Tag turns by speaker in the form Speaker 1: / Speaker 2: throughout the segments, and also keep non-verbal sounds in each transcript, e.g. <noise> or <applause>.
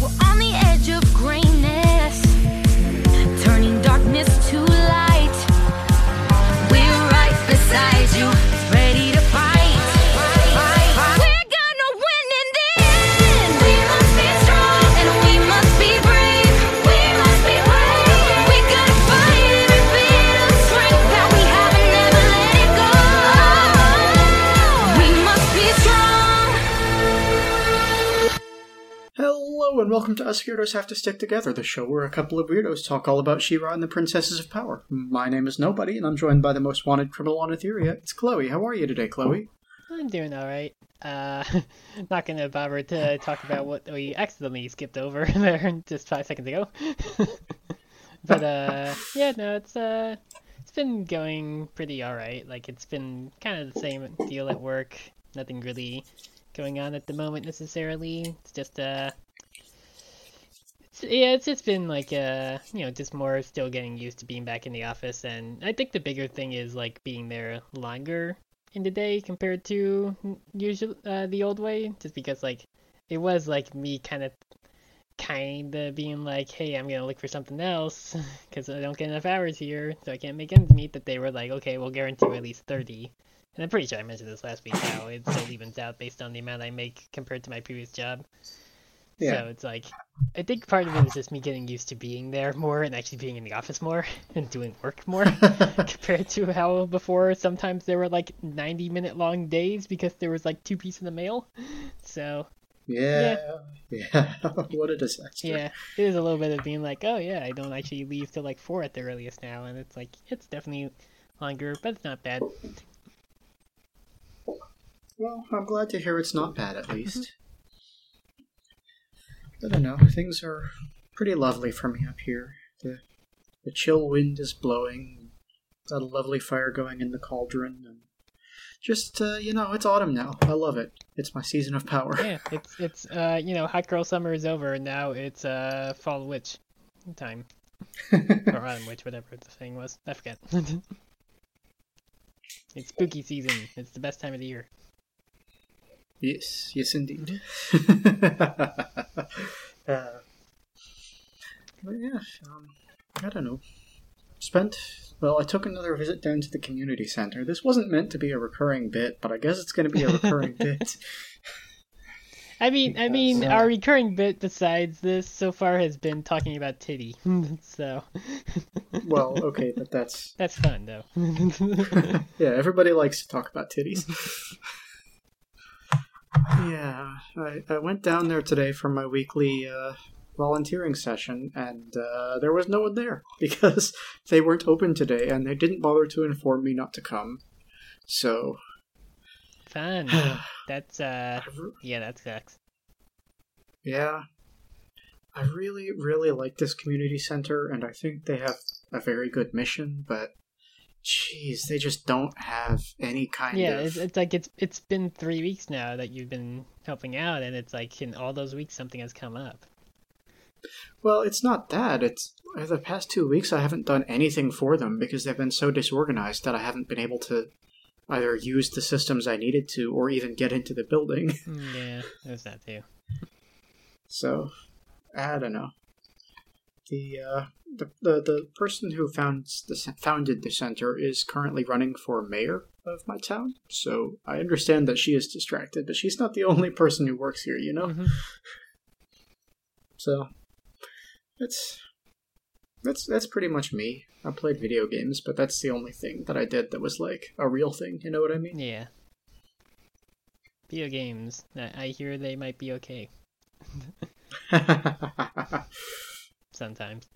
Speaker 1: We're on the edge of greatness, and
Speaker 2: welcome to Us Weirdos Have to Stick Together, the show where a couple of weirdos talk all about She-Ra and the Princesses of Power. My name is Nobody, and I'm joined by the most wanted criminal on Etheria. It's Chloe. How are you today, Chloe?
Speaker 3: I'm doing all right. Uh, <laughs> not gonna bother to talk about what we accidentally skipped over <laughs> there just five seconds ago. <laughs> but uh, yeah, no, it's uh, it's been going pretty all right. Like it's been kind of the same deal at work. Nothing really going on at the moment necessarily. It's just uh, yeah, it's just been like uh, you know, just more still getting used to being back in the office, and I think the bigger thing is like being there longer in the day compared to usual uh, the old way just because like it was like me kind of kind of being like hey i'm gonna look for something else <laughs> because i don't get enough hours here so i can't make ends meet that they were like okay we'll guarantee at least 30 and i'm pretty sure i mentioned this last week how it still evens out based on the amount i make compared to my previous job
Speaker 2: Yeah.
Speaker 3: so it's like i think part of it is just me getting used to being there more and actually being in the office more <laughs> and doing work more <laughs> compared to how before sometimes there were like 90 minute long days because there was like two pieces of the mail so
Speaker 2: Yeah. Yeah. <laughs> what a disaster.
Speaker 3: yeah it is a little bit of being like oh yeah i don't actually leave till like four at the earliest now and it's like it's definitely longer but it's not bad
Speaker 2: Well, I'm glad to hear it's not bad, at least.
Speaker 3: Mm-hmm.
Speaker 2: I don't know. Things are pretty lovely for me up here. The, the chill wind is blowing. Got a lovely fire going in the cauldron. And just, uh, you know, it's autumn now. I love it. It's my season of power.
Speaker 3: yeah it's it's uh you know hot girl summer is over and now it's uh fall witch time <laughs> or autumn witch whatever the thing was i forget <laughs> it's spooky season it's the best time of the year
Speaker 2: Yes, yes, indeed. <laughs> uh, but yeah, um, I don't know. Spent well. I took another visit down to the community center. This wasn't meant to be a recurring bit, but I guess it's going to be a recurring <laughs> bit.
Speaker 3: I mean, I mean,
Speaker 2: uh,
Speaker 3: our recurring bit besides this so far has been talking about titty. <laughs> so
Speaker 2: Well, okay, but that's
Speaker 3: that's fun though.
Speaker 2: yeah. Everybody likes to talk about titties. Yeah, I, I went down there today for my weekly uh, volunteering session, and uh, there was no one there <laughs> because they weren't open today, and they didn't bother to inform me not to come. So,
Speaker 3: fun. <sighs> That's uh, yeah, that sucks.
Speaker 2: yeah, I really, really like this community center, and I think they have a very good mission, but. Jeez, they just don't have any kind
Speaker 3: Yeah,
Speaker 2: of
Speaker 3: it's, it's like it's it's been three weeks now that you've been helping out, and it's like in all those weeks something has come up.
Speaker 2: Well, it's not that. It's uh, the past two weeks I haven't done anything for them because they've been so disorganized that I haven't been able to either use the systems I needed to or even get into the building.
Speaker 3: Mm, yeah, there's that too. <laughs>
Speaker 2: So, I don't know. The uh, the, the the person who founds the founded the center is currently running for mayor of my town. So I understand that she is distracted, but she's not the only person who works here. You know.
Speaker 3: Mhm.
Speaker 2: So that's that's that's pretty much me. I played video games, but that's the only thing that I did that was like a real thing. You know what I mean?
Speaker 3: Yeah. Video games. I I hear they might be okay <laughs> <laughs> sometimes.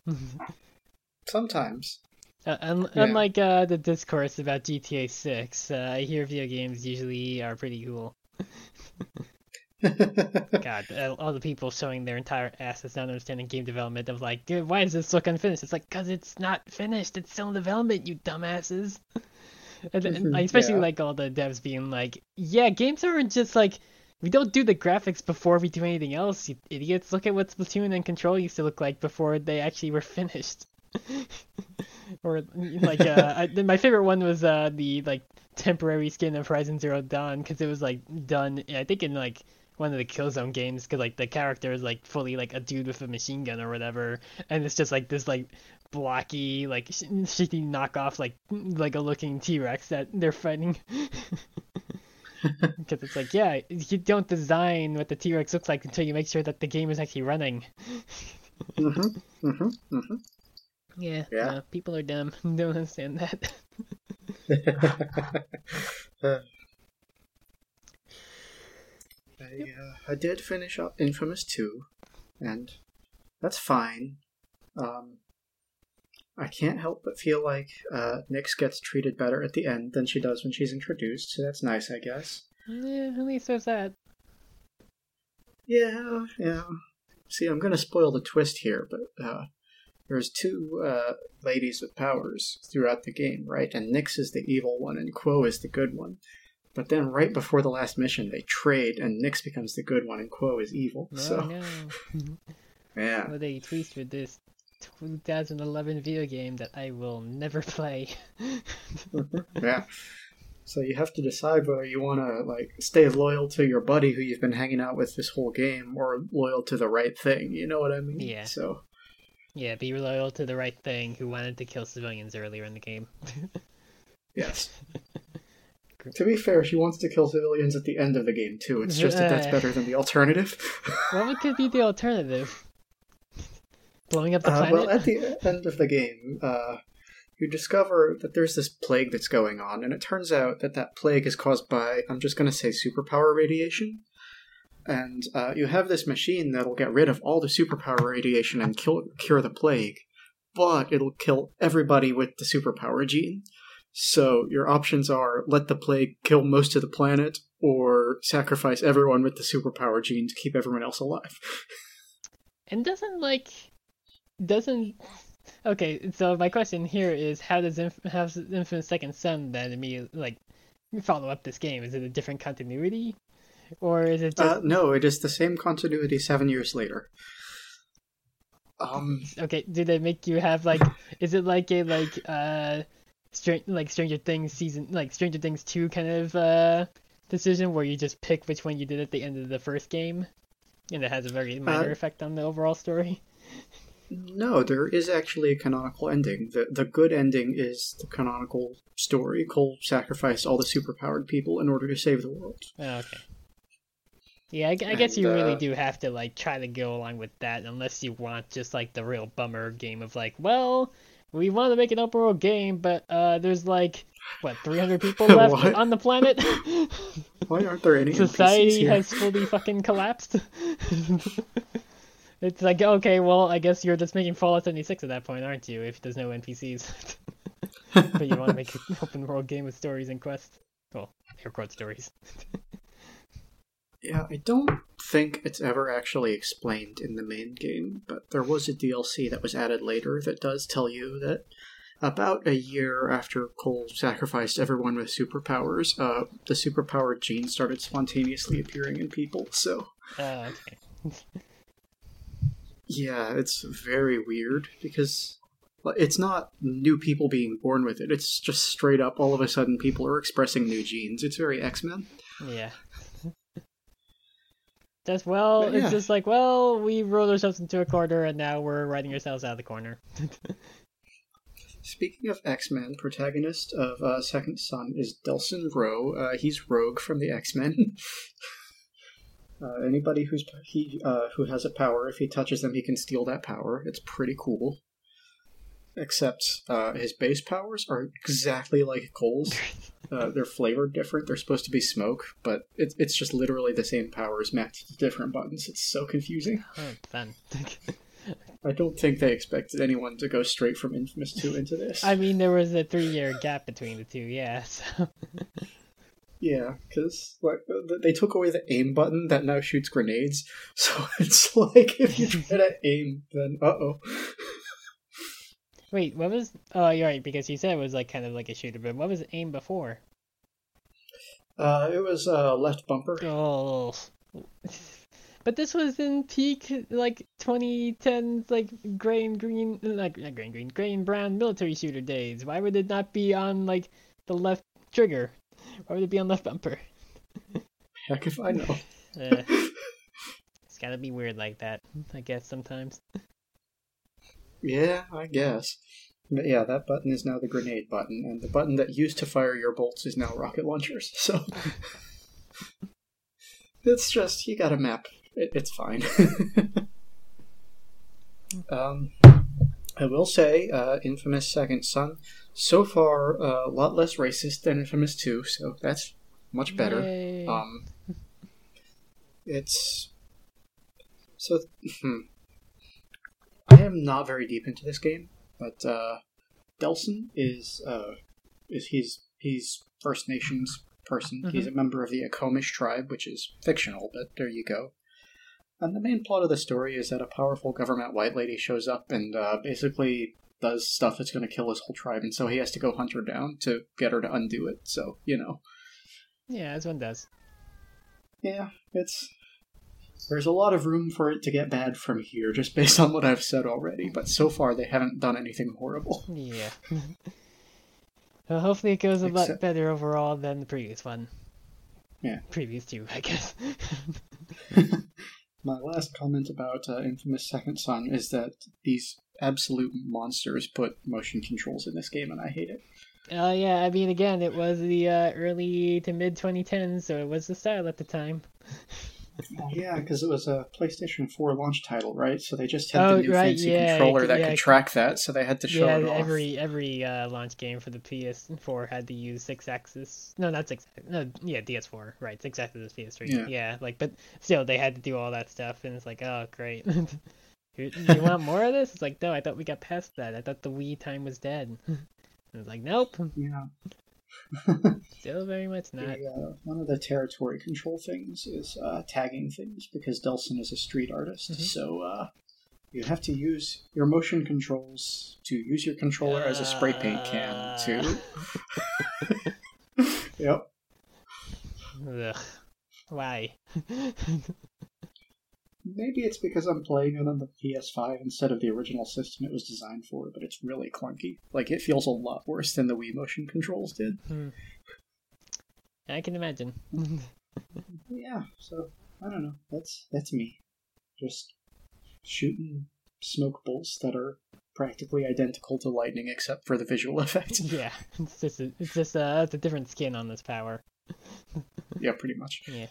Speaker 2: Sometimes.
Speaker 3: Uh, un-
Speaker 2: Yeah.
Speaker 3: Unlike uh, the discourse about GTA 6, uh, I hear video games usually are pretty cool. <laughs> God, uh, all the people showing their entire asses not understanding game development of like, dude, why does this look unfinished? It's like, cause it's not finished. It's still in development, you dumbasses. <laughs> and, and,
Speaker 2: Mhm,
Speaker 3: especially
Speaker 2: yeah.
Speaker 3: like all the devs being like, yeah, games aren't just like we don't do the graphics before we do anything else, you idiots. Look at what Splatoon and Control used to look like before they actually were finished. <laughs> or like uh, I, my favorite one was uh the like temporary skin of Horizon Zero Dawn because it was like done I think in like one of the Killzone games because like the character is like fully like a dude with a machine gun or whatever, and it's just like this like blocky like sh- shitty knockoff like like a looking T Rex that they're fighting. <laughs> <laughs> Because it's like, yeah, you don't design what the T Rex looks like until you make sure that the game is actually running.
Speaker 2: Mm-hmm. Mm-hmm. Mm-hmm.
Speaker 3: Yeah,
Speaker 2: Yeah.
Speaker 3: no, people are dumb. <laughs> Don't understand that.
Speaker 2: Uh, <laughs> I, uh, I did finish up Infamous 2, and that's fine. Um, I can't help but feel like uh, Nix gets treated better at the end than she does when she's introduced, so that's nice, I guess.
Speaker 3: yeah, at least there's that.
Speaker 2: Yeah, yeah. See, I'm gonna spoil the twist here, but uh, there's two uh, ladies with powers throughout the game, right? And Nix is the evil one, and Kuo is the good one. But then, right before the last mission, they trade, and Nix becomes the good one, and Kuo is evil.
Speaker 3: No,
Speaker 2: so,
Speaker 3: no. <laughs>
Speaker 2: yeah.
Speaker 3: What a twist with this 2011 video game that I will never <laughs> play.
Speaker 2: yeah. So you have to decide whether you want to like stay loyal to your buddy who you've been hanging out with this whole game, or loyal to the right thing. You know what I mean?
Speaker 3: Yeah.
Speaker 2: So
Speaker 3: yeah, be loyal to the right thing who wanted to kill civilians earlier in the game. <laughs>
Speaker 2: yes. To be fair, she wants to kill civilians at the end of the game too. It's just that that's <laughs> better than the alternative.
Speaker 3: what could be the alternative? Blowing up the
Speaker 2: Uh,
Speaker 3: planet?
Speaker 2: well, at the end of the game, uh, you discover that there's this plague that's going on, and it turns out that that plague is caused by, I'm just going to say, superpower radiation. And uh, you have this machine that'll get rid of all the superpower radiation and kill, cure the plague, but it'll kill everybody with the superpower gene. So your options are let the plague kill most of the planet, or sacrifice everyone with the superpower gene to keep everyone else alive. <laughs>
Speaker 3: And doesn't like doesn't okay? So my question here is how does Inf- how does Infamous Second Son then immediately like follow up this game? Is it a different continuity, or is it just
Speaker 2: Uh, no, it is the same continuity seven years later. Um,
Speaker 3: okay? Do they make you have like? is it like a like uh, Str- like Stranger Things season like Stranger Things two kind of uh decision where you just pick which one you did at the end of the first game, and it has a very minor
Speaker 2: Uh,
Speaker 3: effect on the overall story. <laughs>
Speaker 2: no, there is actually a canonical ending. The the good ending is the canonical story. Cole sacrificed all the superpowered people in order to save the world.
Speaker 3: Oh, okay. Yeah, I, I guess
Speaker 2: And,
Speaker 3: you really
Speaker 2: uh,
Speaker 3: do have to like try to go along with that, unless you want just like the real bummer game of like, well, we want to make an open world game, but uh, there's like what 300 people <laughs> left on the planet.
Speaker 2: Why aren't there any <laughs>
Speaker 3: Society has fully fucking collapsed. <laughs> it's like okay, well, I guess you're just making Fallout 76 at that point, aren't you? If there's no NPCs, <laughs> but you want to make an <laughs> open world game with stories and quests. Well, air quote stories.
Speaker 2: Yeah, I don't think it's ever actually explained in the main game, but there was a DLC that was added later that does tell you that about a year after Cole sacrificed everyone with superpowers, uh, the superpowered gene started spontaneously appearing in people. So,
Speaker 3: Oh, okay. <laughs>
Speaker 2: yeah, it's very weird because it's not new people being born with it. It's just straight up all of a sudden people are expressing new genes. It's very X Men.
Speaker 3: Yeah. <laughs> Just well,
Speaker 2: But
Speaker 3: it's just like well, we rolled ourselves into a corner, and now we're writing ourselves out of the corner.
Speaker 2: Speaking of X Men, protagonist of uh, Second Son is Delsin Rowe. Uh, he's Rogue from the X Men. <laughs> uh, anybody who's he uh, who has a power, if he touches them, he can steal that power. It's pretty cool. Except uh, his base powers are exactly like Cole's. <laughs> Uh, they're flavored different. They're supposed to be smoke, but it, it's just literally the same powers mapped to different buttons. It's so confusing. <laughs>
Speaker 3: oh, fun. <laughs>
Speaker 2: I don't think they expected anyone to go straight from Infamous 2 into this.
Speaker 3: I mean, there was a three-year gap between the two. Yeah. So.
Speaker 2: Yeah, because like they took away the aim button that now shoots grenades, <laughs> so it's like if you try to <laughs> aim, then uh oh.
Speaker 3: Wait, what was? Oh, you're right because you said it was like kind of like a shooter, but what was aim before?
Speaker 2: Uh, it was uh, left bumper.
Speaker 3: Oh. <laughs> But this was in peak like 2010s like gray and green like not gray and green gray and brown military shooter days. Why would it not be on like the left trigger? Why would it be on left bumper?
Speaker 2: Heck if I know.
Speaker 3: Uh, <laughs> it's gotta be weird like that, I guess sometimes.
Speaker 2: Yeah, I guess. But yeah, that button is now the grenade button, and the button that used to fire your bolts is now rocket launchers. <laughs> So it's just you got a map. It, it's fine. <laughs> um, I will say, uh, Infamous Second Son, so far uh, a lot less racist than Infamous Two, so that's much better.
Speaker 3: Yay.
Speaker 2: Um, it's so. Hmm. I am not very deep into this game, but uh, Delsin is uh, is he's he's First Nations person. He's a member of the Akomish tribe, which is fictional, but there you go. And the main plot of the story is that a powerful government white lady shows up and uh, basically does stuff that's going to kill his whole tribe, and so he has to go hunt her down to get her to undo it. So you know,
Speaker 3: yeah, as one does.
Speaker 2: yeah, it's there's a lot of room for it to get bad from here, just based on what I've said already. But so far, they haven't done anything horrible.
Speaker 3: Yeah. <laughs> well, hopefully it goes a lot
Speaker 2: Except-
Speaker 3: better overall than the previous one.
Speaker 2: Yeah.
Speaker 3: Previous two, I guess. <laughs> <laughs>
Speaker 2: My last comment about uh, Infamous Second Son is that these absolute monsters put motion controls in this game, and I hate it.
Speaker 3: Uh, yeah, I mean, again, it was the uh, early to mid 2010s, so it was the style at the time. <laughs>
Speaker 2: Yeah, because it was a PlayStation 4 launch title, right? So they just had
Speaker 3: Oh,
Speaker 2: the new
Speaker 3: right,
Speaker 2: fancy
Speaker 3: yeah,
Speaker 2: controller that
Speaker 3: yeah.
Speaker 2: could track that, so they had to show
Speaker 3: yeah,
Speaker 2: it off.
Speaker 3: every every uh, launch game for the PS4 had to use six axis. No, not six. No, yeah, DS4. Right, six axis is PS3.
Speaker 2: Yeah.
Speaker 3: yeah, like, but still, they had to do all that stuff, and it's like, oh, great. <laughs> you, you want more of this? It's like, no, I thought we got past that. I thought the Wii time was dead. <laughs> And was like, nope,
Speaker 2: Yeah.
Speaker 3: Still very much not.
Speaker 2: The, uh, one of the territory control things is uh, tagging things because Delsin is a street artist,
Speaker 3: Mhm.
Speaker 2: so uh, you have to use your motion controls to use your controller as a spray paint can too. <laughs> yep.
Speaker 3: Ugh. Why? <laughs>
Speaker 2: Maybe it's because I'm playing it on the PS5 instead of the original system it was designed for, but it's really clunky. Like it feels a lot worse than the Wii motion controls did. Hmm.
Speaker 3: I can imagine. <laughs>
Speaker 2: Yeah, so I don't know. That's that's me. Just shooting smoke bolts that are practically identical to lightning except for the visual <laughs> effect.
Speaker 3: yeah, it's just a, it's just a, it's a different skin on this power.
Speaker 2: yeah, pretty much.
Speaker 3: Yeah.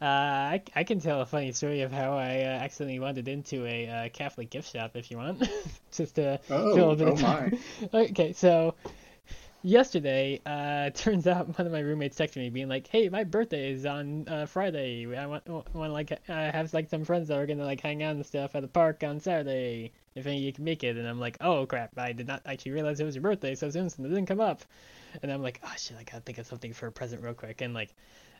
Speaker 3: Uh, I, I can tell a funny story of how I uh, accidentally wandered into a uh, Catholic gift shop if you want. <laughs> Just to
Speaker 2: Oh,
Speaker 3: fill a bit
Speaker 2: oh
Speaker 3: of
Speaker 2: my.
Speaker 3: time. okay, so yesterday, uh, <laughs> turns out one of my roommates texted me being like, "Hey, my birthday is on uh, Friday. I want want like I have like some friends that are gonna like hang out and stuff at the park on Saturday. If any of you can make it." And I'm like, "Oh crap! I did not actually realize it was your birthday, so soon it didn't come up." And I'm like, "Oh shit! I gotta think of something for a present real quick." And like,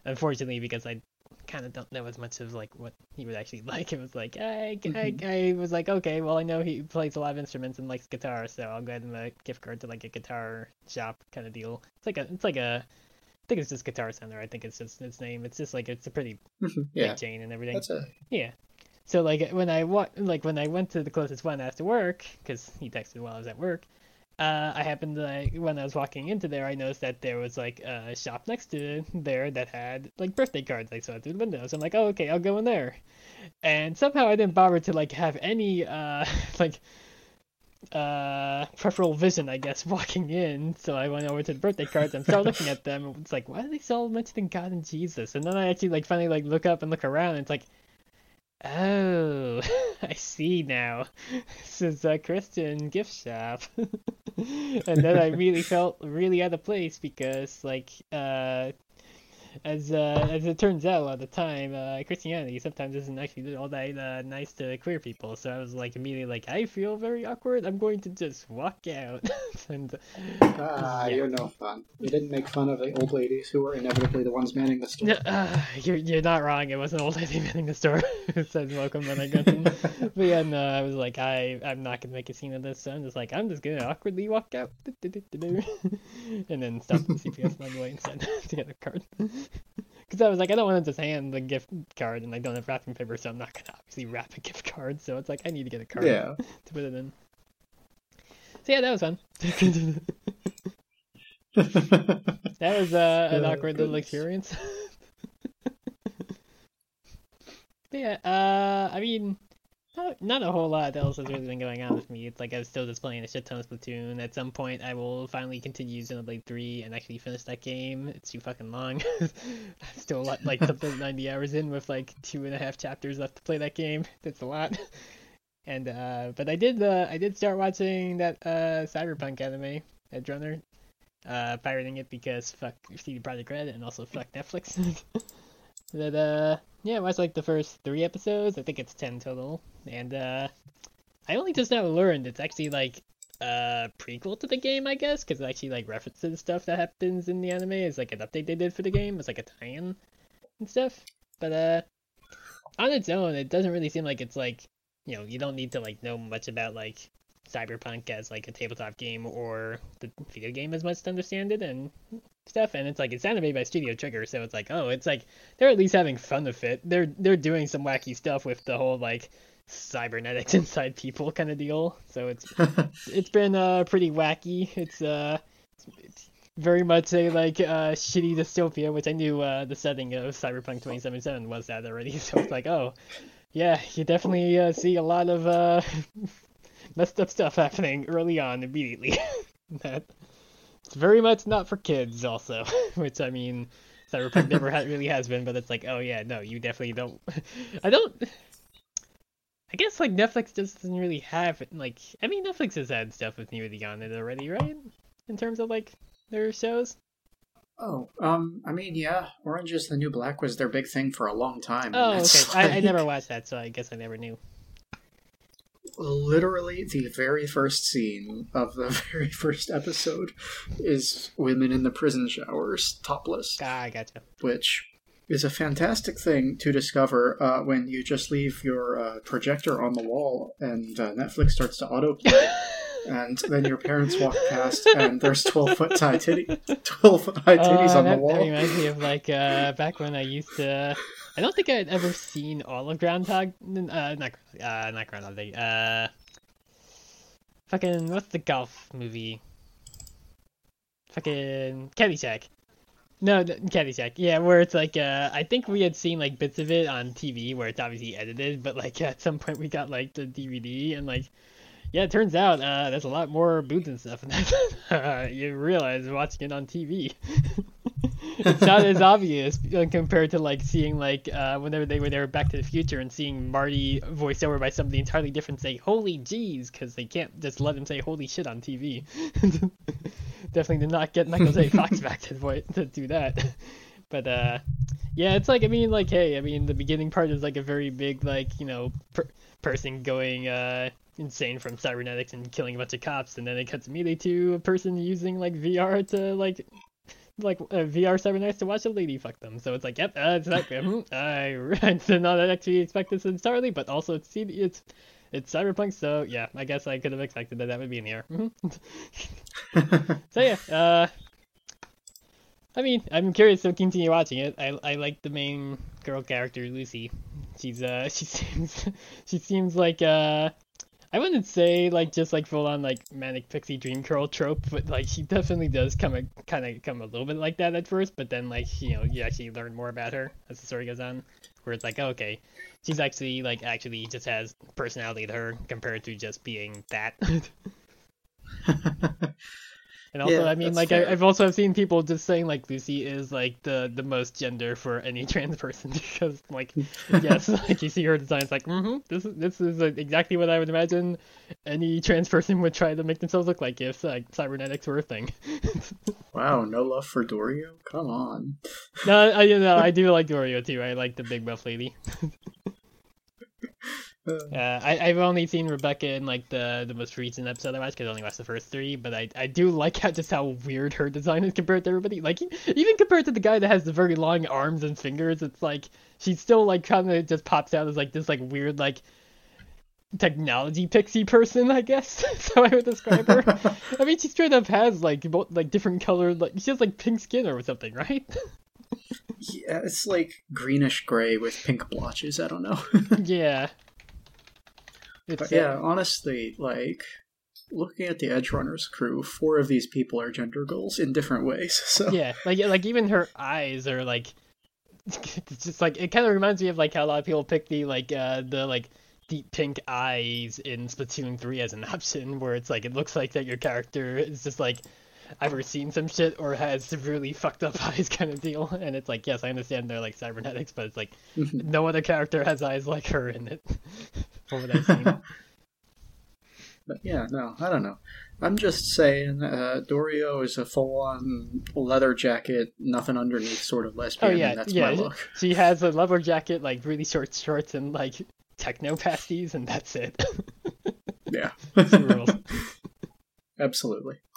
Speaker 3: unfortunately, because I kind of don't know as much of like what he would actually <laughs> like. It was like I, I, mm-hmm. I was like, okay, well I know he plays a lot of instruments and likes guitar, so I'll go ahead and a gift card to like a guitar shop kind of deal. It's like a, it's like a, I think it's just Guitar Center. I think it's just its name. It's just like it's a pretty mm-hmm.
Speaker 2: yeah,
Speaker 3: big chain and everything.
Speaker 2: that's a
Speaker 3: Yeah. So like when I wa- like when I went to the closest one after work, because he texted while I was at work, uh, I happened to like, when I was walking into there, I noticed that there was like a shop next to there that had like birthday cards. I saw through the windows. I'm like, oh okay, I'll go in there. And somehow I didn't bother to like have any uh <laughs> like uh peripheral vision, I guess, <laughs> walking in. So I went over to the birthday cards and started looking at them. It's like, why do they so mentioning God and Jesus? And then I actually like finally like look up and look around. And it's like, oh, <laughs> I see now. This is a Christian gift shop. <laughs> and then I really felt really out of place because like uh as uh, as it turns out, at the time, uh, Christianity sometimes isn't actually all that uh, nice to queer people. So I was like immediately like, I feel very awkward. I'm going to just walk out. <laughs> and
Speaker 2: ah,
Speaker 3: Yeah.
Speaker 2: you're no fun. You didn't make fun of the old ladies who were inevitably the ones manning the store.
Speaker 3: Uh, you're you're not wrong. It was an old lady <laughs> manning the store <laughs> who said welcome when I got in. but yeah, no, I was like, I I'm not gonna make a scene of this. So I'm just like, I'm just gonna awkwardly walk out, and then stop the CVS along the way instead to get a card. <laughs> Because I was like, I don't want to just hand the gift card, and I don't have wrapping paper, so I'm not gonna obviously wrap a gift card. So it's like I need to get a card
Speaker 2: Yeah. <laughs>
Speaker 3: to put it in. So yeah, that was fun. <laughs> that was uh, an
Speaker 2: Oh,
Speaker 3: awkward little experience. Yeah, uh, I mean, not, not a whole lot else has really been going on with me. It's like I'm still just playing a shit ton of Splatoon. At some point, I will finally continue Xenoblade 3 and actually finish that game. It's too fucking long. <laughs> I'm still like, like <laughs> something 90 hours in with like two and a half chapters left to play that game. <laughs> That's a lot. And uh, but I did uh, I did start watching that uh Cyberpunk anime, Edge Runner, uh, pirating it because fuck CD Projekt Red and also fuck Netflix. That uh yeah, I watched like the first three episodes. I think it's ten total, and uh, I only just now learned it's actually like a prequel to the game, I guess, because it actually like references stuff that happens in the anime. It's like an update they did for the game. It's like a tie-in and stuff. But uh, on its own, it doesn't really seem like it's like you know you don't need to like know much about like cyberpunk as like a tabletop game or the video game as much to understand it and stuff and it's like it's animated by studio trigger so it's like oh it's like they're at least having fun with it. They're they're doing some wacky stuff with the whole like cybernetics <laughs> inside people kind of deal so it's <laughs> it's been uh pretty wacky. It's uh it's very much a like uh shitty dystopia which i knew uh the setting of cyberpunk 2077 was that already <laughs> so it's like oh yeah you definitely uh, see a lot of uh messed up stuff happening early on immediately. <laughs> that it's very much not for kids, also. <laughs> Which I mean, Cyberpunk <laughs> never ha- really has been, but it's like, oh yeah, no, you definitely don't. I don't. I guess like Netflix just doesn't really have. Like, I mean, Netflix has had stuff with nudity on it already, right? In terms of like their shows.
Speaker 2: Oh, um, I mean, yeah, Orange is the New Black was their big thing for a long time.
Speaker 3: Oh, okay.
Speaker 2: that's
Speaker 3: I, I never watched that, so I guess I never knew.
Speaker 2: Literally the very first scene of the <laughs> very first episode is women in the prison showers topless
Speaker 3: Ah, I gotcha.
Speaker 2: which is a fantastic thing to discover uh, when you just leave your uh, projector on the wall and uh, netflix starts to autoplay <laughs> and then your parents walk past and there's 12 foot high titty 12 foot high titties
Speaker 3: Uh,
Speaker 2: on the
Speaker 3: that, that reminds me of like uh, back when I used to. I don't think I'd ever seen all of Groundhog. Uh, not uh, not Groundhog Day. Uh, fucking what's the golf movie? Fucking Caddyshack. No, Caddyshack. Yeah, where it's like uh, I think we had seen like bits of it on TV where it's obviously edited, but like <laughs> at some point we got like the DVD and like. Yeah, it turns out uh, there's a lot more boobs and stuff <laughs> in uh, <laughs> you realize watching it on TV. it's <laughs> not as obvious uh, compared to like seeing like uh, whenever they were there Back to the Future and seeing Marty voiced over by somebody entirely different say "Holy jeez" because they can't just let him say "Holy shit" on TV. Definitely did not get Michael J. Fox back to to do that. But uh, yeah, it's like I mean like hey, I mean the beginning part is like a very big like you know per- person going uh insane from cybernetics and killing a bunch of cops, and then it cuts immediately to a person using like VR to like like uh, VR cybernetics to watch a lady fuck them. So it's like, yep, uh, it's that. mhm, <laughs> I, did not actually expect this entirely, but also it's it's it's cyberpunk, so yeah, I guess I could have expected that that would be in air. Mhm. <laughs> so yeah, uh, I mean, I'm curious to continue watching it. I I like the main girl character Lucy. She's uh <laughs> she seems she seems like uh I wouldn't say like just like full on like manic pixie dream girl trope, but like she definitely does come a kind of come a little bit like that at first, but then like you know you actually learn more about her as the story goes on, where it's like oh, okay, she's actually like actually just has personality to her compared to just being that. <laughs> <laughs> And also,
Speaker 2: Yeah,
Speaker 3: I mean, like I. I've also seen people just saying like Lucy is like the the most gender for any <laughs> trans person <laughs> because like <laughs> yes, like you see her design, it's like mm-hmm, this is this is like, exactly what I would imagine any trans person would try to make themselves look like if like cybernetics were a thing.
Speaker 2: wow no love for dorio come on
Speaker 3: no, I you know I do like Dorio too. I like the big buff lady.
Speaker 2: Uh,
Speaker 3: Uh, I, I've only seen Rebecca in like the the most recent episode I watched because I only watched the first three, but I I do like how just how weird her design is compared to everybody. Like even compared to the guy that has the very long arms and fingers, it's like she still like kind of just pops out as like this like weird like technology pixie person, I guess. <laughs> That's how I would describe her. I mean, she straight up has like both like different color. like she has like pink skin or something, right?
Speaker 2: yeah it's like greenish gray with pink blotches i don't know <laughs>
Speaker 3: yeah. It's, uh,
Speaker 2: yeah, honestly, like looking at the Edge Runners crew, four of these people are gender goals in different ways. <laughs> So
Speaker 3: yeah like like even her eyes are like <laughs> it's just like it kind of reminds me of like how a lot of people pick the like uh the like deep pink eyes in Splatoon 3 as an <laughs> option where it's like it looks like that your character is just like either seen some shit or has severely fucked up <laughs> eyes kind of deal and it's like yes I understand they're like cybernetics but it's like no other character has eyes like her in it <laughs> from what I've seen <laughs>
Speaker 2: But yeah, no, I don't know. I'm just saying, uh, Dorio is a full-on leather jacket, nothing underneath sort of lesbian.
Speaker 3: oh yeah
Speaker 2: and that's
Speaker 3: yeah
Speaker 2: my look.
Speaker 3: she has a leather jacket like really short shorts and like techno pasties and that's it
Speaker 2: Yeah,
Speaker 3: She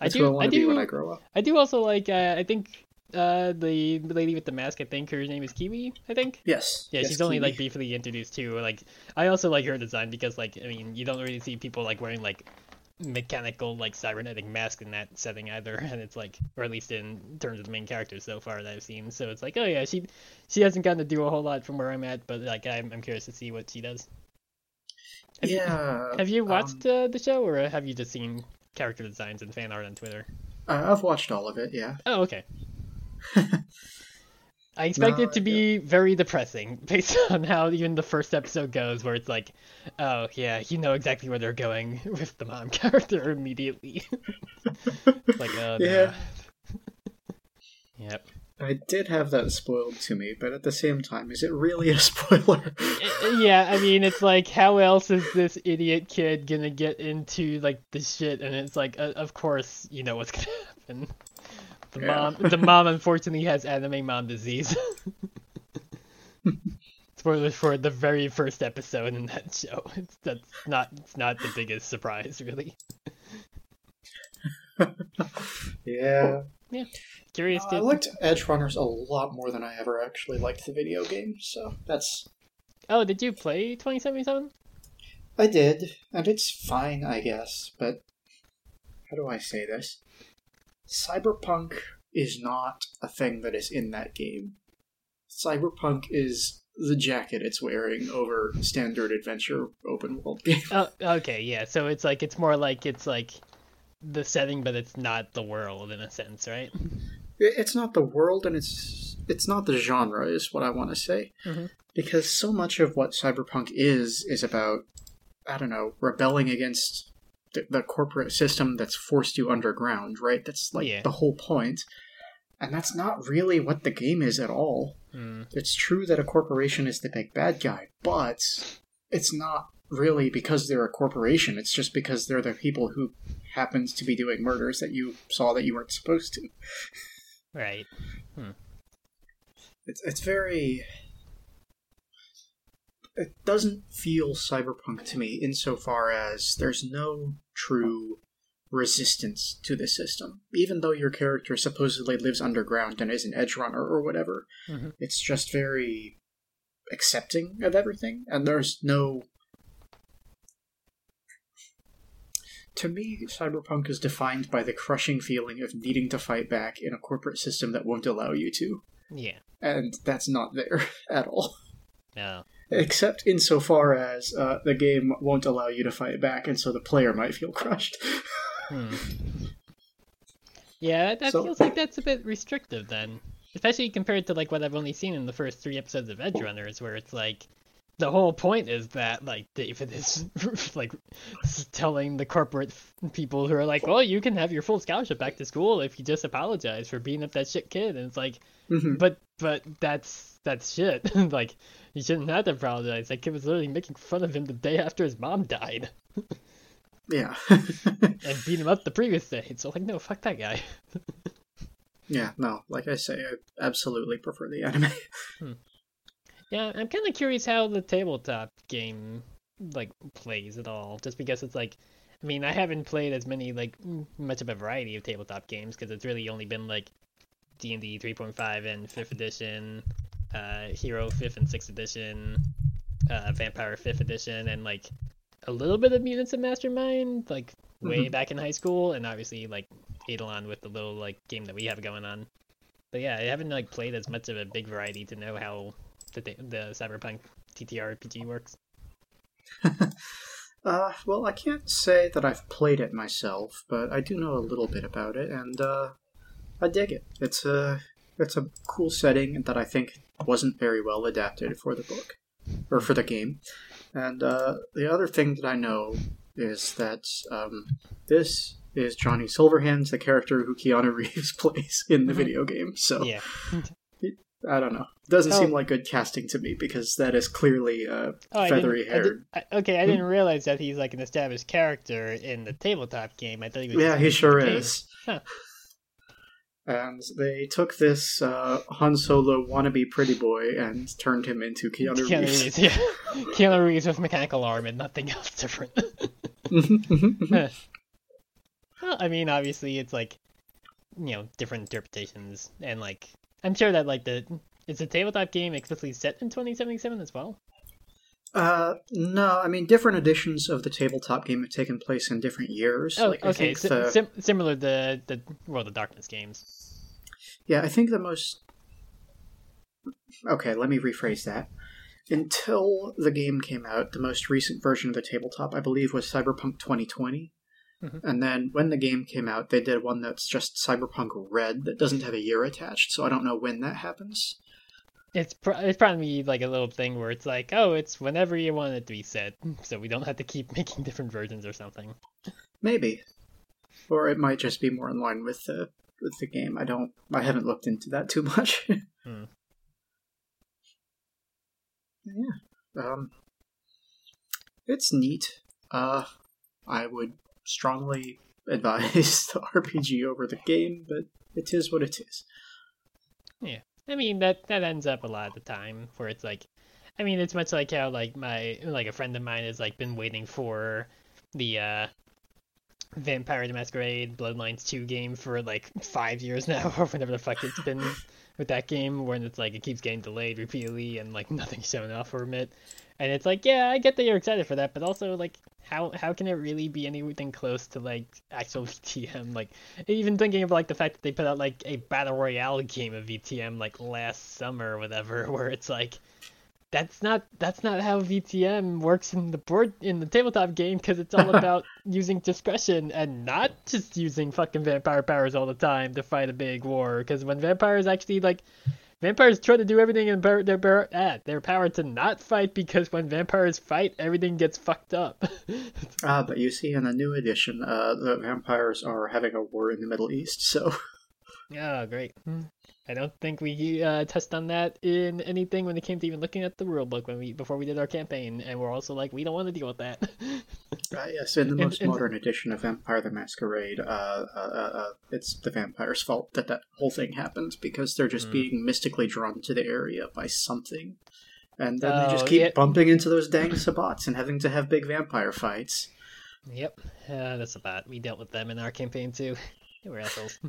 Speaker 2: absolutely.
Speaker 3: I do
Speaker 2: what I want to be
Speaker 3: do
Speaker 2: when I grow up.
Speaker 3: I do also like. Uh, I think uh, the lady with the mask. I think her name is Kiwi. I think.
Speaker 2: Yes.
Speaker 3: Yeah,
Speaker 2: yes,
Speaker 3: she's only
Speaker 2: Kiwi.
Speaker 3: like briefly introduced too. Like, I also like her design because, like, I mean, you don't really see people like wearing like mechanical, like cybernetic masks in that setting either, <laughs> and it's like, or at least in terms of the main characters so far that I've seen. So it's like, oh yeah, she she hasn't gotten to do a whole lot from where I'm at, but like, I'm I'm curious to see what she does. Have you-
Speaker 2: Yeah.
Speaker 3: Have you
Speaker 2: um,
Speaker 3: watched uh, the show, or have you just seen character designs and fan art on Twitter?
Speaker 2: uh, I've watched all of it. Yeah. <laughs>
Speaker 3: Oh, okay. I expect
Speaker 2: No,
Speaker 3: it to be very depressing <laughs> based on how even the first episode goes, where it's like, oh yeah, you know exactly where they're going <laughs> with the mom character immediately. It's like, oh
Speaker 2: Yeah.
Speaker 3: no. yep.
Speaker 2: I did have that spoiled to me, but at the same time, is it really a <laughs> spoiler?
Speaker 3: Yeah, I mean, it's like, how else is this idiot kid gonna get into like the shit? And it's like, uh, of course, you know what's <laughs> gonna happen. The
Speaker 2: Yeah.
Speaker 3: mom, the mom, unfortunately has anime mom disease. <laughs> Spoilers for the very first episode in that show. It's that's not it's not the biggest surprise, really.
Speaker 2: yeah.
Speaker 3: Curious
Speaker 2: uh,
Speaker 3: I
Speaker 2: liked Edge Runners a lot more than I ever actually liked the video game, so that's.
Speaker 3: Oh, did you play 2077?
Speaker 2: I did, and it's fine, I guess, but. How do I say this? Cyberpunk is not a thing that is in that game. Cyberpunk is the jacket it's wearing over standard adventure open world <laughs> game.
Speaker 3: Oh, okay, yeah. So it's like it's more like it's like the setting, but it's not the world in a sense, right?
Speaker 2: It's not the world, and it's it's not the genre, is what I want to say.
Speaker 3: Mhm.
Speaker 2: Because so much of what cyberpunk is is about, I don't know, rebelling against the, the corporate system that's forced you underground, right? That's like
Speaker 3: Yeah.
Speaker 2: the whole point. And that's not really what the game is at all.
Speaker 3: Hmm.
Speaker 2: It's true that a corporation is the big bad guy, but it's not really because they're a corporation. It's just because they're the people who happens to be doing murders that you saw that you weren't supposed to.
Speaker 3: Right.
Speaker 2: It's it's very. It doesn't feel cyberpunk to me insofar as there's no true resistance to the system. Even though your character supposedly lives underground and is an edge runner or whatever,
Speaker 3: Mhm.
Speaker 2: it's just very accepting of everything, and there's no. To me, cyberpunk is defined by the crushing feeling of needing to fight back in a corporate system that won't allow you to
Speaker 3: Yeah.
Speaker 2: and that's not there <laughs> at all.
Speaker 3: No.
Speaker 2: Except insofar as uh, the game won't allow you to fight back, and so the player might feel crushed.
Speaker 3: Hmm. <laughs> Yeah, that
Speaker 2: So-
Speaker 3: feels like that's a bit restrictive then. Especially compared to like what I've only seen in the first three episodes of Edge Runners, where it's like the whole point is that like David is <laughs> like telling the corporate people who are like, well, you can have your full scholarship back to school if you just apologize for beating up that shit kid, and it's like,
Speaker 2: Mhm.
Speaker 3: but but that's that's shit. <laughs> like you shouldn't have to apologize. That kid was literally making fun of him the day after his mom died <laughs>
Speaker 2: yeah.
Speaker 3: and beat him up the previous day. So like, no, fuck that guy.
Speaker 2: yeah, no, like I say, I absolutely prefer the anime.
Speaker 3: Yeah, I'm kind of curious how the tabletop game like plays at all. Just because it's like, I mean, I haven't played as many like much of a variety of tabletop games because it's really only been like D and D 3.5 and fifth edition, uh, Hero fifth and sixth edition, uh, Vampire fifth edition, and like a little bit of Mutants and Mastermind, like way
Speaker 2: Mhm.
Speaker 3: back in high school, and obviously like Eidolon with the little like game that we have going on. But yeah, I haven't like played as much of a big variety to know how the the Cyberpunk TTRPG works. <laughs>
Speaker 2: Uh, well, I can't say that I've played it myself, but I do know a little bit about it, and uh, I dig it. It's a it's a cool setting that I think wasn't very well adapted for the book or for the game. And uh, the other thing that I know is that um, this is Johnny Silverhands, the character who Keanu <laughs> Reeves plays in the
Speaker 3: Mhm.
Speaker 2: video game. So
Speaker 3: Yeah.
Speaker 2: I don't know. Doesn't
Speaker 3: Oh.
Speaker 2: seem like good casting to me because that is clearly uh,
Speaker 3: Oh,
Speaker 2: feathery haired.
Speaker 3: Okay, I didn't realize that he's like an established character in the tabletop game. I thought he was.
Speaker 2: Yeah, he sure is.
Speaker 3: Huh.
Speaker 2: And they took this uh, Han Solo wannabe pretty boy and turned him into Keanu,
Speaker 3: Keanu
Speaker 2: Reeves.
Speaker 3: Reeves, yeah. <laughs> Keanu Reeves with mechanical arm and nothing <laughs> else different. well, I mean, obviously, it's like, you know, different interpretations, and like, I'm sure that like the it's a tabletop game explicitly set in 2077 as well.
Speaker 2: uh, no, I mean different editions of the tabletop game have taken place in different years.
Speaker 3: Oh,
Speaker 2: Like,
Speaker 3: okay, si-
Speaker 2: the-
Speaker 3: sim- similar to the the World of Darkness games.
Speaker 2: Yeah, I think the most. Okay, let me rephrase that. Until the game came out, the most recent version of the tabletop, I believe, was Cyberpunk 2020.
Speaker 3: Mhm.
Speaker 2: And then when the game came out, they did one that's just Cyberpunk Red that doesn't have a year attached, so I don't know when that happens.
Speaker 3: It's pr- it's probably like a little thing where it's like, oh, it's whenever you want it to be set, <laughs> so we don't have to keep <laughs> making different versions or something.
Speaker 2: Maybe. Or it might just be more in line with the with the game. I don't I haven't looked into that too much. <laughs>
Speaker 3: Hmm.
Speaker 2: Yeah. Um it's neat. Uh I would strongly advise the <laughs> RPG over the game, but it is what it is.
Speaker 3: Yeah, I mean that that ends up a lot of the time where it's like I mean it's much like how like my like a friend of mine has like been waiting for the uh Vampire the Masquerade Bloodlines 2 game for like five years <laughs> now or whatever the fuck it's been <laughs> with that game when it's like it keeps getting delayed repeatedly and like nothing's showing up from it. And it's like, yeah, I get that you're excited for that, but also like how how can it really be anything close to like actual <laughs> VTM? Like even thinking of like the fact that they put out like a battle royale game of VTM like last summer or whatever, <laughs> where it's like that's not that's not how VTM works in the board in the tabletop game because it's all <laughs> about using discretion and not just using fucking vampire powers all the time to fight a big war. Because when vampires actually like vampires try to do everything in their their ah, their power to not fight because when vampires fight everything gets fucked up. <laughs>
Speaker 2: Ah, but you see in the new edition, uh the vampires are having a war in the Middle East, so <laughs>
Speaker 3: Oh, great. I don't think we uh, touched on that in anything when it came to even looking at the rule book when we before we did our campaign, and we're also like, we don't want to deal with that. <laughs>
Speaker 2: Uh, yes, in the most
Speaker 3: and-
Speaker 2: modern edition of Vampire the Masquerade, uh, uh, uh, uh, it's the vampire's fault that that whole thing happens because they're just
Speaker 3: Mm.
Speaker 2: being mystically drawn to the area by something. And then they just
Speaker 3: Oh,
Speaker 2: keep
Speaker 3: yeah.
Speaker 2: bumping into those dang Sabbats and having to have big vampire fights.
Speaker 3: yep, uh, that's about. We dealt with them in our campaign too. they <laughs> were assholes. <laughs>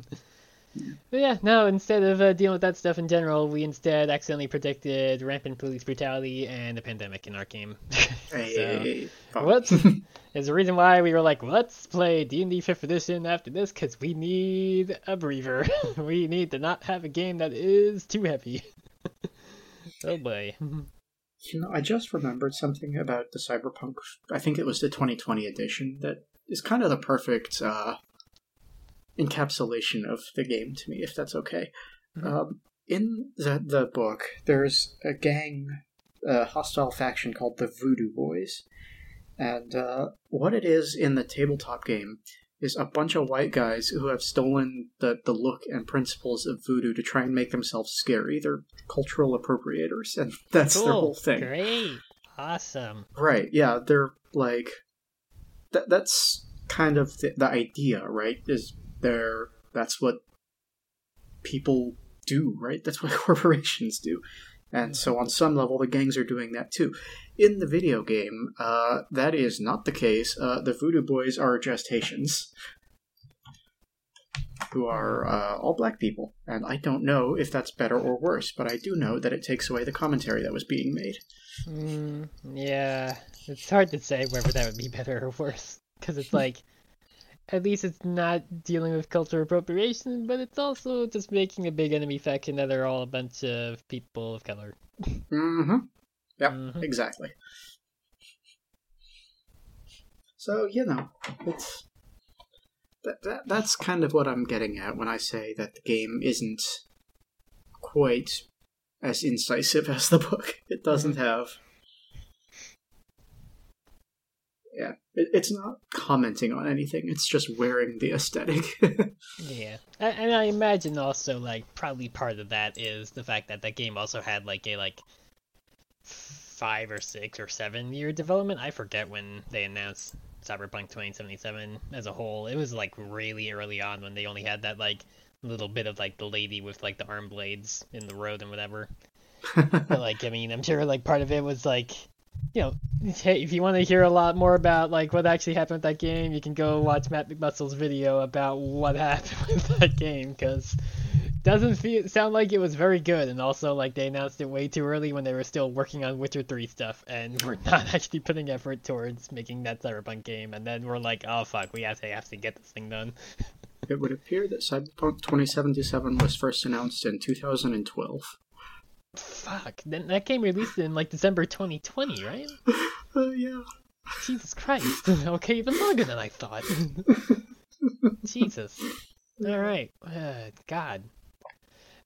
Speaker 3: But yeah, no. Instead of uh, dealing with that stuff in general, we instead accidentally predicted rampant police brutality and a pandemic in our game. <laughs>
Speaker 2: Hey, fuck.
Speaker 3: What? <laughs> There's a reason why we were like, let's play D&D 5th edition after this, because we need a breather. <laughs> we need to not have a game that is too heavy. oh boy.
Speaker 2: You know, I just remembered something about the Cyberpunk. I think it was the 2020 edition that is kind of the perfect uh, encapsulation of the game to me, if that's okay.
Speaker 3: Mhm.
Speaker 2: Um, in the the book, there's a gang, a hostile faction called the Voodoo Boys, and uh, what it is in the tabletop game is a bunch of white guys who have stolen the, the look and principles of voodoo to try and make themselves scary. They're cultural appropriators, and <laughs> that's their whole thing.
Speaker 3: Great. Awesome.
Speaker 2: Right. Yeah, they're like that. That's kind of the, the idea, right? Is they're that's what people do, right? That's what <laughs> corporations do, and so on some level, the gangs are doing that too. In the video game, uh, that is not the case. Uh, the Voodoo Boys are just Haitians. Who are uh, all black people, and I don't know if that's better or worse, but I do know that it takes away the commentary that was being made.
Speaker 3: Mm, yeah, it's hard to say whether that would be better or worse, because it's like, <laughs> at least it's not dealing with cultural appropriation, but it's also just making a big enemy faction that are all a bunch of people of color.
Speaker 2: Mm-hmm. Yep,
Speaker 3: Mhm.
Speaker 2: exactly. So you know, it's that, that that's kind of what I'm getting at when I say that the game isn't quite as incisive <laughs> as the book. It doesn't have. Yeah, it's not commenting on anything. It's just wearing the aesthetic. <laughs>
Speaker 3: Yeah, and I imagine also like probably part of that is the fact that that game also had like a like five or six or seven year development. I forget when they announced Cyberpunk 2077 as a whole. It was like really early on when they only had that like little bit of like the lady with like the arm blades in the road and whatever. <laughs> But like, I mean, I'm sure like part of it was like, you know, <laughs> hey, if you want to hear a lot more about like what actually happened with that game, you can go watch Matt McMuscles' video about what <laughs> happened with that game because doesn't feel sound like it was very good. And also like they announced it way too early when they were still working on Witcher 3 stuff and <laughs> we're not actually putting effort towards making that Cyberpunk game. And then we're like, oh fuck, we have to have to get this thing done.
Speaker 2: it would appear that Cyberpunk 2077 was first announced in 2012.
Speaker 3: Fuck, then that game released in like December 2020, right? <laughs>
Speaker 2: Uh, yeah.
Speaker 3: Jesus Christ. <laughs> Okay, even longer than I thought. <laughs> Jesus. Alright. Uh, God.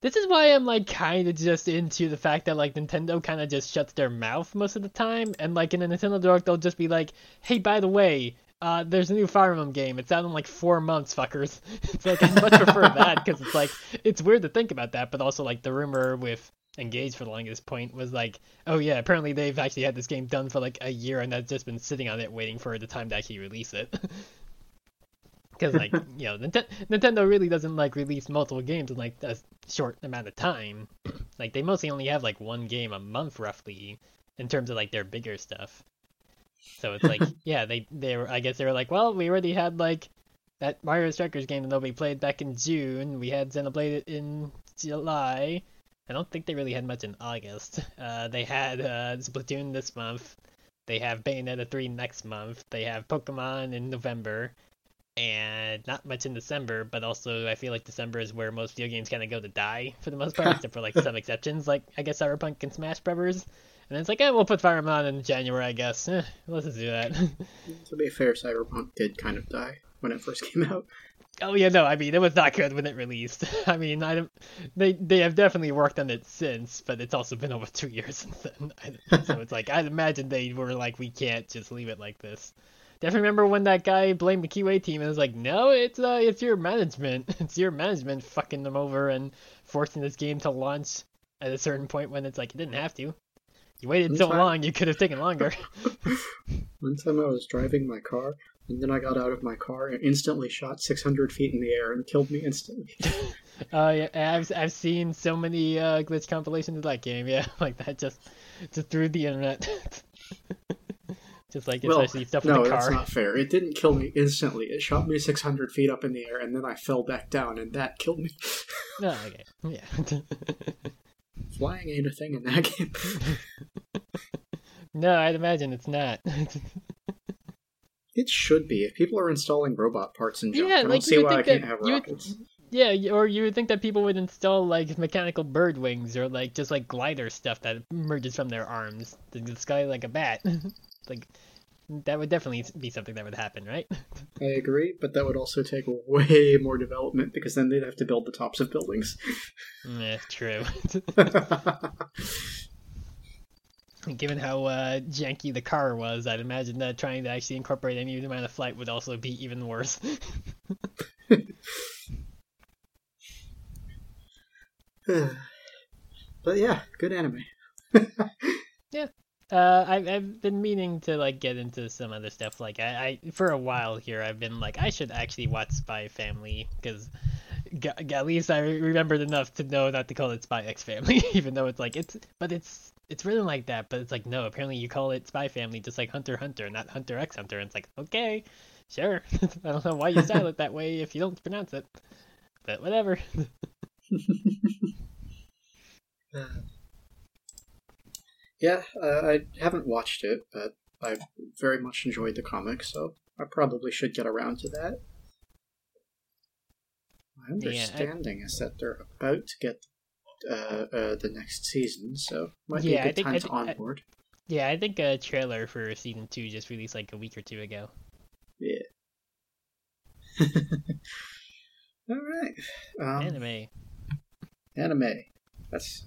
Speaker 3: This is why I'm like kind of just into the fact that like Nintendo kind of just shuts their mouth most of the time, and like in a Nintendo Direct they'll just be like, "Hey, by the way, uh, there's a new Fire Emblem game. It's out in like four months, fuckers." It's like I much prefer that because it's like it's weird to think about that, but also like the rumor with Engage for the longest point was like, oh yeah, apparently they've actually had this game done for like a year and that's just been sitting on it waiting for the time to actually release it. <laughs> Because like <laughs> you know, Nint- Nintendo really doesn't like release multiple games in like a short amount of time. <clears throat> like they mostly only have like one game a month roughly in terms of like their bigger stuff. So it's like <laughs> yeah, they they were I guess they were like, well, we already had like that Mario Strikers game that nobody played back in June. We had Xenoblade in July. I don't think they really had much in August. <laughs> Uh, they had uh, Splatoon this month. They have Bayonetta 3 next month. They have Pokemon in November. And not much in December, but also I feel like December is where most video games kind of go to die for the most part, <laughs> except for like some exceptions, like I guess Cyberpunk and Smash Brothers. And it's like, eh, we'll put Fire Emblem in January, I guess. Eh, <laughs> let's just do that.
Speaker 2: To be fair, Cyberpunk did kind of die when it first came out.
Speaker 3: Oh yeah, no, I mean it was not good when it released. <laughs> I mean, I don't, they they have definitely worked on it since, but it's also been over two years <laughs> since then. So it's like I'd imagine they were like, we can't just leave it like this. Definitely remember when that guy blamed the QA team and was like, no, it's uh, it's your management, <laughs> it's your management fucking them over and forcing this game to launch at a certain point when it's like it didn't have to. You waited so
Speaker 2: Fine.
Speaker 3: long, you could have taken longer.
Speaker 2: One time I was driving my car, and then I got out of my car and instantly shot 600 feet in the air and killed me instantly.
Speaker 3: Uh, <laughs> yeah, I've I've seen so many uh, glitch compilations of that game. Yeah, <laughs> like that just just through the internet. <laughs> just like
Speaker 2: well,
Speaker 3: especially stuff with
Speaker 2: no,
Speaker 3: the
Speaker 2: that's
Speaker 3: car.
Speaker 2: not fair. It didn't kill me instantly. It shot me 600 feet up in the air, and then I fell back down, and that killed me.
Speaker 3: No, okay, yeah.
Speaker 2: Flying ain't a thing in that game.
Speaker 3: no, I'd imagine it's not.
Speaker 2: It should be. If people are installing robot parts and junk,
Speaker 3: Yeah,
Speaker 2: I don't
Speaker 3: like,
Speaker 2: see
Speaker 3: you would
Speaker 2: why I can't have
Speaker 3: you would- yeah, or you would think that people would install like mechanical bird wings or like just like glider stuff that emerges from their arms to the sky like a bat. <laughs> like that would definitely be something that would happen, right? <laughs>
Speaker 2: I agree, but that would also take way more development because then they'd have to build the tops of buildings.
Speaker 3: yeah, true. <laughs> Given how uh, janky the car was, I'd imagine that trying to actually incorporate any amount of flight would also be even worse. <laughs>
Speaker 2: but yeah, good anime. <laughs>
Speaker 3: Uh, I've I've been meaning to like get into some other stuff. Like I, I for a while here, I've been like I should actually watch Spy Family because at least I remembered enough to know not to call it Spy X Family, <laughs> even though it's like it's but it's it's written like that. But it's like no, apparently you call it Spy Family just like Hunter Hunter, not Hunter X Hunter. And it's like okay, sure. <laughs> I don't know why you style it that way if you don't pronounce it, but whatever. <laughs>
Speaker 2: Yeah, uh, I haven't watched it, but I very much enjoyed the comic, so I probably should get around to that. My understanding is that they're about to get uh, uh, the next season, so might
Speaker 3: Yeah,
Speaker 2: be a good
Speaker 3: think-
Speaker 2: time
Speaker 3: I
Speaker 2: to
Speaker 3: think- I-
Speaker 2: onboard.
Speaker 3: Yeah, I think a trailer for season two just released like a week or two ago.
Speaker 2: Yeah. <laughs> All right. Um,
Speaker 3: Anime.
Speaker 2: anime. That's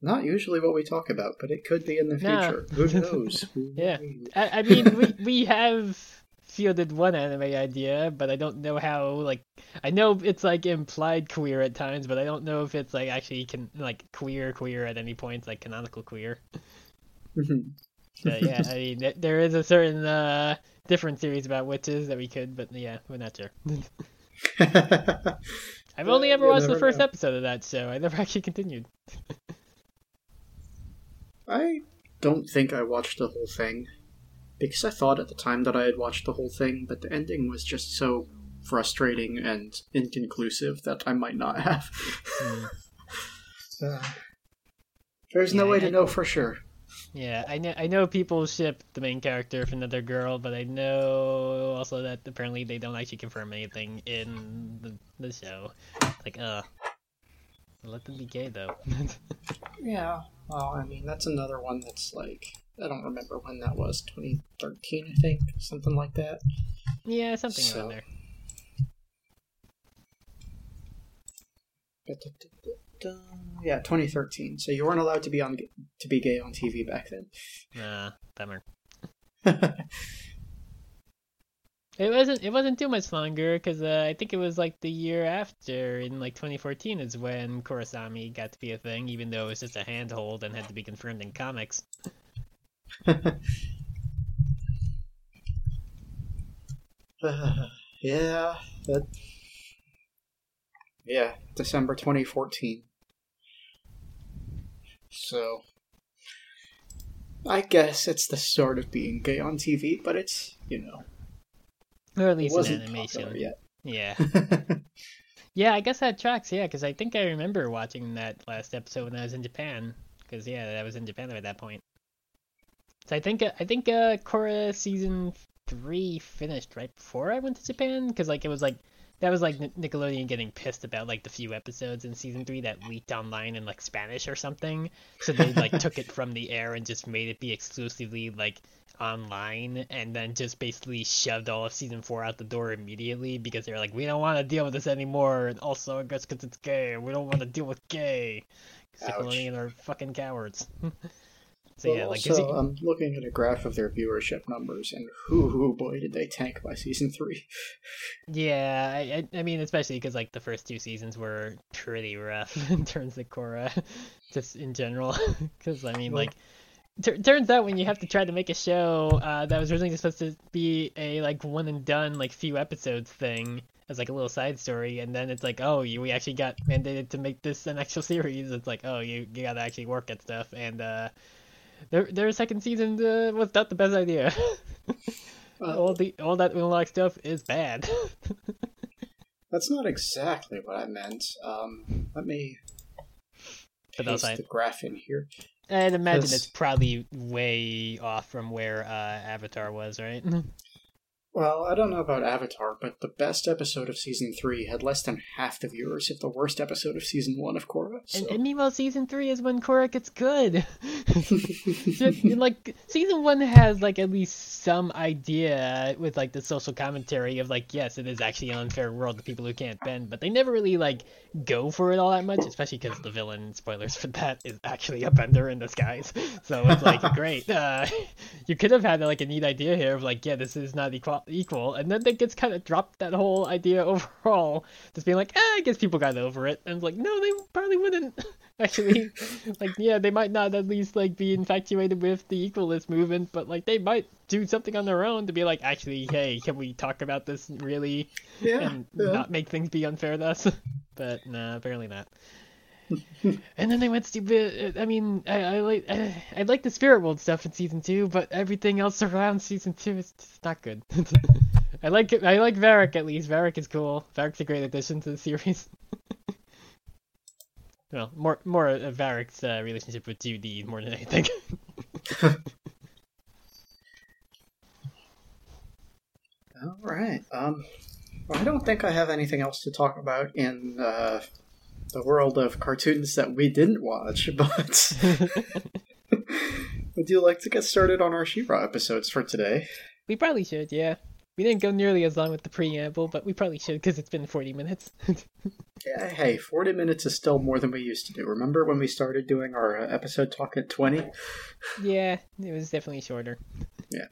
Speaker 2: not usually what we talk about, but it could be in the
Speaker 3: No.
Speaker 2: future. Who <laughs> knows?
Speaker 3: Yeah. I, I mean, we we have fielded one anime idea, but I don't know how. Like, I know it's like implied queer at times, but I don't know if it's like actually can like queer queer at any point, like canonical queer.
Speaker 2: Mhm.
Speaker 3: So yeah, I mean, there is a certain uh different series about witches that we could, but yeah, we're not sure. <laughs> I've only ever watched the first
Speaker 2: know.
Speaker 3: episode of that show. I never <laughs> actually continued.
Speaker 2: I don't think I watched the whole thing because I thought at the time that I had watched the whole thing, but the ending was just so frustrating and inconclusive that I might not <laughs> have.
Speaker 3: Hmm.
Speaker 2: Uh, <laughs> there's no way
Speaker 3: I-
Speaker 2: to know for sure.
Speaker 3: Yeah, I know I know people ship the main character with another girl, but I know also that apparently they don't actually confirm anything in the, the show. Like, uh, let them be gay though. <laughs>
Speaker 2: Yeah, well, I mean, that's another one that's like, I don't remember when that was, 2013, I think, something like that.
Speaker 3: yeah, something
Speaker 2: So-
Speaker 3: around there.
Speaker 2: Yeah, 2013. So you weren't allowed to be on to be gay on TV back then.
Speaker 3: Nah, bummer. <laughs> It wasn't. It wasn't too much longer because uh, I think it was like the year after, in like 2014, is when Korrasami got to be a thing, even though it was just a handhold and had to be confirmed in comics. <laughs>
Speaker 2: yeah, that. Yeah, December 2014. So. I guess it's the start of being gay on TV, but it's, you know,
Speaker 3: Or at least
Speaker 2: wasn't
Speaker 3: animation.
Speaker 2: yet.
Speaker 3: Yeah. <laughs> Yeah, I guess that tracks. Yeah, because I think I remember watching that last episode when I was in Japan. Because yeah, I was in Japan at that point. So I think I think uh, Korra season three finished right before I went to Japan. Because like it was like that was like Nickelodeon getting pissed about like the few episodes in season three that leaked online in like Spanish or something. So they like took it from the air and just made it be exclusively like online and then just basically shoved all of season four out the door immediately because they were like, we don't want to deal with this anymore. And also, I guess because it's gay, we don't want to deal with gay. Nickelodeon are fucking cowards. <laughs> so yeah, like,
Speaker 2: also,
Speaker 3: is
Speaker 2: I'm looking at a graph of their viewership numbers, and whoo, boy, did they tank by season three.
Speaker 3: yeah, I, I, mean, especially because like the first two seasons were pretty rough <laughs> in terms of Korra, <laughs> just in general. <laughs> Because I mean,
Speaker 2: Well-
Speaker 3: like. Tur turns out when you have to try to make a show uh, that was originally supposed to be a like one and done like few episodes thing as like a little side story and then it's like oh you we actually got mandated to make this an actual series it's like oh you, you gotta actually work at stuff and uh their their second season uh, was not the best idea. <laughs>
Speaker 2: Uh,
Speaker 3: all the all that Unalaq stuff is bad. <laughs>
Speaker 2: That's not exactly what I meant. Um, let me
Speaker 3: But
Speaker 2: paste the graph in here.
Speaker 3: i'd imagine
Speaker 2: Because-
Speaker 3: it's probably way off from where uh avatar was right <laughs>
Speaker 2: Well, I don't know about Avatar, but the best episode of season three had less than half the viewers of the worst episode of season one of Korra. So.
Speaker 3: And, and meanwhile, season three is when Korra gets good. <laughs> Like season one has like at least some idea with like the social commentary of like yes, it is actually an unfair world to people who can't bend, but they never really like go for it all that much, especially because the villain spoilers for that is actually a bender in disguise. <laughs> So it's like <laughs> great. Uh, <laughs> you could have had like a neat idea here of like yeah, this is not equal equal, and then they gets kind of dropped that whole idea overall, just being like, eh, I guess people got over it, and it's like no, they probably wouldn't. <laughs> Actually, like yeah, they might not at least like be infatuated with the equalist movement, but like they might do something on their own to be like, actually, hey, can we talk about this really
Speaker 2: yeah,
Speaker 3: and
Speaker 2: yeah.
Speaker 3: not make things be unfair to us? <laughs> but no, apparently not. <laughs> and then they went stupid. I mean, I, I like I, I like the spirit world stuff in season two, but everything else around season two is just not good. I like. I like Varrick at least. Varrick is cool. Varrick's a great addition to the series. Well, more more of Varrick's uh, relationship with Zhu Li more than anything. <laughs>
Speaker 2: All right. Um, well, I don't think I have anything else to talk about in uh, the world of cartoons that we didn't watch, <laughs> but <laughs> would you like to get started on our She-Ra episodes for today?
Speaker 3: we probably should, yeah. We didn't go nearly as long with the preamble, but we probably should because it's been 40 minutes. <laughs>
Speaker 2: Yeah, hey, 40 minutes is still more than we used to do. Remember when we started doing our uh, episode talk at 20?
Speaker 3: yeah, it was definitely shorter. Yeah.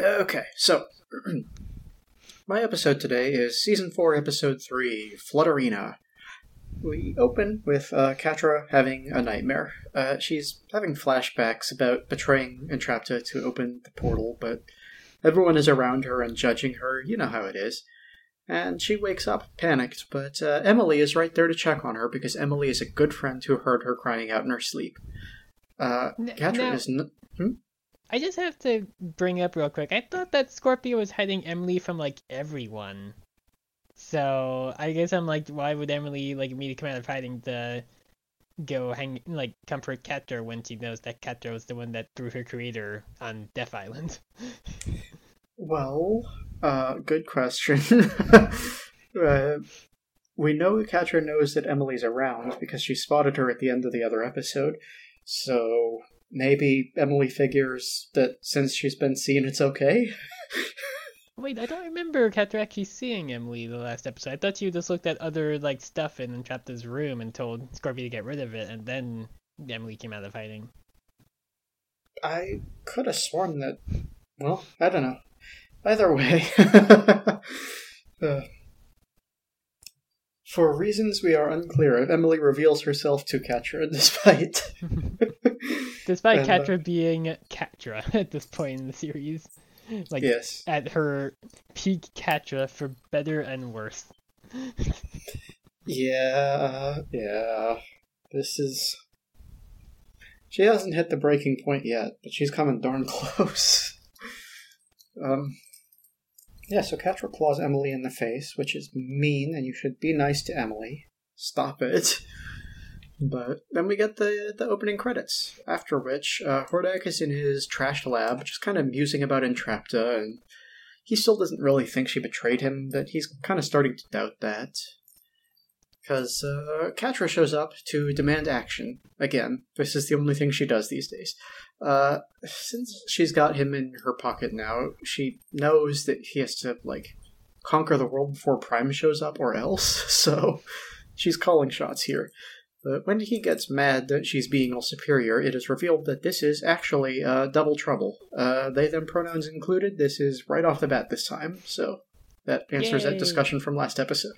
Speaker 2: Okay, so <clears throat> my episode today is season 4, episode 3, Flutterina. We open with uh, Catra having a nightmare. Uh, she's having flashbacks about betraying Entrapta to open the portal, but everyone is around her and judging her. You know how it is. And she wakes up panicked, but uh, Emily is right there to check on her because Emily is a good friend who heard her crying out in her sleep. Uh,
Speaker 3: N-
Speaker 2: Catra
Speaker 3: now-
Speaker 2: is. N-
Speaker 3: I just have to bring up real quick. I thought that Scorpia was hiding Emily from like everyone. So I guess I'm like, why would Emily like me to come out of hiding to go hang like comfort Catra when she knows that Catra was the one that threw her creator on Death Island?
Speaker 2: Well, uh, good question. <laughs> uh, we know Catra knows that Emily's around because she spotted her at the end of the other episode. So maybe Emily figures that since she's been seen, it's okay. <laughs>
Speaker 3: Wait, I don't remember Catra actually seeing Emily the last episode. I thought you just looked at other like stuff in Entrapta's room and told Scorpia to get rid of it, and then Emily came out of hiding.
Speaker 2: I could have sworn that. Well, I don't know. Either way. <laughs> uh, for reasons we are unclear, Emily reveals herself to Catra <laughs> despite. <laughs>
Speaker 3: Despite
Speaker 2: And, uh,
Speaker 3: being Catra at this point in the series, <laughs> like
Speaker 2: yes.
Speaker 3: at her peak Catra for better and worse.
Speaker 2: Yeah, yeah. This is. She hasn't hit the breaking point yet, but she's coming darn <laughs> close. um. Yeah, so Catra claws Emily in the face, which is mean, and you should be nice to Emily. Stop it. <laughs> But then we get the the opening credits, after which uh, Hordak is in his trash lab, just kind of musing about Entrapta, and he still doesn't really think she betrayed him, but he's kind of starting to doubt that. Because uh, Catra shows up to demand action. Again, this is the only thing she does these days. Uh, since she's got him in her pocket now, she knows that he has to, like, conquer the world before Prime shows up or else, <laughs> so she's calling shots here. But when he gets mad that she's being all superior, it is revealed that this is actually uh, double trouble. Uh, they them pronouns included. This is right off the bat this time, so that answers
Speaker 3: Yay.
Speaker 2: that discussion from last episode.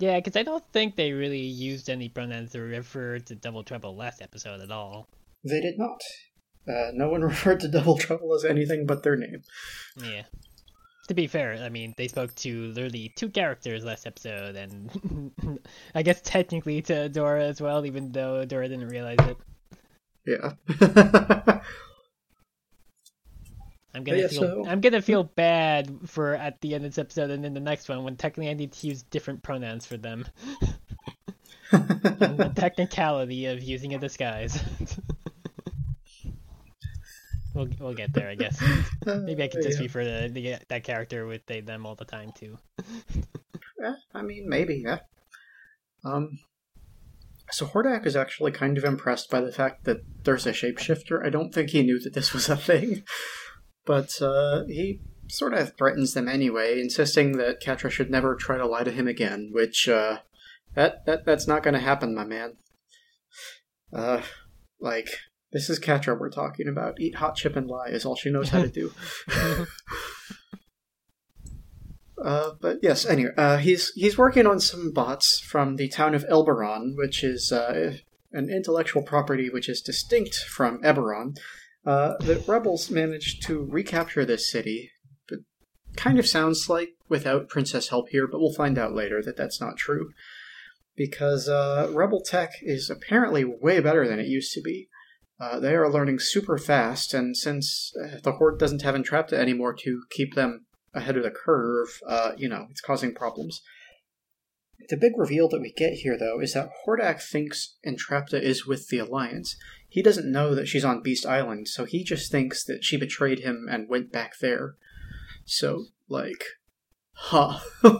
Speaker 3: Yeah, because I don't think they really used any pronouns to refer to Double Trouble last episode at all.
Speaker 2: They did not. Uh, no one <laughs> referred to double trouble as anything but their name.
Speaker 3: Yeah. To be fair, I mean, they spoke to literally two characters last episode, and <laughs> I guess technically to Dora as well, even though Dora didn't realize it.
Speaker 2: Yeah. <laughs>
Speaker 3: I'm gonna
Speaker 2: yeah,
Speaker 3: feel
Speaker 2: so-
Speaker 3: I'm gonna feel bad for at the end of this episode and then the next one when technically I need to use different pronouns for them. <laughs> and the technicality of using a disguise. We'll we'll get there, I guess. <laughs> Maybe I could just
Speaker 2: Yeah.
Speaker 3: refer to the, that character with they them all the time too.
Speaker 2: Yeah, I mean, maybe, yeah. Um, so Hordak is actually kind of impressed by the fact that there's a shapeshifter. I don't think he knew that this was a thing, <laughs> but uh, he sort of threatens them anyway, insisting that Catra should never try to lie to him again. Which uh, that that that's not going to happen, my man. Uh, like this is Catra we're talking about. Eat hot chip and lie is all she knows how to do. <laughs> <laughs> Uh, but yes, anyway, uh, he's he's working on some bots from the town of Elberon, which is uh, an intellectual property which is distinct from Eberron. Uh, the rebels managed to recapture this city, but kind of sounds like without Princess help here, but we'll find out later that that's not true. Because uh, rebel tech is apparently way better than it used to be. Uh, they are learning super fast, and since uh, the Horde doesn't have Entrapta anymore to keep them ahead of the curve, uh, you know, it's causing problems. The big reveal that we get here, though, is that Hordak thinks Entrapta is with the Alliance. He doesn't know that she's on Beast Island, so he just thinks that she betrayed him and went back there. So, like, huh. <laughs>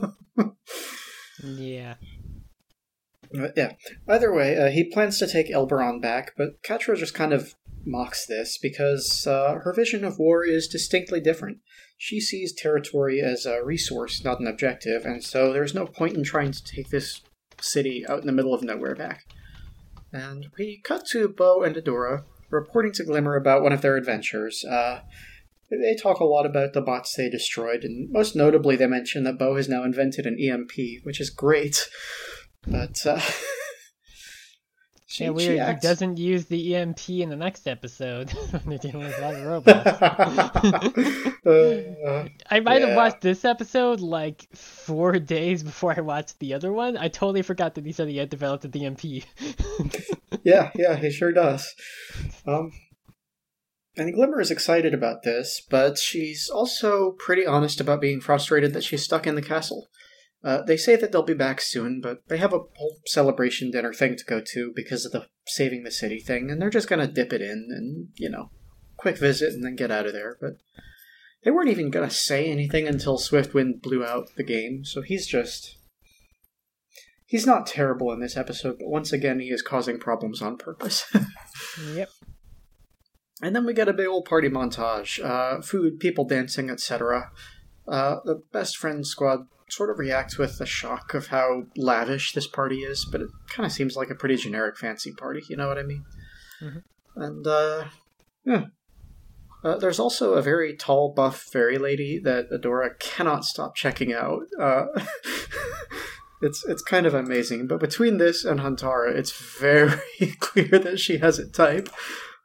Speaker 3: yeah.
Speaker 2: But yeah. Either way, uh, he plans to take Elberon back, but Catra just kind of mocks this because uh, her vision of war is distinctly different. she sees territory as a resource, not an objective, and so there's no point in trying to take this city out in the middle of nowhere back. And we cut to Bow and Adora reporting to Glimmer about one of their adventures. Uh, they talk a lot about the bots they destroyed, and most notably, they mention that Bow has now invented an EMP, which is great. But uh, <laughs> she,
Speaker 3: yeah, weird.
Speaker 2: acts-
Speaker 3: He doesn't use the EMP in the next episode <laughs> when they're dealing with a lot of robots. <laughs>
Speaker 2: Uh,
Speaker 3: I might
Speaker 2: Yeah.
Speaker 3: have watched this episode like four days before I watched the other one. I totally forgot that he said he had developed the EMP.
Speaker 2: yeah, yeah, he sure does. Um, and Glimmer is excited about this, but she's also pretty honest about being frustrated that she's stuck in the castle. Uh, they say that they'll be back soon, but they have a whole celebration dinner thing to go to because of the saving the city thing, and they're just gonna dip it in and, you know, quick visit and then get out of there. But they weren't even gonna say anything until Swiftwind blew out the game, so he's just. He's not terrible in this episode, but once again, he is causing problems on purpose. <laughs>
Speaker 3: yep.
Speaker 2: And then we get a big old party montage uh, food, people dancing, etc. Uh, the best friend squad sort of reacts with the shock of how lavish this party is, but it kind of seems like a pretty generic fancy party, you know what I mean?
Speaker 3: Mhm.
Speaker 2: And, uh, yeah. Uh, there's also a very tall, buff fairy lady that Adora cannot stop checking out. Uh, <laughs> it's it's kind of amazing, but between this and Huntara, it's very <laughs> clear that she has a type.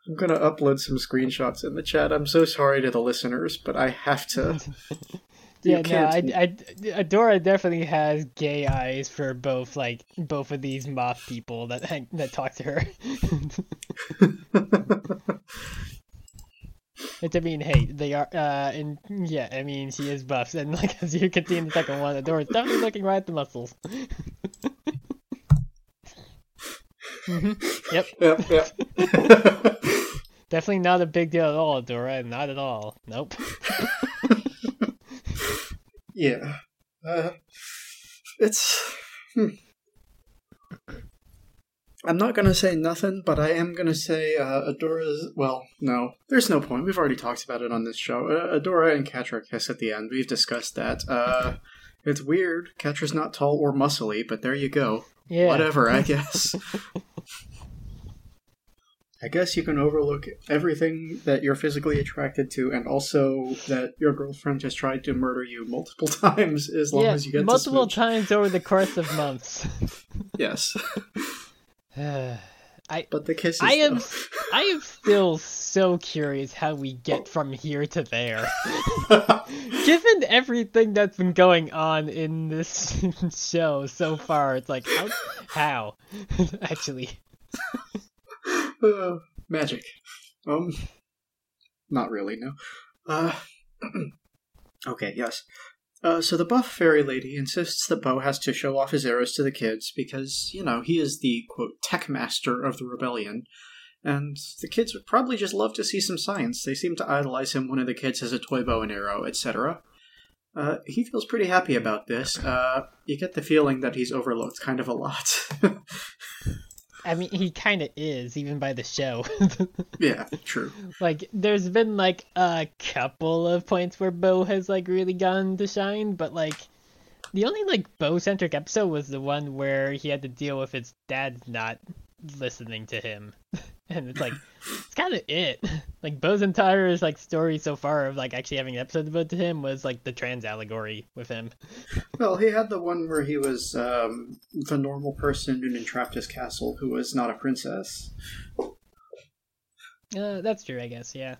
Speaker 2: I'm gonna upload some screenshots in the chat. I'm so sorry to the listeners, but I have to. <laughs>
Speaker 3: Yeah, no, I, I, Adora definitely has gay eyes for both, like both of these moth people that hang- that talk to her. <laughs> Which I mean, hey, they are, uh, and yeah, I mean, she is buff, and like <laughs> as you can see in the second one, Adora's definitely looking right at the muscles. hmm Yep,
Speaker 2: yep, yep. <laughs>
Speaker 3: definitely not a big deal at all, Adora, not at all. Nope.
Speaker 2: Yeah. Uh, it's. Hmm. I'm not gonna say nothing, but I am gonna say uh, Adora's. Well, no, there's no point. We've already talked about it on this show. Uh, Adora and Catra kiss at the end. We've discussed that. Uh, it's weird. Catra's not tall or muscly, but there you go.
Speaker 3: Yeah.
Speaker 2: Whatever, I <laughs> guess. I guess you can overlook everything that you're physically attracted to, and also that your girlfriend has tried to murder you multiple <laughs> times, as long
Speaker 3: yeah,
Speaker 2: as you get
Speaker 3: multiple times over the course of months. <laughs>
Speaker 2: Yes, <sighs>
Speaker 3: I
Speaker 2: but the kisses.
Speaker 3: I am
Speaker 2: though.
Speaker 3: I am <laughs> still so curious how we get from here to there. Given everything that's been going on in this show so far, it's like how how actually.
Speaker 2: Uh, <laughs> magic. Um, not really. No. Uh, <clears throat> okay. Yes. Uh, so the buff fairy lady insists that Bow has to show off his arrows to the kids because you know he is the quote tech master of the rebellion, and the kids would probably just love to see some science. They seem to idolize him. One of the kids has a toy bow and arrow, etc. Uh, he feels pretty happy about this. Uh, you get the feeling that he's overlooked kind of a lot. <laughs>
Speaker 3: I mean, he kind of is even by the show. <laughs>
Speaker 2: yeah, true.
Speaker 3: like, there's been like a couple of points where Bow has like really gone to shine, but like. The only like Bow centric episode was the one where he had to deal with his dad not listening to him. <laughs> and it's like it's kind of it. <laughs> Like Bow's entire like story so far of like actually having an episode devoted to him was like the trans allegory with him.
Speaker 2: Well, he had the one where he was um, the normal person in Entrapta's Castle who was not a princess.
Speaker 3: Uh, that's true, I guess. Yeah.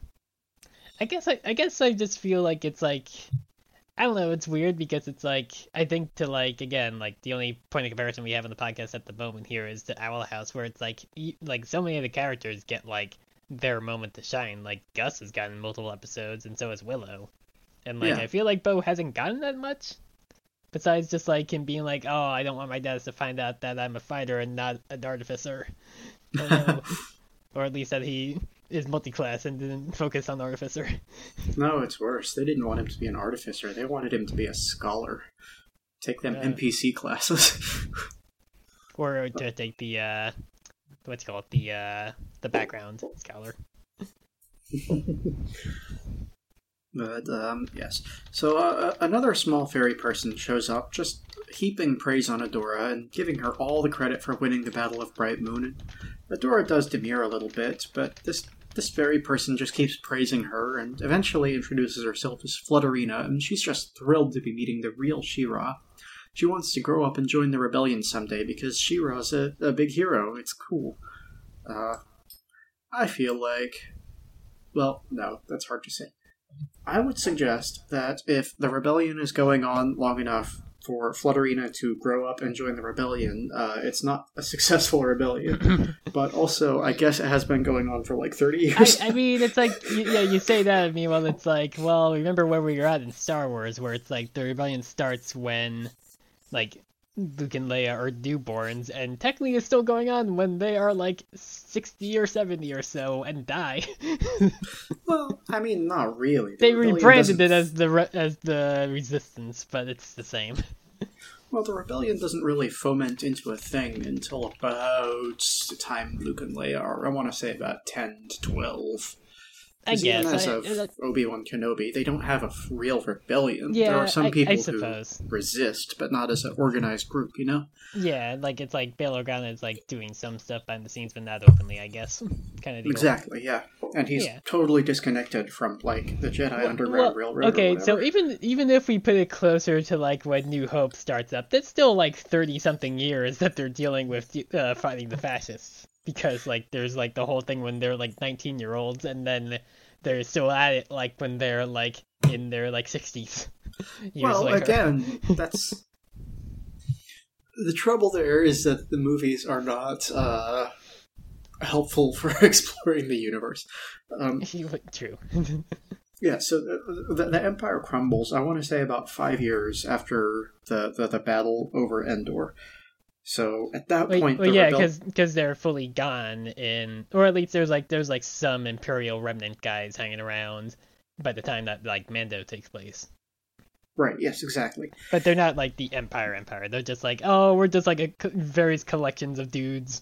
Speaker 3: I guess I, I guess I just feel like it's like I don't know. It's weird because it's like I think to like again like the only point of comparison we have in the podcast at the moment here is to Owl House, where it's like you, like so many of the characters get like their moment to shine. Like Gus has gotten multiple episodes, and so has Willow, and like
Speaker 2: Yeah.
Speaker 3: I feel like Bow hasn't gotten that much. Besides just like him being like, oh, I don't want my dads to find out that I'm a fighter and not an artificer. <laughs> <laughs> Or at least that he is multi-class and didn't <laughs> focus on the artificer.
Speaker 2: No, it's worse. They didn't want him to be an artificer. They wanted him to be a scholar. Take them <laughs>
Speaker 3: Uh.
Speaker 2: NPC classes.
Speaker 3: or to take the uh what's called the uh the background scholar <laughs>
Speaker 2: But um, yes. So uh, another small fairy person shows up, just heaping praise on Adora and giving her all the credit for winning the Battle of Bright Moon. And Adora does demur a little bit, but this this fairy person just keeps praising her and eventually introduces herself as Flutterina, and she's just thrilled to be meeting the real She-Ra. She wants to grow up and join the rebellion someday because She-Ra's a, a big hero. It's cool. Uh, I feel like. Well, no, that's hard to say. I would suggest that if the rebellion is going on long enough for Flutterina to grow up and join the rebellion, uh, it's not a <laughs> successful rebellion. <laughs> but also, I guess it has been going on for like 30 years.
Speaker 3: I, I mean, it's like, you, yeah, you say that, I mean, well, it's like, well, remember where we were at in Star Wars, where it's like the rebellion starts when, like, Luke and Leia are newborns, and technically is still going on when they are like 60 or 70 or so and die. <laughs>
Speaker 2: well, I mean, not really. The
Speaker 3: they rebranded
Speaker 2: doesn't-
Speaker 3: it as the re- as the Resistance, but it's the same.
Speaker 2: Well, the rebellion doesn't really foment into a thing until about the time Luke and Leia are, I want to say about 10 to 12.
Speaker 3: I guess.
Speaker 2: Even as
Speaker 3: I-
Speaker 2: of
Speaker 3: I-
Speaker 2: Obi Wan Kenobi, they don't have a f- real rebellion.
Speaker 3: Yeah,
Speaker 2: there are some
Speaker 3: I- I
Speaker 2: people who resist, but not as an organized group, you know?
Speaker 3: yeah, like it's like Bail Organa is like doing some stuff behind the scenes, but not openly, I guess. <laughs> kind of.
Speaker 2: Exactly, yeah. And he's
Speaker 3: Yeah.
Speaker 2: totally disconnected from, like, the Jedi Underground
Speaker 3: Well,
Speaker 2: Railroad.
Speaker 3: okay, so even even if we put it closer to like when New Hope starts up, that's still like thirty something years that they're dealing with uh, fighting the fascists. Because like there's like the whole thing when they're like nineteen year olds, and then they're still at it like when they're like in their like sixties. <laughs>
Speaker 2: Well, again, <laughs> that's the trouble. There is that the movies are not uh, helpful <laughs> for exploring the universe. Um,
Speaker 3: true.
Speaker 2: yeah, so the, the, the Empire crumbles. I want to say about five years after the the, the battle over Endor. So at that point,
Speaker 3: well, yeah,
Speaker 2: rebel-
Speaker 3: because they're fully gone in, or at least there's like there's like some Imperial remnant guys hanging around by the time that like Mando takes place.
Speaker 2: right, yes, exactly.
Speaker 3: But they're not like the Empire Empire. They're just like, oh, we're just like a co- various collections of dudes.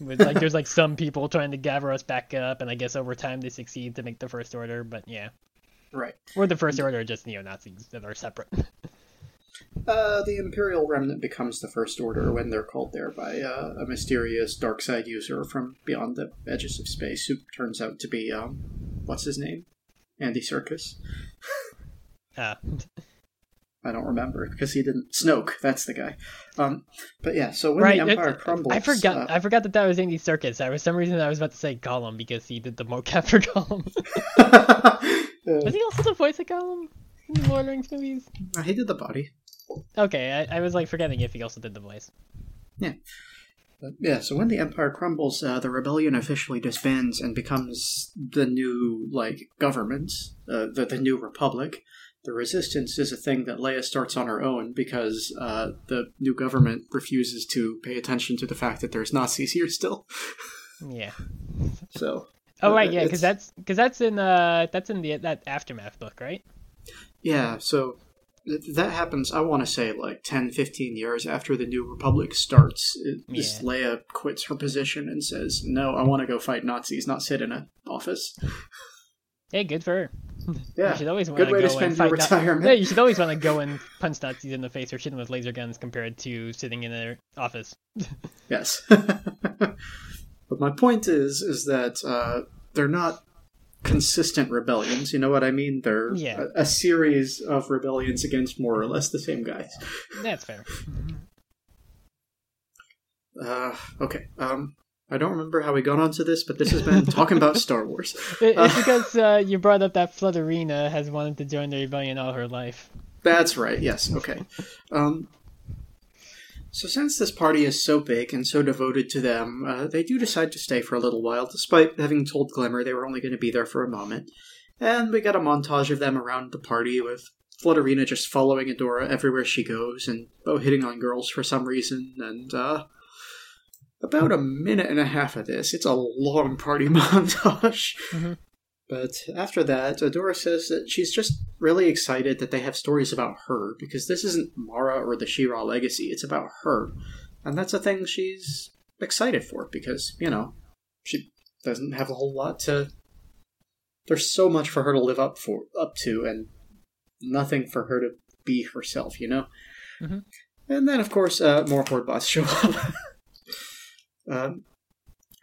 Speaker 3: With like, there's like some people trying to gather us back up, and I guess over time they succeed to make the First Order. But yeah,
Speaker 2: Right.
Speaker 3: or the First Order are just neo Nazis that are separate. <laughs>
Speaker 2: Uh, the Imperial Remnant becomes the First Order when they're called there by uh, a mysterious dark side user from beyond the edges of space who turns out to be, um, what's his name? Andy Serkis.
Speaker 3: uh, <laughs>
Speaker 2: I don't remember because he didn't. Snoke, that's the guy. Um, but yeah, so when
Speaker 3: right.
Speaker 2: the Empire
Speaker 3: it-
Speaker 2: crumbles,
Speaker 3: I forgot.
Speaker 2: uh,
Speaker 3: I forgot that that was Andy Serkis. I was some reason I was about to say Gollum because he did the mocap for <laughs> Gollum. <laughs> was he also the voice of Gollum in the Lord of the Rings movies?
Speaker 2: uh, he did the body.
Speaker 3: Okay, I, I was like forgetting if he also did the voice.
Speaker 2: But, yeah, so when the Empire crumbles, uh, the rebellion officially disbands and becomes the new like government, uh, the the new republic. The resistance is a thing that Leia starts on her own because uh, the new government refuses to pay attention to the fact that there's Nazis here still.
Speaker 3: Yeah. <laughs>
Speaker 2: So
Speaker 3: Oh
Speaker 2: Uh,
Speaker 3: right, yeah, because that's because that's in uh that's in the that aftermath book, right?
Speaker 2: yeah, so that happens. I want to say like 10, 15 years after the new republic starts. It, This
Speaker 3: Yeah.
Speaker 2: Leia quits her position and says, "No, I want to go fight Nazis, not sit in an office." <laughs>
Speaker 3: Hey, good for her. <laughs>
Speaker 2: Yeah,
Speaker 3: you should always want
Speaker 2: good way to
Speaker 3: go
Speaker 2: spend
Speaker 3: and
Speaker 2: your
Speaker 3: fight Na-
Speaker 2: retirement.
Speaker 3: yeah, you should always want to go <laughs> and punch Nazis in the face or shoot them with laser guns compared to sitting in their office.
Speaker 2: Yes. but my point is is that uh, they're not consistent rebellions. You know what I mean? They're
Speaker 3: Yeah.
Speaker 2: a, a series of rebellions against more or less the same guys. <laughs>
Speaker 3: That's fair.
Speaker 2: Uh, okay. Um, I don't remember how we got onto this, but this has been talking about <laughs> Star Wars.
Speaker 3: It-
Speaker 2: Uh.
Speaker 3: it's because uh, you brought up that Flutterina has wanted to join the rebellion all her life.
Speaker 2: That's right. Yes. Okay. Um, so since this party is so big and so devoted to them, uh, they do decide to stay for a little while, despite having told Glimmer they were only going to be there for a moment. And we get a montage of them around the party with Flutterina just following Adora everywhere she goes, and Bow hitting on girls for some reason, and uh, about a minute and a half of this. It's a long party <laughs> montage.
Speaker 3: Mhm.
Speaker 2: But after that, Adora says that she's just really excited that they have stories about her, because this isn't Mara or the She-Ra legacy, it's about her. And that's a thing she's excited for, because, you know, she doesn't have a whole lot to there's so much for her to live up for up to, and nothing for her to be herself. You know.
Speaker 3: Mhm.
Speaker 2: And then, of course, uh, more horde bots show up. <laughs> um,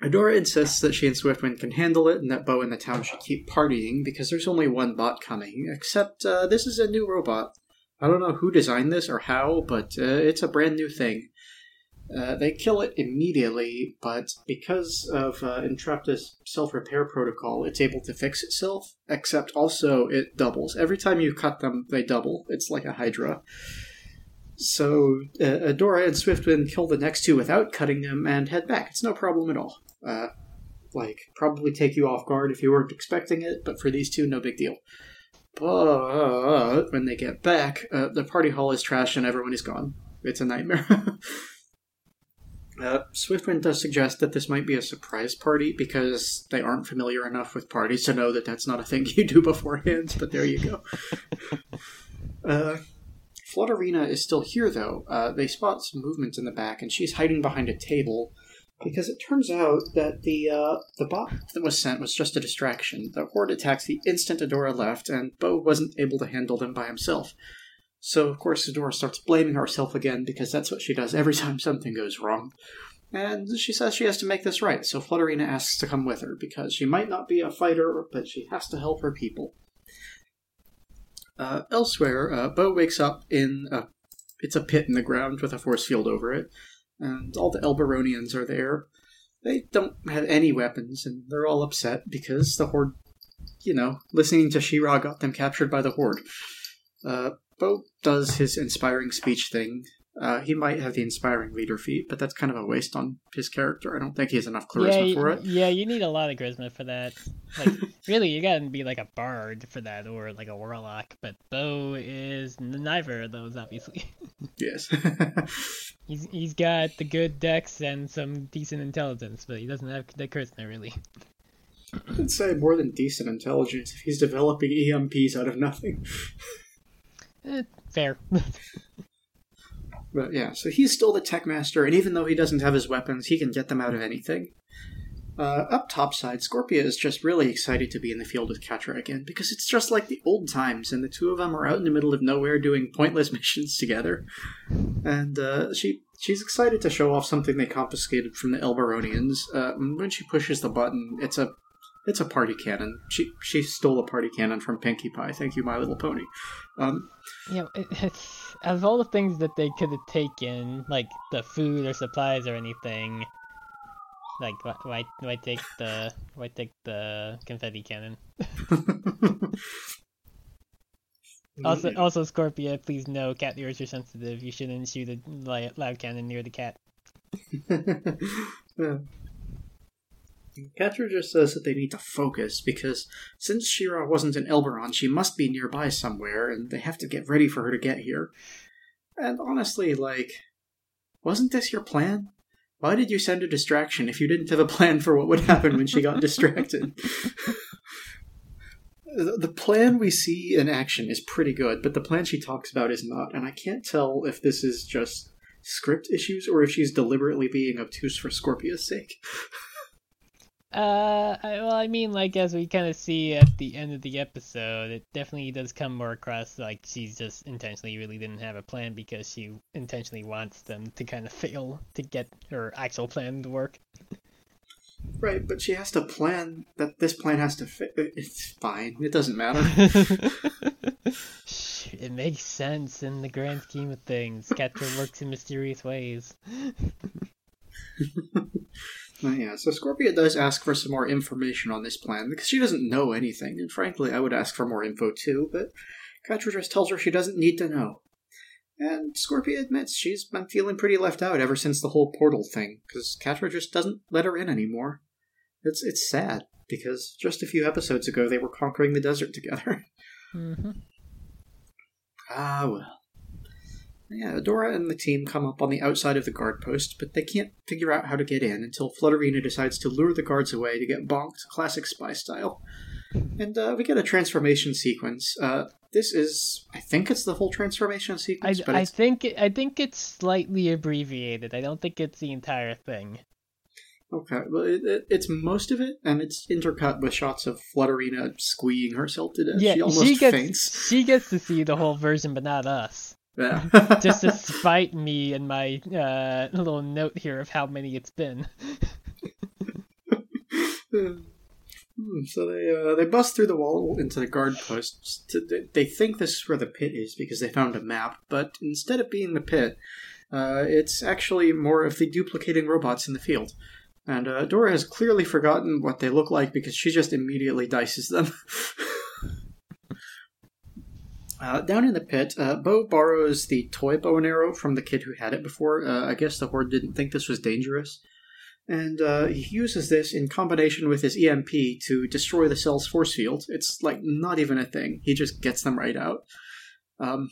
Speaker 2: Adora insists that she and Swiftwind can handle it, and that Bow and the town should keep partying because there's only one bot coming. Except uh, this is a new robot. I don't know who designed this or how, but uh, it's a brand new thing. Uh, they kill it immediately, but because of uh, Entrapta's self repair protocol, it's able to fix itself, except also it doubles. Every time you cut them, they double. It's like a Hydra. So uh, Adora and Swiftwind kill the next two without cutting them and head back. It's no problem at all. Uh, like, probably take you off guard if you weren't expecting it, but for these two, no big deal. But when they get back, uh, the party hall is trashed and everyone is gone. It's a nightmare. <laughs> uh, Swiftwind does suggest that this might be a surprise party because they aren't familiar enough with parties to know that that's not a thing <laughs> you do beforehand, but there you go. <laughs> uh, Flutterina is still here, though. Uh, they spot some movement in the back, and she's hiding behind a table because it turns out that the uh, the bot that was sent was just a distraction. The horde attacks the instant Adora left, and Bow wasn't able to handle them by himself. So of course Adora starts blaming herself again because that's what she does every <laughs> time something goes wrong. And she says she has to make this right, so Flutterina asks to come with her because she might not be a fighter, but she has to help her people. Uh, elsewhere, uh, Bow wakes up in a it's a pit in the ground with a force field over it, and all the Elberonians are there. They don't have any weapons, and they're all upset because the Horde, you know, listening to She-Ra got them captured by the Horde. Uh, Bow does his inspiring speech thing. Uh, he might have the inspiring leader feat, but that's kind of a waste on his character. I don't think he has enough charisma
Speaker 3: yeah,
Speaker 2: for it.
Speaker 3: yeah, you need a lot of charisma for that. Like, <laughs> really, you gotta be like a bard for that, or like a warlock. But Bow is neither of those, obviously. <laughs>
Speaker 2: Yes. <laughs>
Speaker 3: He's he's got the good dex and some decent intelligence, but he doesn't have the charisma really.
Speaker 2: I'd say more than decent intelligence if he's developing EMPs out of nothing.
Speaker 3: Eh, fair.
Speaker 2: But yeah, so he's still the tech master, and even though he doesn't have his weapons, he can get them out of anything. Uh, up top side, Scorpia is just really excited to be in the field with Catra again because it's just like the old times, and the two of them are out in the middle of nowhere doing pointless <laughs> missions together. And uh, she she's excited to show off something they confiscated from the Elberonians. Uh, when she pushes the button, it's a it's a party cannon. She she stole a party cannon from Pinkie Pie. Thank you, My Little Pony. Um,
Speaker 3: it, it's, of all the things that they could have taken, like the food or supplies or anything, like why why, take the why take the confetti cannon? <laughs> Also, also Scorpia, please no, cat ears are sensitive. You shouldn't shoot a loud cannon near the cat. <laughs>
Speaker 2: yeah. Catra just says that they need to focus because since She-Ra wasn't in Elberon, she must be nearby somewhere, and they have to get ready for her to get here. And honestly, like, wasn't this your plan? Why did you send a distraction if you didn't have a plan for what would happen when she got <laughs> distracted? The the plan we see in action is pretty good, but the plan she talks about is not, and I can't tell if this is just script issues or if she's deliberately being obtuse for Scorpia's sake. <laughs>
Speaker 3: Uh, I, well, I mean, like as we kind of see at the end of the episode, it definitely does come more across like she's just intentionally really didn't have a plan because she intentionally wants them to kind of <laughs> fail to get her actual plan to work.
Speaker 2: Right, but she has to plan that this plan has to fit. It's fine. It doesn't matter. <laughs>
Speaker 3: It makes sense in the grand scheme of things. Catra works in mysterious ways. <laughs>
Speaker 2: Uh, yeah, so Scorpia does ask for some more information on this plan because she doesn't know anything, and frankly, I would ask for more info too, but Catra just tells her she doesn't need to know. And Scorpia admits she's been feeling pretty left out ever since the whole portal thing, because Catra just doesn't let her in anymore. It's it's sad because just a few episodes ago they were conquering the desert together.
Speaker 3: Mm-hmm. <laughs>
Speaker 2: Ah, well. Yeah, Dora and the team come up on the outside of the guard post, but they can't figure out how to get in until Flutterina decides to lure the guards away to get bonked, classic spy style. And uh, we get a transformation sequence. Uh, this is, I think it's the whole transformation
Speaker 3: I,
Speaker 2: sequence, but
Speaker 3: I think I think it's slightly abbreviated. I don't think it's the entire thing.
Speaker 2: Okay, well, it, it, it's most of it, and it's intercut with shots of Flutterina squeeing herself to death.
Speaker 3: Yeah,
Speaker 2: she almost
Speaker 3: she gets
Speaker 2: faints.
Speaker 3: she gets to see the whole version, but not us.
Speaker 2: Yeah. <laughs>
Speaker 3: Just to <laughs> spite me and my uh, little note here of how many it's been. <laughs>
Speaker 2: Hmm, so they uh, they bust through the wall into the guard post. To, they, they think this is where the pit is because they found a map, but instead of being the pit, uh, it's actually more of the duplicating robots in the field. And uh, Dora has clearly forgotten what they look like because she just immediately dices them. Uh, down in the pit, uh, Bow borrows the toy bow and arrow from the kid who had it before. Uh, I guess the Horde didn't think this was dangerous. And uh, he uses this in combination with his EMP to destroy the cell's force field. It's like not even a thing. He just gets them right out. Um,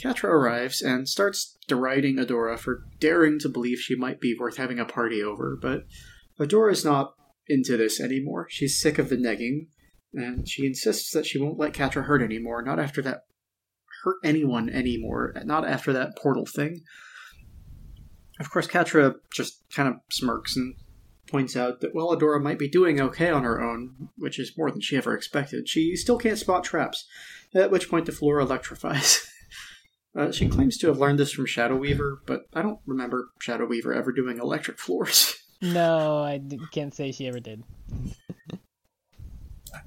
Speaker 2: Catra arrives and starts deriding Adora for daring to believe she might be worth having a party over, but Adora's not into this anymore. She's sick of the negging, and she insists that she won't let Catra hurt anymore, not after that hurt anyone anymore, not after that portal thing. Of course, Catra just kind of smirks and points out that while Adora might be doing okay on her own, which is more than she ever expected, she still can't spot traps, at which point the floor electrifies. <laughs> Uh, she claims to have learned this from Shadow Weaver, but I don't remember Shadow Weaver ever doing electric floors. <laughs>
Speaker 3: No, I can't say she ever did.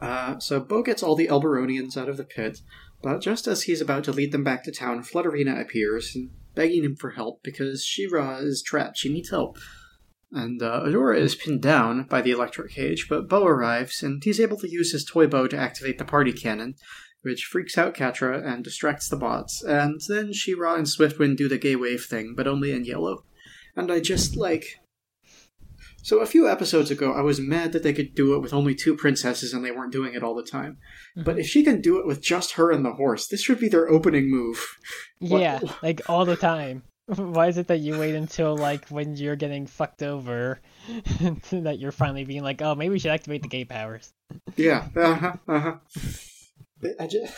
Speaker 2: Uh, so Bow gets all the Elberonians out of the pit, but just as he's about to lead them back to town, Flutterina appears begging him for help because She-Ra is trapped. She needs help. And uh, Adora is pinned down by the electric cage, but Bow arrives and he's able to use his toy bow to activate the party cannon, which freaks out Catra and distracts the bots. And then She-Ra and Swiftwind do the gay wave thing, but only in yellow. And I just like. So a few episodes ago, I was mad that they could do it with only two princesses and they weren't doing it all the time. But if she can do it with just her and the horse, this should be their opening move. What- <laughs>
Speaker 3: Yeah, like all the time. <laughs> Why is it that you wait until like when you're getting fucked over <laughs> that you're finally being like, oh, maybe we should activate the gay powers?
Speaker 2: Yeah, uh huh, uh huh. I just...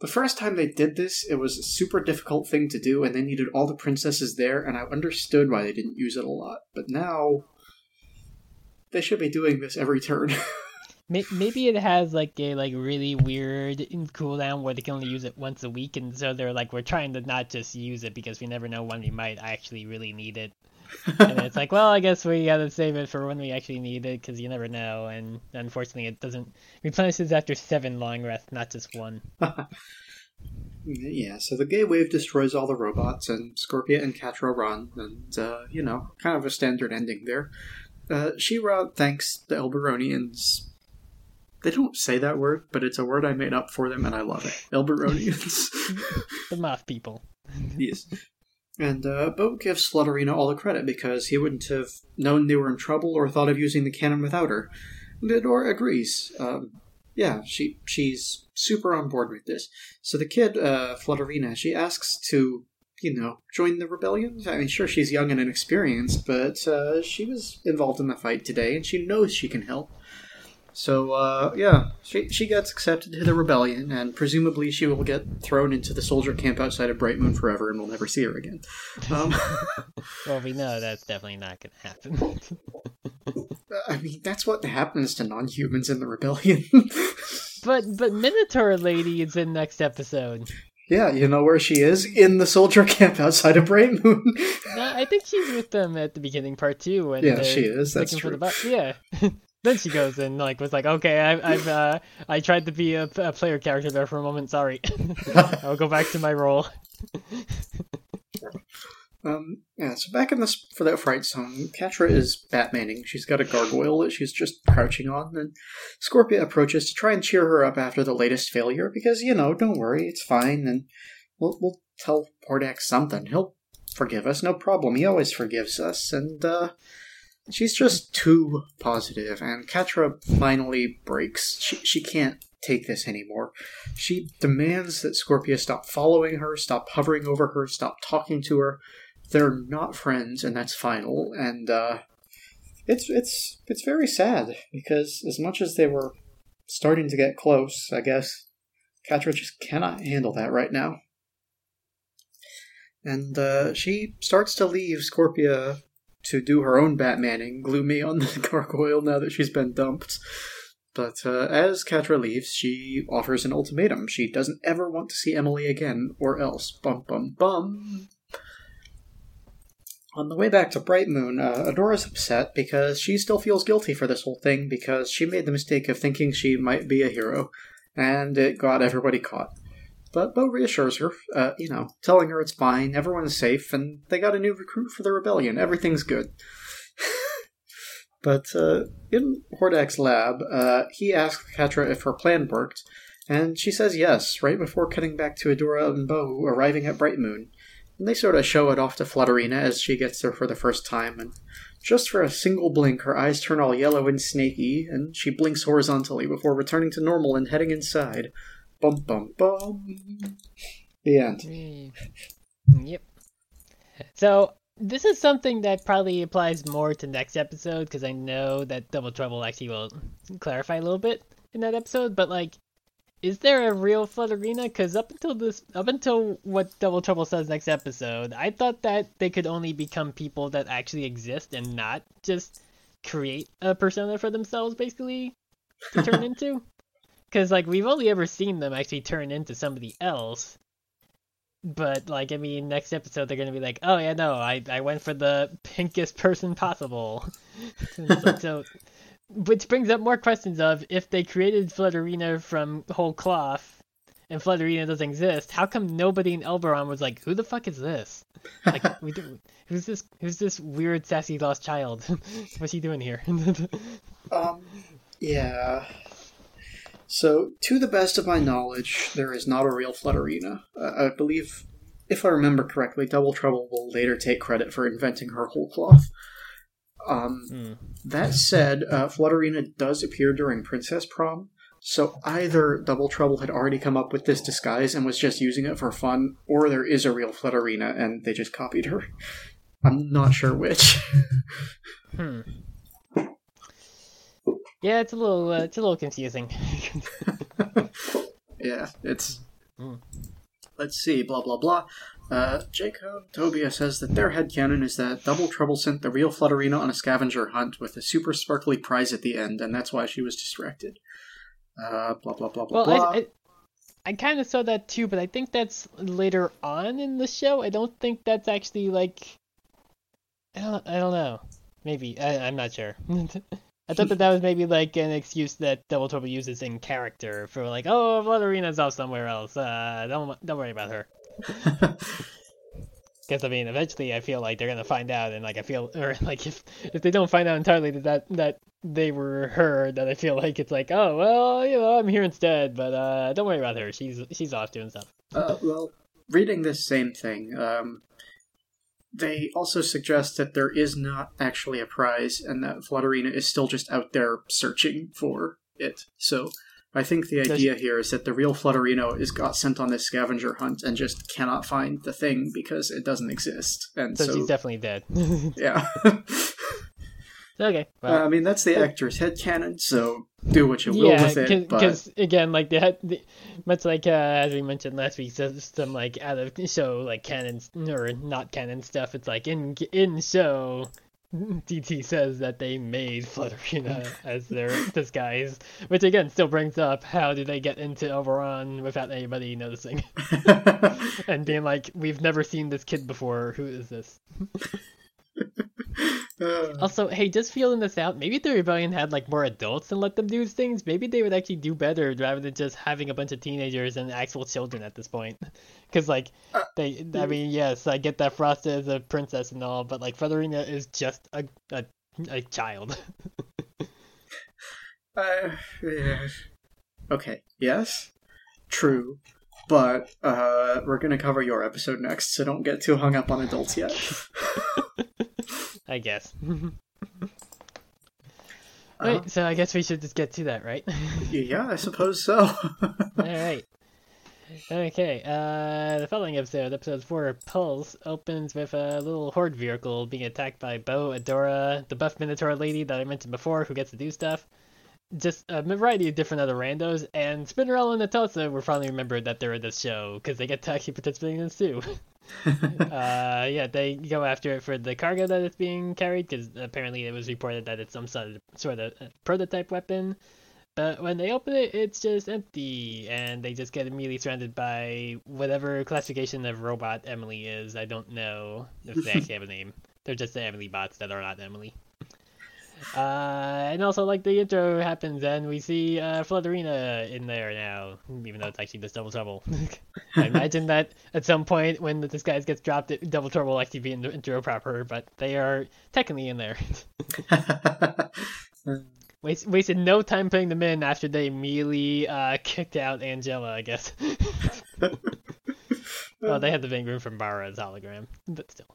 Speaker 2: The first time they did this, it was a super difficult thing to do, and they needed all the princesses there, and I understood why they didn't use it a lot. But now, they should be doing this every turn. <laughs>
Speaker 3: Maybe it has like a like really weird cooldown where they can only use it once a week, and so they're like, we're trying to not just use it because we never know when we might actually really need it. And it's like, well, I guess we gotta save it for when we actually need it because you never know. And unfortunately, it doesn't replenishes after seven long rests, not just one. <laughs>
Speaker 2: yeah, so the gay wave destroys all the robots, and Scorpia and Catra run, and, uh, you know, kind of a standard ending there. Uh, She-Ra thanks the Elberonians. They don't say that word, but it's a word I made up for them, and I love it. Elberonians. <laughs>
Speaker 3: The moth people.
Speaker 2: yes. And uh, Bow gives Flutterina all the credit because he wouldn't have known they were in trouble or thought of using the cannon without her. Adora agrees. Um, yeah, she she's super on board with this. So the kid, uh, Flutterina, she asks to, you know, join the rebellion. I mean, sure, she's young and inexperienced, but uh, she was involved in the fight today, and she knows she can help. So, uh, yeah, she, she gets accepted to the rebellion, and presumably she will get thrown into the soldier camp outside of Bright Moon forever, and we'll never see her again. Um, <laughs>
Speaker 3: Well, we know that's definitely not gonna happen. <laughs>
Speaker 2: I mean, that's what happens to non humans in the rebellion. <laughs>
Speaker 3: but but Minotaur Lady is in next episode.
Speaker 2: yeah, you know where she is? In the soldier camp outside of Bright Moon.
Speaker 3: No, I think she's with them at the beginning part two. When
Speaker 2: Yeah, she is, that's true.
Speaker 3: yeah. Then she goes and like was like, okay, I, I've uh, I tried to be a, a player character there for a moment. Sorry, <laughs> I'll go back to my role. <laughs>
Speaker 2: Um, yeah, so back in this for that fright zone, Catra is Batmaning. She's got a gargoyle that she's just crouching on, and Scorpia approaches to try and cheer her up after the latest failure because you know, don't worry, it's fine, and we'll we'll tell Hordak something. He'll forgive us, no problem. He always forgives us, and uh, she's just too positive, and Catra finally breaks. She she can't take this anymore. She demands that Scorpia stop following her, stop hovering over her, stop talking to her they're not friends, and that's final. And uh, it's it's it's very sad because as much as they were starting to get close, I guess Catra just cannot handle that right now. And uh, she starts to leave Scorpia to do her own Batmaning, gloomy on <laughs> the gargoyle now that she's been dumped. But uh, as Catra leaves, she offers an ultimatum. She doesn't ever want to see Emily again, or else. Bum bum bum. On the way back to Bright Moon, uh, Adora's upset because she still feels guilty for this whole thing because she made the mistake of thinking she might be a hero, and it got everybody caught. But Bow reassures her, uh, you know, telling her it's fine, everyone's safe, and they got a new recruit for the rebellion, everything's good. <laughs> but uh, in Hordak's lab, uh, he asks Catra if her plan worked, and she says yes, right before cutting back to Adora and Bow arriving at Bright Moon. And they sort of show it off to Flutterina as she gets there for the first time, and just for a single blink, her eyes turn all yellow and snaky, and she blinks horizontally before returning to normal and heading inside. Bum bum bum. The end.
Speaker 3: Mm. Yep. So this is something that probably applies more to next episode because I know that Double Trouble actually will clarify a little bit in that episode. But like, is there a real Flutterina? Because up until this, up until what Double Trouble says next episode, I thought that they could only become people that actually exist and not just create a persona for themselves, basically, to turn <laughs> into. Because like we've only ever seen them actually turn into somebody else. But like I mean, next episode they're gonna be like, oh yeah, no, I I went for the pinkest person possible. <laughs> so, which brings up more questions of if they created Flutterina from whole cloth, and Flutterina doesn't exist, how come nobody in Elberon was like, who the fuck is this? Like, we do, <laughs> who's this? Who's this weird sassy lost child? <laughs> What's he doing here?
Speaker 2: Um, yeah. So, to the best of my knowledge, there is not a real Flutterina. Uh, I believe, if I remember correctly, Double Trouble will later take credit for inventing her whole cloth. Um,
Speaker 3: Hmm.
Speaker 2: That said, uh, Flutterina does appear during Princess Prom, so either Double Trouble had already come up with this disguise and was just using it for fun, or there is a real Flutterina and they just copied her. I'm not sure which. <laughs>
Speaker 3: Hmm. Yeah, it's a little uh, it's a little confusing. <laughs>
Speaker 2: yeah, it's.
Speaker 3: Mm.
Speaker 2: Let's see, blah blah blah. Uh, Jacob Tobia says that their headcanon is that Double Trouble sent the real Flutterina on a scavenger hunt with a super sparkly prize at the end, and that's why she was distracted. Uh, blah blah blah blah
Speaker 3: well,
Speaker 2: blah.
Speaker 3: I, I, I kind of saw that too, but I think that's later on in the show. I don't think that's actually like. I don't. I don't know. Maybe I, I'm not sure. <laughs> I thought that that was maybe like an excuse that Double Trouble uses in character for like, oh, Flutterina's off somewhere else. Uh, don't don't worry about her. <laughs> Because I mean, eventually, I feel like they're gonna find out, and like I feel, or <laughs> like if if they don't find out entirely that that, that they were her, then I feel like it's like, oh well, you know, I'm here instead, but uh, don't worry about her. She's she's off doing stuff.
Speaker 2: Uh, well, reading this same thing, um, they also suggest that there is not actually a prize, and that Flutterina is still just out there searching for it. So, I think the idea here is that the real Flutterino is got sent on this scavenger hunt and just cannot find the thing because it doesn't exist. And
Speaker 3: So,
Speaker 2: so,
Speaker 3: she's definitely dead.
Speaker 2: yeah. <laughs> <laughs>
Speaker 3: okay. Well,
Speaker 2: Uh, I mean, that's the actor's headcanon, so do what you will
Speaker 3: yeah,
Speaker 2: with it. But
Speaker 3: because again, like they had, the, much like uh, as we mentioned last week, so some like out of show like canon or not canon stuff. It's like in in show, <laughs> DT says that they made Flutterina <laughs> as their disguise, which again still brings up how do they get into Oberon without anybody noticing <laughs> and being like, we've never seen this kid before. Who is this?
Speaker 2: Uh,
Speaker 3: Also, hey, just feeling this out. Maybe the rebellion had like more adults and let them do things. Maybe they would actually do better rather than just having a bunch of teenagers and actual children at this point. <laughs> Because like they, I mean, yes, I get that Frosta is a princess and all, but like Featherina is just a a, a child. <laughs>
Speaker 2: Uh, yeah. Okay, yes, true, but uh, we're gonna cover your episode next, so don't get too hung up on adults yet. <laughs>
Speaker 3: I guess. <laughs>
Speaker 2: Uh,
Speaker 3: Right, so I guess we should just get to that, right? <laughs>
Speaker 2: yeah, I suppose so. <laughs>
Speaker 3: All right. Okay, uh, the following episode, episode 4, Pulse, opens with a little horde vehicle being attacked by Bow, Adora, the buff Minotaur lady that I mentioned before who gets to do stuff, just a variety of different other randos, and Spinnerella and Netossa were finally remembered that they're in this show, because they get to actually participate in this too. <laughs> uh, yeah, they go after it for the cargo that it's being carried because apparently it was reported that it's some sort of, sort of prototype weapon. But when they open it, it's just empty, and they just get immediately surrounded by whatever classification of robot Emily is. I don't know if they <laughs> actually have a name. They're just the Emily bots that are not Emily. Uh, and also, like, the intro happens, and we see uh, Flutterina in there now, even though it's actually just Double Trouble. <laughs> I imagine that at some point when the disguise gets dropped, it, Double Trouble will actually be in the intro proper, but they are technically in there. <laughs> Waste, wasted no time putting them in after they immediately uh, kicked out Angela, I guess. <laughs> well, they had the big room from Mara's hologram, but still.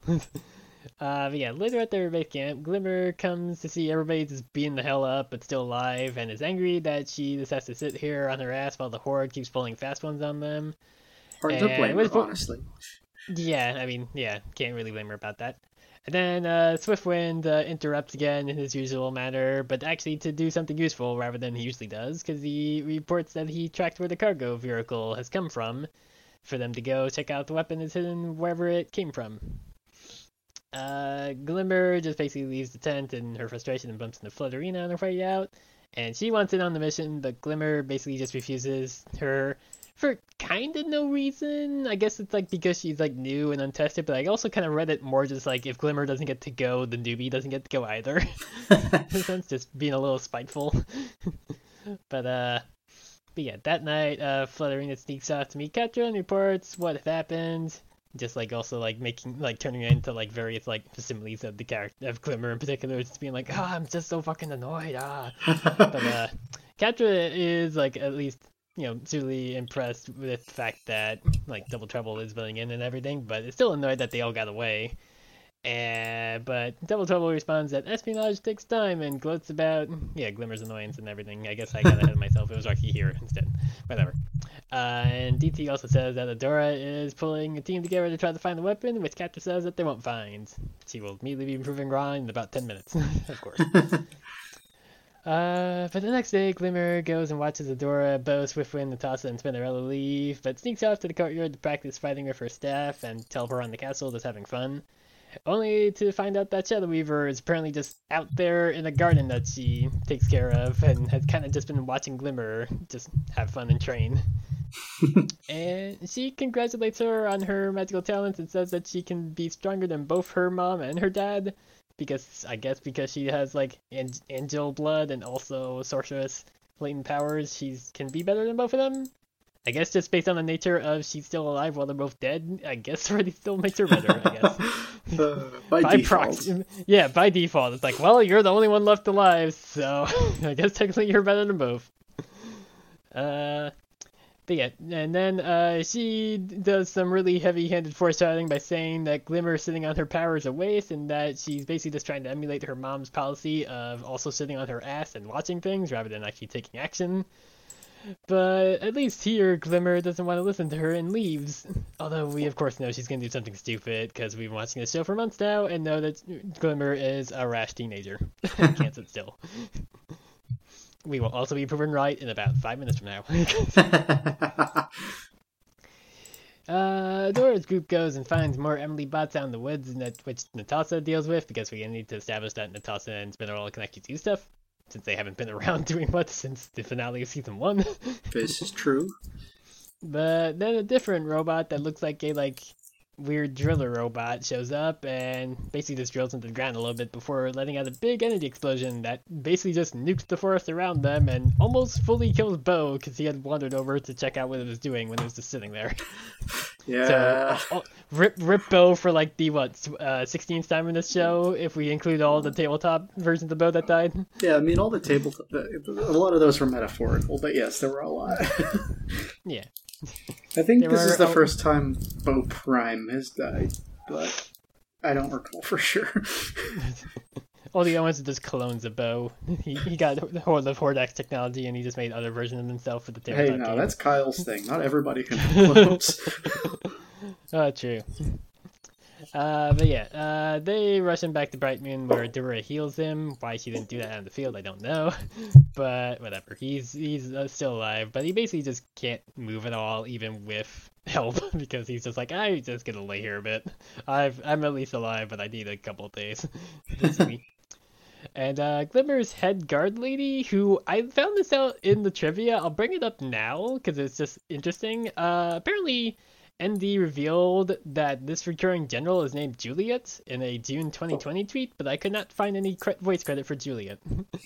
Speaker 3: Uh, but yeah, later at their base camp, Glimmer comes to see everybody just beating the hell up but still alive and is angry that she just has to sit here on her ass while the Horde keeps pulling fast ones on them.
Speaker 2: Hard to blame her, honestly.
Speaker 3: Yeah, I mean, yeah, can't really blame her about that. And then uh, Swiftwind uh, interrupts again in his usual manner, but actually to do something useful rather than he usually does, because he reports that he tracked where the cargo vehicle has come from, for them to go check out the weapon is hidden wherever it came from. Uh, Glimmer just basically leaves the tent in her frustration and bumps into Flutterina on her way out, and she wants in on the mission, but Glimmer basically just refuses her for kind of no reason. I guess it's like because she's like new and untested, but I also kind of read it more just like if Glimmer doesn't get to go, the newbie doesn't get to go either. <laughs> <laughs> In sense, just being a little spiteful. <laughs> but uh, but yeah, that night, uh, Flutterina sneaks off to meet Catra and reports what happened. Just like also like making like turning it into like various like similes of the character of Glimmer in particular, just being like, ah, I'm just so fucking annoyed, ah <laughs> but uh, Catra is like at least you know truly impressed with the fact that like Double Trouble is filling in and everything, but it's still annoyed that they all got away. And but Double Trouble responds that espionage takes time and gloats about yeah Glimmer's annoyance and everything. I guess I got ahead of myself. It was Rocky here instead. Whatever. Uh, and DT also says that Adora is pulling a team together to try to find the weapon, which Captain says that they won't find. She will immediately be proving wrong in about 10 minutes, <laughs> of course. <laughs> Uh, but the next day, Glimmer goes and watches Adora, Bow, Swiftwind, Netossa, and Spinnerella leave, but sneaks off to the courtyard to practice fighting with her staff and teleport on the castle just having fun. Only to find out that Shadow Weaver is apparently just out there in a garden that she takes care of and has kind of just been watching Glimmer just have fun and train. <laughs> and she congratulates her on her magical talents and says that she can be stronger than both her mom and her dad because I guess because she has like an- angel blood and also sorceress latent powers, she can be better than both of them. I guess just based on the nature of she's still alive while they're both dead, I guess <laughs> already still makes her better. I guess <laughs>
Speaker 2: Uh, by,
Speaker 3: by proxy, yeah, by default, it's like, well, you're the only one left alive, so <laughs> I guess technically you're better than both. Uh, but yeah, and then uh, she does some really heavy-handed foreshadowing by saying that Glimmer sitting on her power is a waste, and that she's basically just trying to emulate her mom's policy of also sitting on her ass and watching things rather than actually taking action. But at least here, Glimmer doesn't want to listen to her and leaves. Although we, of course, know she's going to do something stupid because we've been watching this show for months now and know that Glimmer is a rash teenager. can't sit still. We will also be proven right in about five minutes from now. <laughs> Uh, Dora's group goes and finds more Emily bots out in the woods, which Netossa deals with because we need to establish that Netossa and Spinnerella can actually do stuff since they haven't been <laughs> around doing much since the finale of season one.
Speaker 2: this is true.
Speaker 3: but then a different robot that looks like a like weird driller robot shows up and basically just drills into the ground a little bit before letting out a big energy explosion that basically just nukes the forest around them and almost fully kills Bow because he had wandered over to check out what it was doing when it was just sitting there. <laughs>
Speaker 2: Yeah.
Speaker 3: So oh, rip rip Bow for like the what uh, 16th time in this show if we include all the tabletop versions of Bow that died.
Speaker 2: yeah, I mean, all the tabletop. a lot of those were metaphorical, but yes, there were a lot. <laughs>
Speaker 3: Yeah.
Speaker 2: I think
Speaker 3: There
Speaker 2: this is the
Speaker 3: a-
Speaker 2: first time Bow Prime has died, but I don't recall for sure. <laughs>
Speaker 3: All the ones are just clones of Bow. <laughs> He, he got the whole of Hordax technology and he just made other versions of himself for the
Speaker 2: hey,
Speaker 3: tabletop
Speaker 2: no,
Speaker 3: game.
Speaker 2: that's Kyle's thing. Not everybody can <laughs> close.
Speaker 3: Oh, ah, true. Uh, but yeah, uh, they rush him back to Bright Moon where Dora heals him. Why she didn't do that on the field, I don't know. <laughs> But whatever, he's he's uh, still alive. But he basically just can't move at all, even with <laughs> help, because he's just like, I'm just gonna lay here a bit. I've I'm at least alive, but I need a couple of days. <laughs> And uh, Glimmer's head guard lady, who I found this out in the trivia. I'll bring it up now because it's just interesting. Uh, apparently, ND revealed that this recurring general is named Juliet in a June 2020 tweet, but I could not find any cre- voice credit for Juliet. <laughs>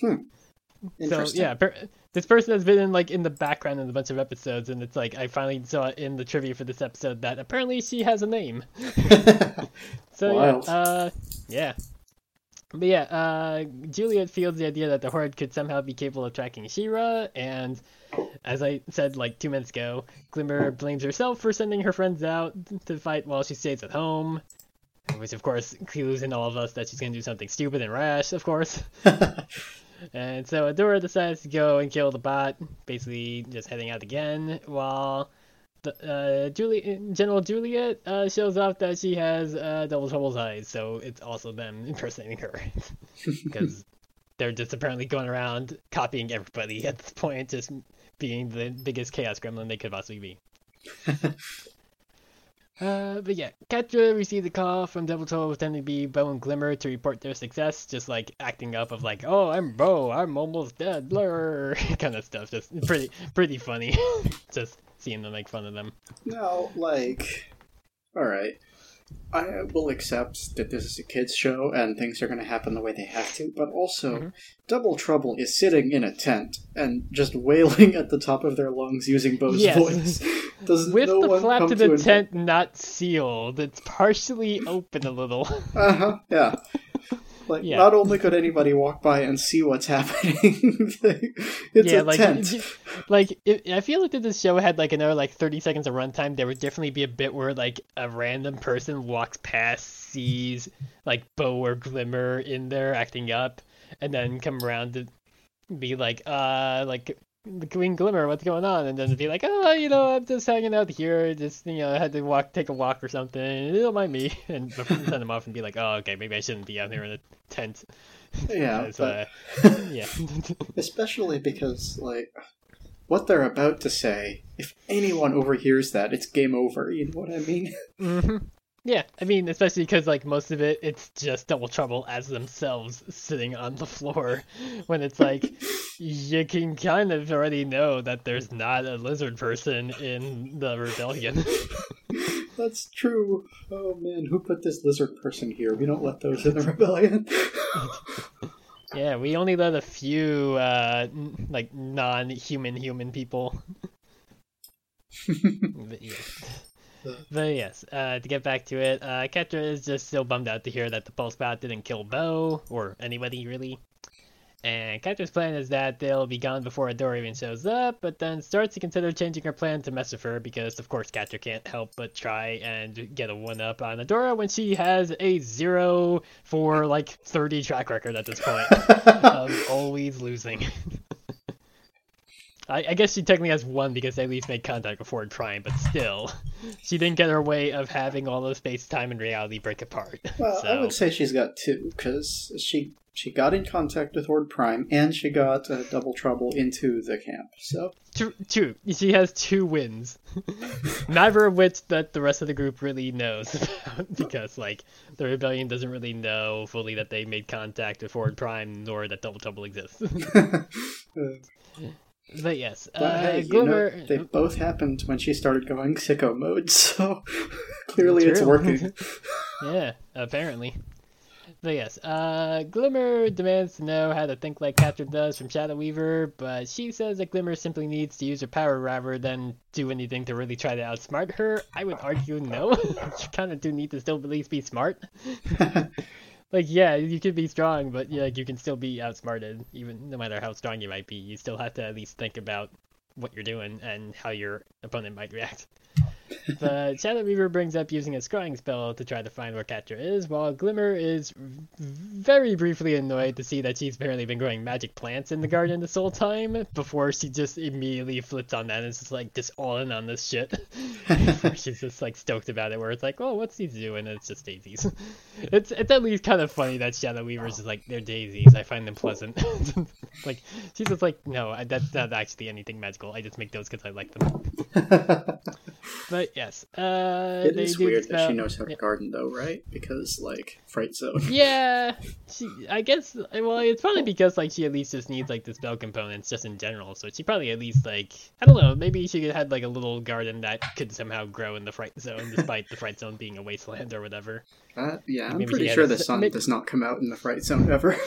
Speaker 3: so yeah, per- this person has been in like in the background in a bunch of episodes, and it's like I finally saw in the trivia for this episode that apparently she has a name. <laughs> So yeah, uh, yeah. But yeah, uh, Juliet feels the idea that the Horde could somehow be capable of tracking She-Ra, and as I said like two minutes ago, Glimmer blames herself for sending her friends out to fight while she stays at home. Which of course clues in all of us that she's gonna do something stupid and rash, of course. <laughs> and so Adora decides to go and kill the bot, basically just heading out again, while uh, Julie, General Juliet uh, shows off that she has uh, Double Trouble's eyes, so it's also them impersonating her. <laughs> Because they're just apparently going around copying everybody at this point, just being the biggest chaos gremlin they could possibly be. <laughs> Uh, but yeah, Catra received a call from Devil Toll pretending to be Bow and Glimmer to report their success, just like acting up of like, oh, I'm Bow, I'm almost dead, blur, <laughs> kind of stuff. Just pretty, pretty funny. just seeing them make fun of them.
Speaker 2: No, like, all right. I will accept that this is a kids' show and things are going to happen the way they have to, but also,
Speaker 3: Mhm.
Speaker 2: Double Trouble is sitting in a tent and just wailing at the top of their lungs using Bow's
Speaker 3: Yes.
Speaker 2: voice. <laughs> Does
Speaker 3: With
Speaker 2: no
Speaker 3: the flap to the tent not sealed, it's partially open a little.
Speaker 2: Uh huh. Yeah. Like,
Speaker 3: Yeah.
Speaker 2: not only could anybody walk by and see what's <laughs> happening, it's
Speaker 3: yeah,
Speaker 2: a
Speaker 3: like,
Speaker 2: tent. <laughs>
Speaker 3: like I feel like if this show had like another like thirty seconds of runtime, there would definitely be a bit where like a random person walks past, sees like Bow or Glimmer in there acting up, and then come around to be like, uh, like the Queen Glimmer, what's going on? And then be like, oh, you know, I'm just hanging out here, just you know, I had to walk, take a walk or something. Don't mind me, <laughs> and send them off and be like, oh, okay, maybe I shouldn't be out here in a tent. <laughs>
Speaker 2: yeah, but
Speaker 3: uh, yeah. <laughs>
Speaker 2: especially because, like, what they're about to say, if anyone overhears that, it's game over. You know what I mean?
Speaker 3: hmm Yeah, I mean, especially because like most of it, it's just Double Trouble as themselves sitting on the floor. <laughs> When it's like, you can kind of already know that there's not a lizard person in the rebellion. <laughs>
Speaker 2: That's true. Oh man, who put this lizard person here? We don't let those in the rebellion. <laughs>
Speaker 3: yeah, we only let a few uh n- like non-human human people. but, yeah. But yes, uh, to get back to it, uh, Catra is just so bummed out to hear that the pulse bot didn't kill Bow or anybody really. And Catra's plan is that they'll be gone before Adora even shows up, but then starts to consider changing her plan to mess with her because, of course, Catra can't help but try and get a one up on Adora when she has a zero for like 30 track record at this point <laughs> of always losing. <laughs> I, I guess she technically has one because they at least made contact before trying, but still, <laughs> she didn't get her way of having all of space, time, and reality break apart. <laughs>
Speaker 2: well,
Speaker 3: so,
Speaker 2: I would say she's got two because she she got in contact with Horde Prime and she got uh, Double Trouble into the camp. So
Speaker 3: True, true. She has two wins, <laughs> neither of which that the rest of the group really knows about, because like the rebellion doesn't really know fully that they made contact with Horde Prime, nor that Double Trouble exists. But yes,
Speaker 2: But
Speaker 3: uh,
Speaker 2: hey, you
Speaker 3: Glimmer.
Speaker 2: know, they both happened when she started going sicko mode, <laughs> so clearly it's working. <laughs>
Speaker 3: yeah, apparently. But yes, uh, Glimmer demands to know how to think like Catherine does from Shadow Weaver, but she says that Glimmer simply needs to use her power rather than do anything to really try to outsmart her. I would argue no. you kind of do need to still at least be smart. <laughs> like, yeah, you could be strong, but yeah, you can still be outsmarted, even no matter how strong you might be. You still have to at least think about what you're doing and how your opponent might react. But Shadow Weaver brings up using a scrying spell to try to find where Catra is, while Glimmer is very briefly annoyed to see that she's apparently been growing magic plants in the garden this whole time before she just immediately flips on that and is just like just all in on this shit. <laughs> she's just like stoked about it, where it's like, oh, what's these doing? And it's just daisies. It's it's at least kind of funny that Shadow Weaver's is like, they're daisies. I find them pleasant. <laughs> like she's just like, no, that's not actually anything magical. I just make those because I like them. <laughs> But yes, uh,
Speaker 2: It is weird that she knows how to
Speaker 3: yeah.
Speaker 2: garden, though, right? Because like Fright Zone. <laughs>
Speaker 3: Yeah, <laughs> she, I guess. Well, it's probably because like she at least just needs like the spell components just in general. So she probably at least like I don't know. Maybe she could had like a little garden that could somehow grow in the fright zone, despite the fright zone being a wasteland or whatever.
Speaker 2: Uh, yeah, I'm
Speaker 3: Maybe
Speaker 2: pretty sure
Speaker 3: a
Speaker 2: the sun
Speaker 3: may-
Speaker 2: does not come out in the Fright Zone ever. <laughs>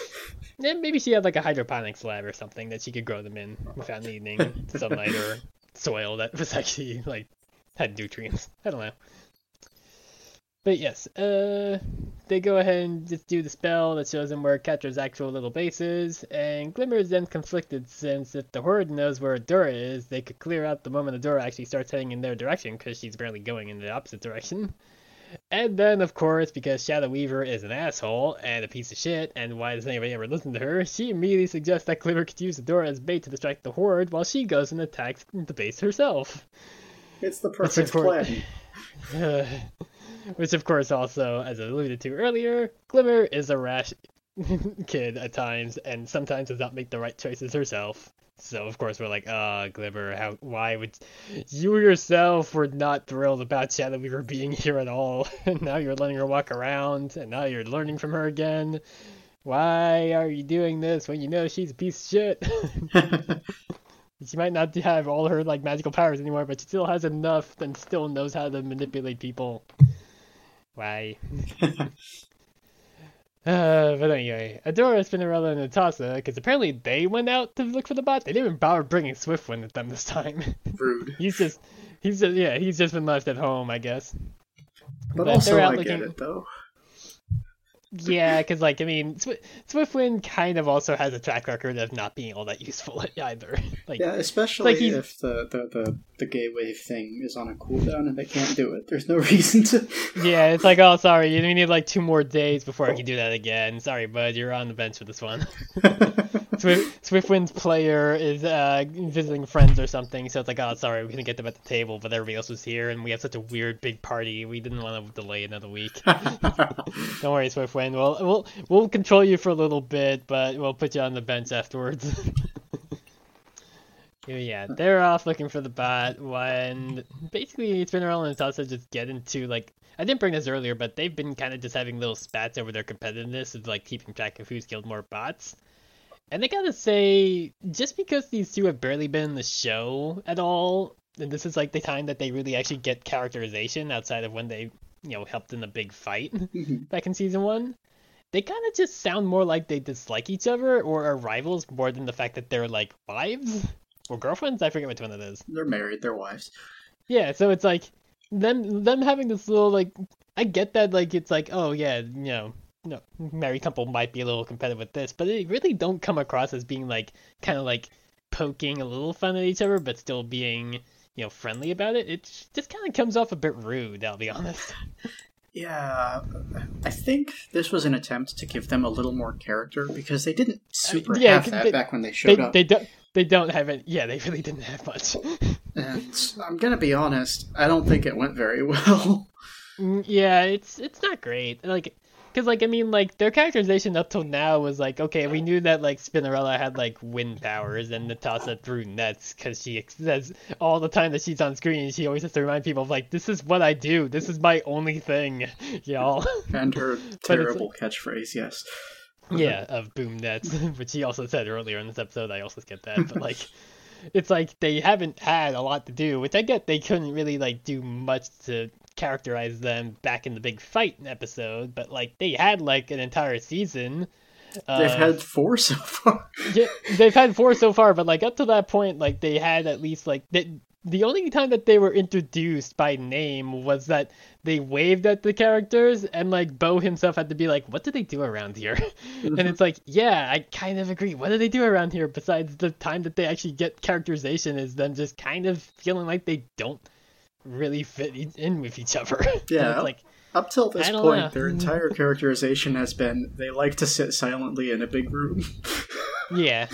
Speaker 3: Yeah, maybe she had like a hydroponics lab or something that she could grow them in without needing sunlight or soil that was actually like had nutrients. <laughs> I don't know. But yes, uh, they go ahead and just do the spell that shows them where Catra's actual little base is, and Glimmer is then conflicted since if the Horde knows where Adora is, they could clear out the moment Adora actually starts heading in their direction because she's barely going in the opposite direction. And then, of course, because Shadow Weaver is an asshole and a piece of shit, and why does anybody ever listen to her, she immediately suggests that Glimmer could use Adora as bait to distract the Horde while she goes and attacks the base herself.
Speaker 2: It's the
Speaker 3: That's
Speaker 2: perfect
Speaker 3: important.
Speaker 2: plan.
Speaker 3: Uh, <laughs> which, of course, also, as I alluded to earlier, Glimmer is a rash <laughs> kid at times, and sometimes does not make the right choices herself. So, of course, we're like, uh, Glimmer, how, why would you yourself were not thrilled about Shadow Weaver being here at all, <laughs> and now you're letting her walk around, and now you're learning from her again. Why are you doing this when you know she's a piece of shit? She might not <laughs> have all her like magical powers anymore, but she still has enough and still knows how to manipulate people. Why? <laughs> Uh, but anyway, Adora, Spinnerella, and Netossa, because apparently they went out to look for the bot. They didn't even bother bringing Swiftwind with them this time. <laughs>
Speaker 2: Rude.
Speaker 3: he's just, he's just, yeah, he's just been left at home, I guess.
Speaker 2: But,
Speaker 3: But
Speaker 2: also,
Speaker 3: out
Speaker 2: I
Speaker 3: looking-
Speaker 2: get it though.
Speaker 3: Yeah, because like I mean, Swi- Swiftwind kind of also has a track record of not being all that <laughs> useful either. <laughs> like,
Speaker 2: Yeah, especially
Speaker 3: he's-
Speaker 2: if the, the, the, the gay wave thing is on a cooldown and they can't do it. There's no <laughs> reason to.
Speaker 3: Yeah, it's like, oh, sorry, you need like two more days before I can oh. do that again. Sorry, bud, you're on the bench for this one. Swift, Swiftwind's player is uh, visiting friends or something, so it's like, oh, sorry, we couldn't get them at the table, but everybody else was here, and we have such a weird big party. We didn't want to delay another week. <laughs> Don't worry, Swiftwind. We'll we'll we'll control you for a little bit, but we'll put you on the bench afterwards. <laughs> yeah, they're off looking for the bot when basically Spinnerella and Tasa just get into like I didn't bring this earlier, but they've been kind of just having little spats over their competitiveness of like keeping track of who's killed more bots. And I gotta say, just because these two have barely been in the show at all, and this is like the time that they really actually get characterization outside of when they, you know, helped in the big fight <laughs> mm-hmm. back in season one, they kind of just sound more like they dislike each other or are rivals more than the fact that they're like wives or girlfriends. I forget which one it is.
Speaker 2: They're married, they're wives.
Speaker 3: Yeah, so it's like them them having this little like I get that like it's like oh yeah you know no married couple might be a little competitive with this, but they really don't come across as being like kind of like poking a little fun at each other, but still being you know friendly about it. It just kind of comes off a bit rude. I'll be honest. <laughs>
Speaker 2: Yeah, I think this was an attempt to give them a little more character because they didn't super
Speaker 3: yeah,
Speaker 2: have that
Speaker 3: they-
Speaker 2: back when they
Speaker 3: They
Speaker 2: showed up.
Speaker 3: they don't they don't have it. Yeah, they really didn't have much. <laughs>
Speaker 2: And I'm gonna be honest, I don't think it went very <laughs> well.
Speaker 3: Mm, yeah, it's it's not great. Like, cause like I mean, like their characterization up till now was like, okay, we knew that like Spinnerella had like wind powers and Natasha threw nets because she says all the time that she's on screen, she always has to remind people of like, this is what I do, this is my only thing, <laughs> y'all.
Speaker 2: And her <laughs> terrible catchphrase, yes.
Speaker 3: yeah, <laughs> of boom nets, which he also said earlier in this episode. I also skipped that, but like. It's like they haven't had a lot to do, which I get they couldn't really like do much to characterize them back in the big fight episode, but like they had like an entire season.
Speaker 2: They've
Speaker 3: uh,
Speaker 2: had four so far.
Speaker 3: yeah, they've had four so far, but like up to that point, like they had at least like the the only time that they were introduced by name was that they waved at the characters, and like Bow himself had to be like, "What do they do around here?" <laughs> and it's like, yeah, I kind of agree. What do they do around here besides the time that they actually get characterization is them just kind of feeling like they don't really fit in with each other. <laughs>
Speaker 2: Yeah.
Speaker 3: like
Speaker 2: Up till this point,
Speaker 3: know.
Speaker 2: their entire characterization has been they like to sit silently in a big room. <laughs>
Speaker 3: yeah,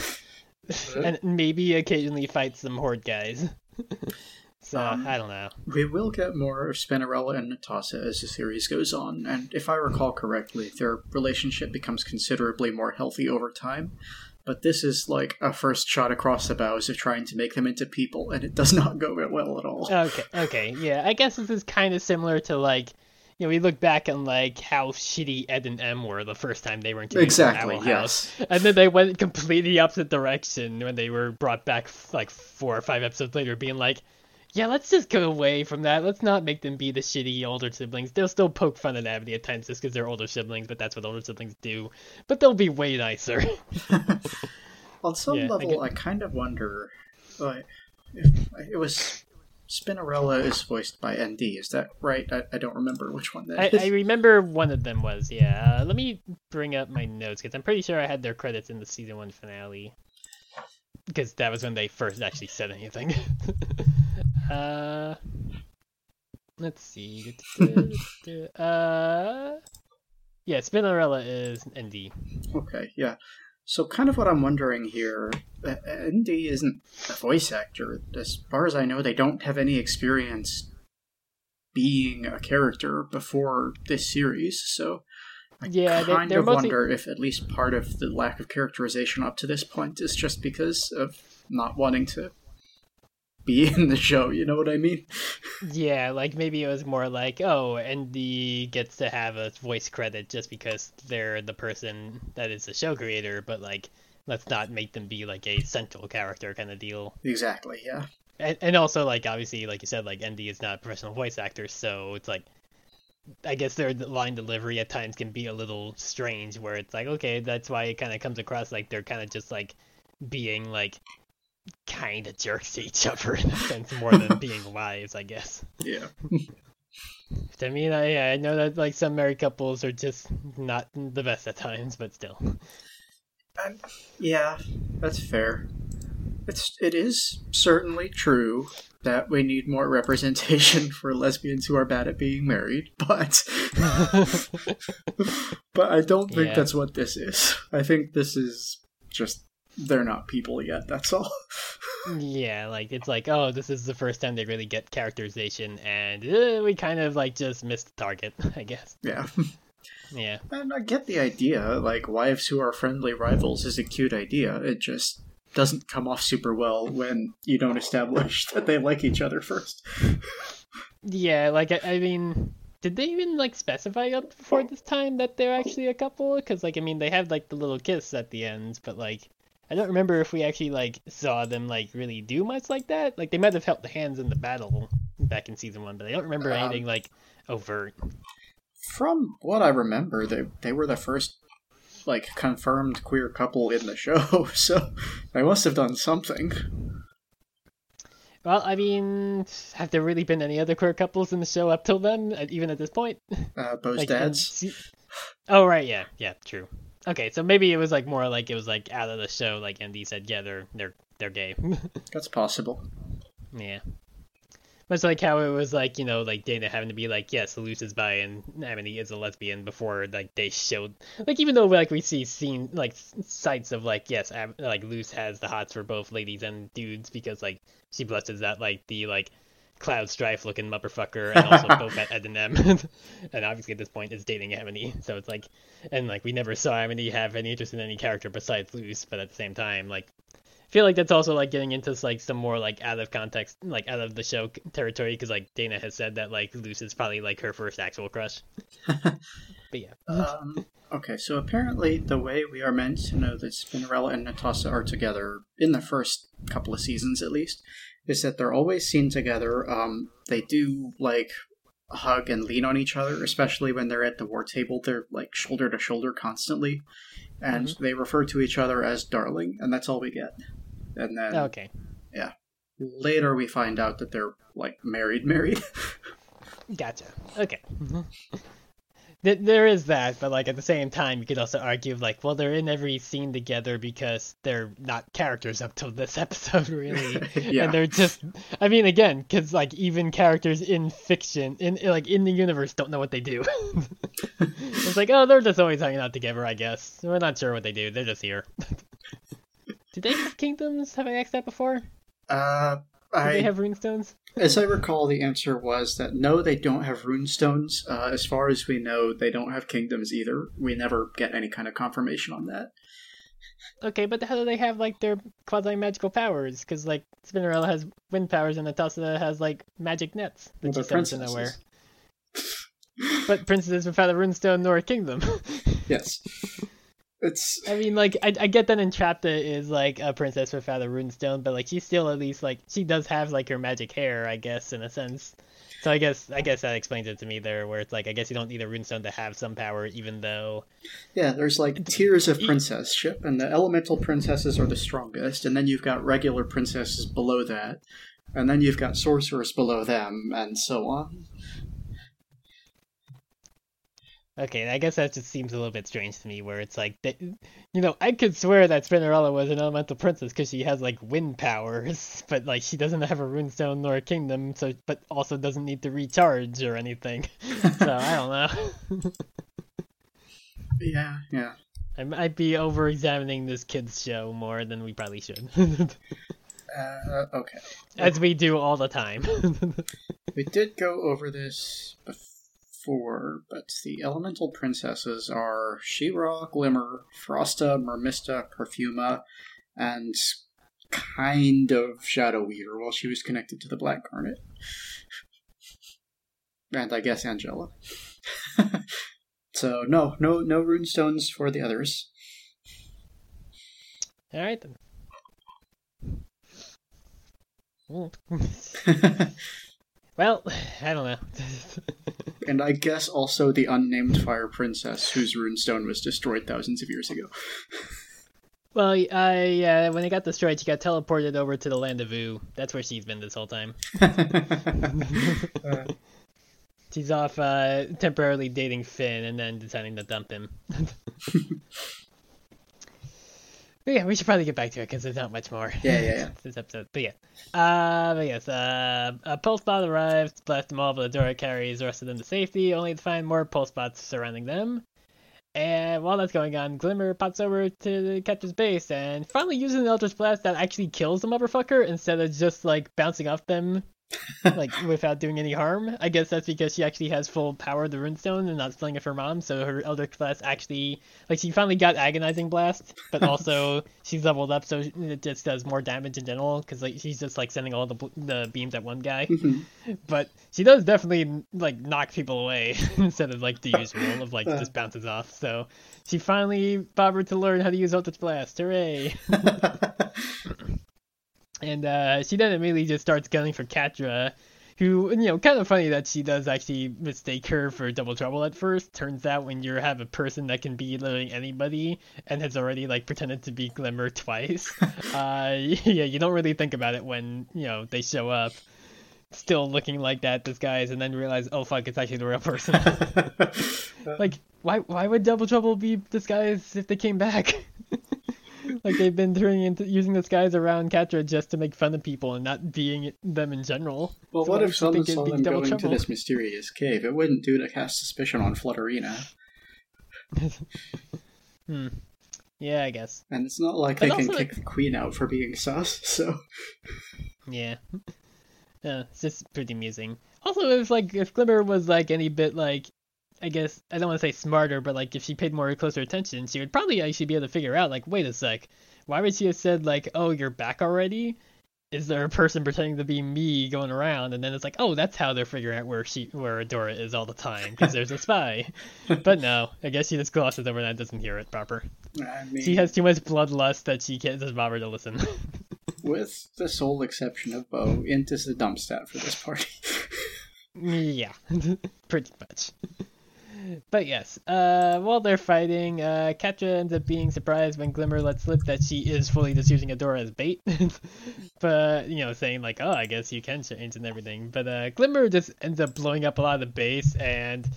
Speaker 3: and maybe occasionally fight some horde guys. <laughs> so
Speaker 2: Um,
Speaker 3: I don't know.
Speaker 2: we will get more of Spinnerella and Netossa as the series goes on, and if I recall correctly, their relationship becomes considerably more healthy over time. But this is like a first shot across the bows of trying to make them into people, and it does <laughs> not go well at all.
Speaker 3: Okay, okay, yeah. I guess this is kind of similar to like, you know, we look back on like how shitty Ed and Em were the first time they were introduced
Speaker 2: exactly,
Speaker 3: Owl House.
Speaker 2: yes.
Speaker 3: And then they went completely opposite direction when they were brought back like four or five episodes later, being like, "Yeah, let's just go away from that. Let's not make them be the shitty older siblings. They'll still poke fun at Amity at times just because they're older siblings, but that's what older siblings do. But they'll be way nicer." <laughs>
Speaker 2: On some
Speaker 3: Yeah, I
Speaker 2: level,
Speaker 3: get-
Speaker 2: I, kind of wonder, like, if it was Spinnerella is voiced by ND. Is that right? I, I don't remember which one that
Speaker 3: I,
Speaker 2: is.
Speaker 3: I remember one of them was yeah. Uh, let me bring up my notes because I'm pretty sure I had their credits in the season one finale because that was when they first actually said anything. <laughs> uh, let's see. <laughs> uh, yeah, Spinnerella is ND.
Speaker 2: Okay, yeah. So, kind of what I'm wondering here, uh, ND isn't a voice actor. As far as I know, they don't have any experience being a character before this series, so I
Speaker 3: Yeah, they-
Speaker 2: kind
Speaker 3: they're
Speaker 2: of
Speaker 3: mostly-
Speaker 2: wonder if at least part of the lack of characterization up to this point is just because of not wanting to <laughs> be in the show, you know what I mean? <laughs>
Speaker 3: Yeah, like maybe it was more like, oh, ND gets to have a voice credit just because they're the person that is the show creator, but like, let's not make them be like a central character kind of deal.
Speaker 2: Exactly, yeah.
Speaker 3: And, and also, like, obviously, like you said, like ND is not a professional voice actor, so it's like, I guess their line delivery at times can be a little strange, where it's like, okay, that's why it kind of comes across like they're kind of just like being like kind of jerks to each other in a sense more than <laughs> being wives, I guess.
Speaker 2: Yeah. <laughs>
Speaker 3: I mean, I I know that like some married couples are just not the best at times, but still.
Speaker 2: Yeah, that's fair. It's it is certainly true that we need more representation <laughs> for lesbians who are bad at being married, but but I don't think
Speaker 3: Yeah.
Speaker 2: that's what this is. I think this is just they're not people yet. That's all. <laughs>
Speaker 3: yeah, like it's like, oh, this is the first time they really get characterization, and uh, we kind of like just missed the target, <laughs> I guess.
Speaker 2: yeah,
Speaker 3: Yeah,
Speaker 2: and I get the idea. Like wives who are friendly rivals is a cute idea. It just doesn't come off super well when you don't establish <laughs> that they like each other first.
Speaker 3: yeah, like I, I mean. Did they even like specify up before this time that they're actually a couple? Because like I mean they have like the little kiss at the end, but like I don't remember if we actually like saw them like really do much like that. Like they might have helped the hands in the battle back in season one, but I don't remember
Speaker 2: Um,
Speaker 3: anything like overt.
Speaker 2: From what I remember, they they were the first like confirmed queer couple in the <laughs> show, so they must have done something.
Speaker 3: Well, I mean, have there really been any other queer couples in the show up till then, even at this point?
Speaker 2: Uh, Bow's
Speaker 3: Like,
Speaker 2: dads.
Speaker 3: se- Oh right, yeah, yeah, true. Okay, so maybe it was like more like it was like out of the show, like ND said, yeah, they're they're they're gay. <laughs>
Speaker 2: That's possible.
Speaker 3: yeah. Much like how it was like, you know, like Dana having to be like, yes, Luz is bi and Amity is a lesbian before like they showed like even though like we see scene like s- sites of like yes, Am- like Luz has the hots for both ladies and dudes because like she blesses that like the like Cloud Strife looking motherfucker and also <laughs> both at Ed and Em <laughs> and obviously at this point is dating Amity so it's like and like we never saw Amity have any interest in any character besides Luz but at the same time like I feel like that's also like getting into like some more like out of context, like out of the show territory, because like Dana has said that like Luz is probably like her first actual crush. <laughs> but yeah,
Speaker 2: Um, okay, so apparently the way we are meant to know that Spinnerella and Netossa are together in the first couple of seasons, at least, is that they're always seen together. Um, they do like hug and lean on each other, especially when they're at the war table. They're like shoulder to shoulder constantly, and they refer to each other as "darling," and that's all we get. And then
Speaker 3: okay, yeah.
Speaker 2: later we find out that they're like married, married. <laughs>
Speaker 3: gotcha. Okay. Th- there is that, but like at the same time, you could also argue like, well, they're in every scene together because they're not characters up till this <laughs> episode, really, <laughs>
Speaker 2: Yeah.
Speaker 3: and they're just. I mean, again, because like even characters in fiction, in like in the universe, don't know what they do. <laughs> it's like, oh, they're just always hanging out together, I guess. We're not sure what they do. They're just here. Did they have kingdoms? Have I asked that before?
Speaker 2: Uh,
Speaker 3: they
Speaker 2: I,
Speaker 3: have runestones?
Speaker 2: As I recall, the answer was that no, they don't have runestones. Uh, as far as we know, they don't have kingdoms either. We never get any kind of confirmation on that.
Speaker 3: Okay, but how do they have like their quasi magical powers? Because like Spinnerella has wind powers and Natasha has like magic nets
Speaker 2: Well,
Speaker 3: that sends to nowhere. But princesses without a runestone nor a kingdom. <laughs>
Speaker 2: Yes. It's
Speaker 3: I mean, like I, I get that Entrapta is like a princess without a runestone, but like she's still at least like she does have like her magic hair, I guess, in a sense. So I guess I guess that explains it to me there, where it's like I guess you don't need a runestone to have some power, even though
Speaker 2: yeah. There's like tiers of princesship, and the elemental princesses are the strongest, and then you've got regular princesses below that, and then you've got sorcerers below them, and so on.
Speaker 3: Okay, I guess that just seems a little bit strange to me, where it's like, that, you know, I could swear that Spinnerella was an elemental princess because she has like wind powers, <laughs> but like she doesn't have a runestone nor a kingdom, so but also doesn't need to recharge or anything. <laughs> so I don't know. <laughs>
Speaker 2: Yeah, yeah.
Speaker 3: I might be over-examining this kids show more than we probably should,
Speaker 2: Uh, okay.
Speaker 3: as we do all the time.
Speaker 2: We did go over this before, but the elemental princesses are She-Ra, Glimmer, Frosta, Mermista, Perfuma, and kind of Shadow Weaver while she was connected to the Black Garnet. And I guess Angela. <laughs> so no, no, no runestones for the others.
Speaker 3: all right then. <laughs> <laughs> Ooh. well, <sighs> I don't know. <laughs>
Speaker 2: and I guess also the unnamed Fire Princess, whose runestone was destroyed thousands of years ago. <laughs>
Speaker 3: Well, I yeah, when it got destroyed, she got teleported over to the land of Ooo. That's where she's been this whole time. <laughs> She's off uh, temporarily dating Finn and then deciding to dump him. But yeah, we should probably get back to it because there's not much more.
Speaker 2: Yeah, yeah, yeah. <laughs>
Speaker 3: this episode. But yeah, uh, but yes, uh, a pulse bot arrives, blasts them all, but Adora carries the rest of them to safety, only to find more pulse bots surrounding them. And while that's going on, Glimmer pops over to the Catra's base and finally uses an Eldritch Blast that actually kills the motherfucker instead of just like bouncing off them like without doing any harm. I guess that's because she actually has full power of the runestone and not stealing it from mom, so her Eldritch Blast actually like she finally got agonizing blast, but <laughs> also she's leveled up so it just does more damage in general because like she's just like sending all the the beams at one guy. Mm-hmm. But she does definitely like knock people away <laughs> instead of like the <laughs> usual of like just uh. bounces off. So she finally bothered to learn how to use Eldritch Blast. Hooray! And uh, she then immediately just starts gunning for Catra, who, you know, kind of funny that she does actually mistake her for Double Trouble at first. Turns out when you have a person that can be literally anybody and has already, like, pretended to be Glimmer twice, <laughs> uh, <laughs> yeah, you don't really think about it when, you know, they show up still looking like that disguise and then realize, oh fuck, it's actually the real person. <laughs> like, why why would Double Trouble be disguised if they came back? Like they've been turning into using disguise around Catra just to make fun of people and not being them in general.
Speaker 2: Well,
Speaker 3: So
Speaker 2: what if someone saw them going to this mysterious cave? It wouldn't do to cast suspicion on Flutterina. <laughs>
Speaker 3: Hmm. Yeah, I guess.
Speaker 2: And it's not like
Speaker 3: But
Speaker 2: they can kick the queen out for being sus, so...
Speaker 3: Yeah. <laughs> Yeah, it's just pretty amusing. Also, if like if Glimmer was like any bit like, I guess I don't want to say smarter, but like if she paid more closer attention, she would probably actually be able to figure out like, wait a sec, why would she have said like, oh, you're back already? Is there a person pretending to be me going around? And then it's like, oh, that's how they're figuring out where she where Adora is all the time because there's a spy. <laughs> but no, I guess she just glosses over that and doesn't hear it proper.
Speaker 2: I mean,
Speaker 3: She has too much bloodlust that she can't just bother to listen. <laughs>
Speaker 2: with the sole exception of Bow, Int is the dump stat for this party. <laughs>
Speaker 3: Yeah, pretty much. But yes, uh, while they're fighting, uh, Catra ends up being surprised when Glimmer lets slip that she is fully just using Adora as bait. <laughs> but, you know, saying like, oh, I guess you can change and everything. But uh, Glimmer just ends up blowing up a lot of the base, and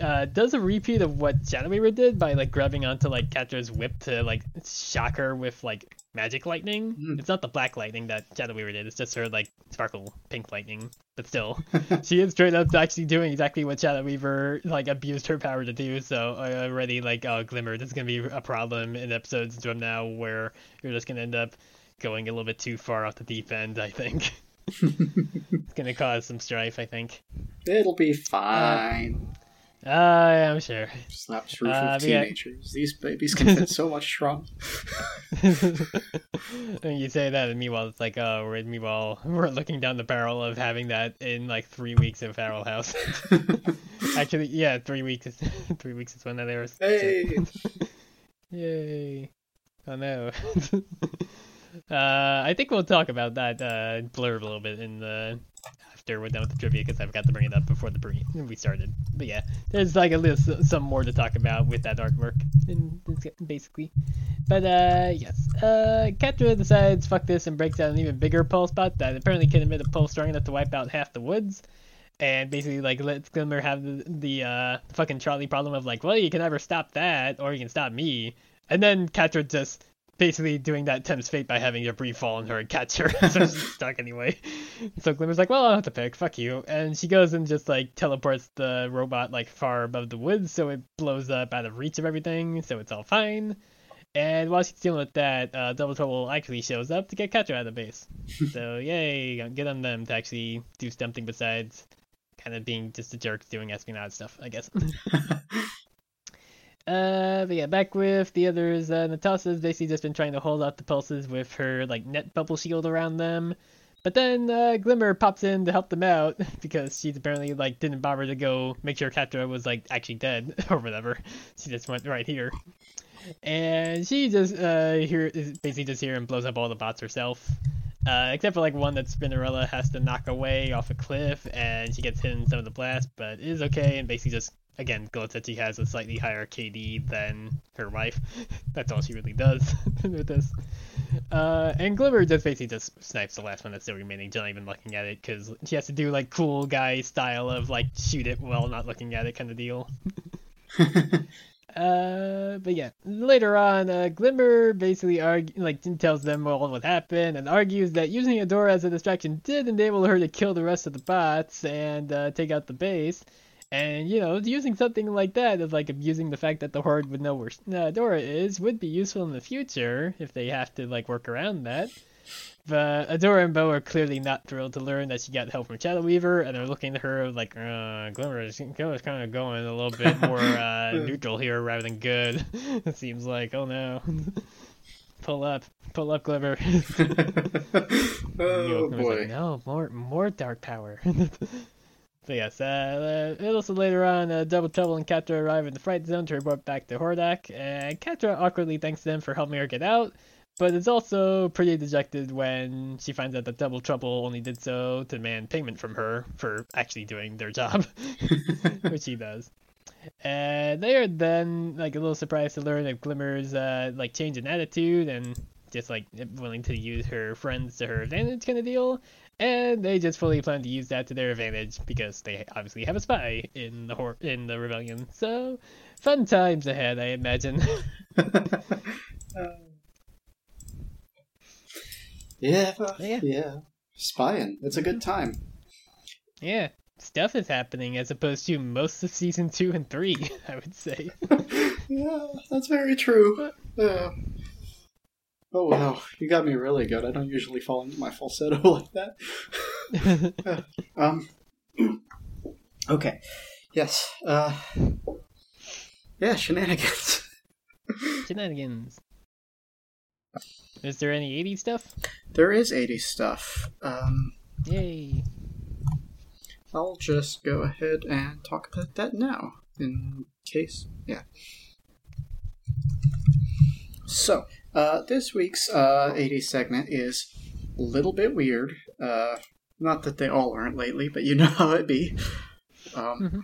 Speaker 3: uh, does a repeat of what Shadow Weaver did by like grabbing onto like Catra's whip to like shock her with like magic lightning.
Speaker 2: Mm.
Speaker 3: It's not the black lightning that Shadow Weaver did. It's just her like sparkle pink lightning. But still, <laughs> she is straight up actually doing exactly what Shadow Weaver like abused her power to do. So I already like oh Glimmer, this is gonna be a problem in episodes from now where you're just gonna end up going a little bit too far off the deep end. I think <laughs> it's gonna cause some strife. I think.
Speaker 2: It'll be fine.
Speaker 3: Uh, I'm sure.
Speaker 2: Slaps roof
Speaker 3: uh, but yeah.
Speaker 2: teenagers. These babies can fit so much trauma. <laughs> <laughs>
Speaker 3: and you say that, and meanwhile, it's like, oh, we're meanwhile <laughs> we're looking down the barrel of having that in like three weeks in Owl House. Actually, yeah, three weeks. Is, three weeks is when that airs.
Speaker 2: hey,
Speaker 3: Yay! Oh no. uh, I think we'll talk about that uh, blurb a little bit in the after we're done with the trivia because I forgot to bring it up before the pre we started. But yeah, there's like a list some more to talk about with that artwork, and basically. But uh, yes, uh, Catra decides fuck this and breaks out an even bigger pulse bot that apparently can emit a pulse strong enough to wipe out half the woods. And basically, like, lets Glimmer have the, the uh, fucking trolley problem of, like, well, you can never stop that or you can stop me. And then Catra just basically doing that Tim's fate by having Jabri fall on her and catch her, <laughs> so she's <laughs> stuck anyway. So Glimmer's like, well, I'll have to pick, fuck you. And she goes and just, like, teleports the robot, like, far above the woods so it blows up out of reach of everything, so it's all fine. And while she's dealing with that, uh, Double Trouble actually shows up to get Catra out of the base. <laughs> so, yay, get on them to actually do something besides kind of being just a jerk doing espionage stuff, I guess. Uh, but yeah, back with the others. Uh, Netossa's basically just been trying to hold out the pulses with her like net bubble shield around them. But then uh, Glimmer pops in to help them out <laughs> because she's apparently like didn't bother to go make sure Catra was like actually dead <laughs> or whatever. She just went right here, and she just uh here is basically just here and blows up all the bots herself. Uh, except for like one that Spinnerella has to knock away off a cliff, and she gets hit in some of the blast, but is okay, and basically just again she has a slightly higher KD than her wife. <laughs> that's all she really does <laughs> with this. Uh, and Glimmer just basically just snipes the last one that's still remaining, just not even looking at it, because she has to do like cool guy style of like shoot it while not looking at it kind of deal. <laughs> Uh, but yeah, later on, uh, Glimmer basically argue, like tells them all what happened and argues that using Adora as a distraction did enable her to kill the rest of the bots and uh, take out the base. And you know, using something like that is like abusing the fact that the Horde would know where uh, Adora is would be useful in the future if they have to like work around that. But Adora and Bow are clearly not thrilled to learn that she got help from Shadow Weaver, and they're looking at her like, uh, Glimmer is, Glimmer's kind of going a little bit more uh, <laughs> neutral here rather than good. <laughs> it seems like, oh no. <laughs> pull up, pull up, Glimmer.
Speaker 2: oh boy.
Speaker 3: Like, no, more, more dark power. So yes, uh, uh, also later on, uh, Double Trouble and Catra arrive in the Fright Zone to report back to Hordak, and Catra awkwardly thanks them for helping her get out, but is also pretty dejected when she finds out that Double Trouble only did so to demand payment from her for actually doing their job, <laughs> which he does. And they are then like a little surprised to learn of Glimmer's uh, like change in attitude and just like willing to use her friends to her advantage kind of deal. And they just fully plan to use that to their advantage because they obviously have a spy in the hor- in the rebellion. So fun times ahead, I imagine. <laughs> <laughs>
Speaker 2: yeah,
Speaker 3: Yeah.
Speaker 2: yeah, Spying. It's a good mm-hmm. time.
Speaker 3: yeah, stuff is happening as opposed to most of season two and three. <laughs> I would say.
Speaker 2: Yeah, that's very true. Yeah. Oh wow, you got me really good. I don't usually fall into my falsetto <laughs> like that. <laughs> um. <clears throat> Okay. Yes. Uh. Yeah, shenanigans. <laughs>
Speaker 3: Shenanigans. Is there any 80s stuff?
Speaker 2: There is 80s stuff. Um.
Speaker 3: Yay.
Speaker 2: I'll just go ahead and talk about that now, in case. Yeah. So, uh, this week's uh, 80s segment is a little bit weird. Uh, not that they all aren't lately, but you <laughs> know how it be. Um,
Speaker 3: Mhm.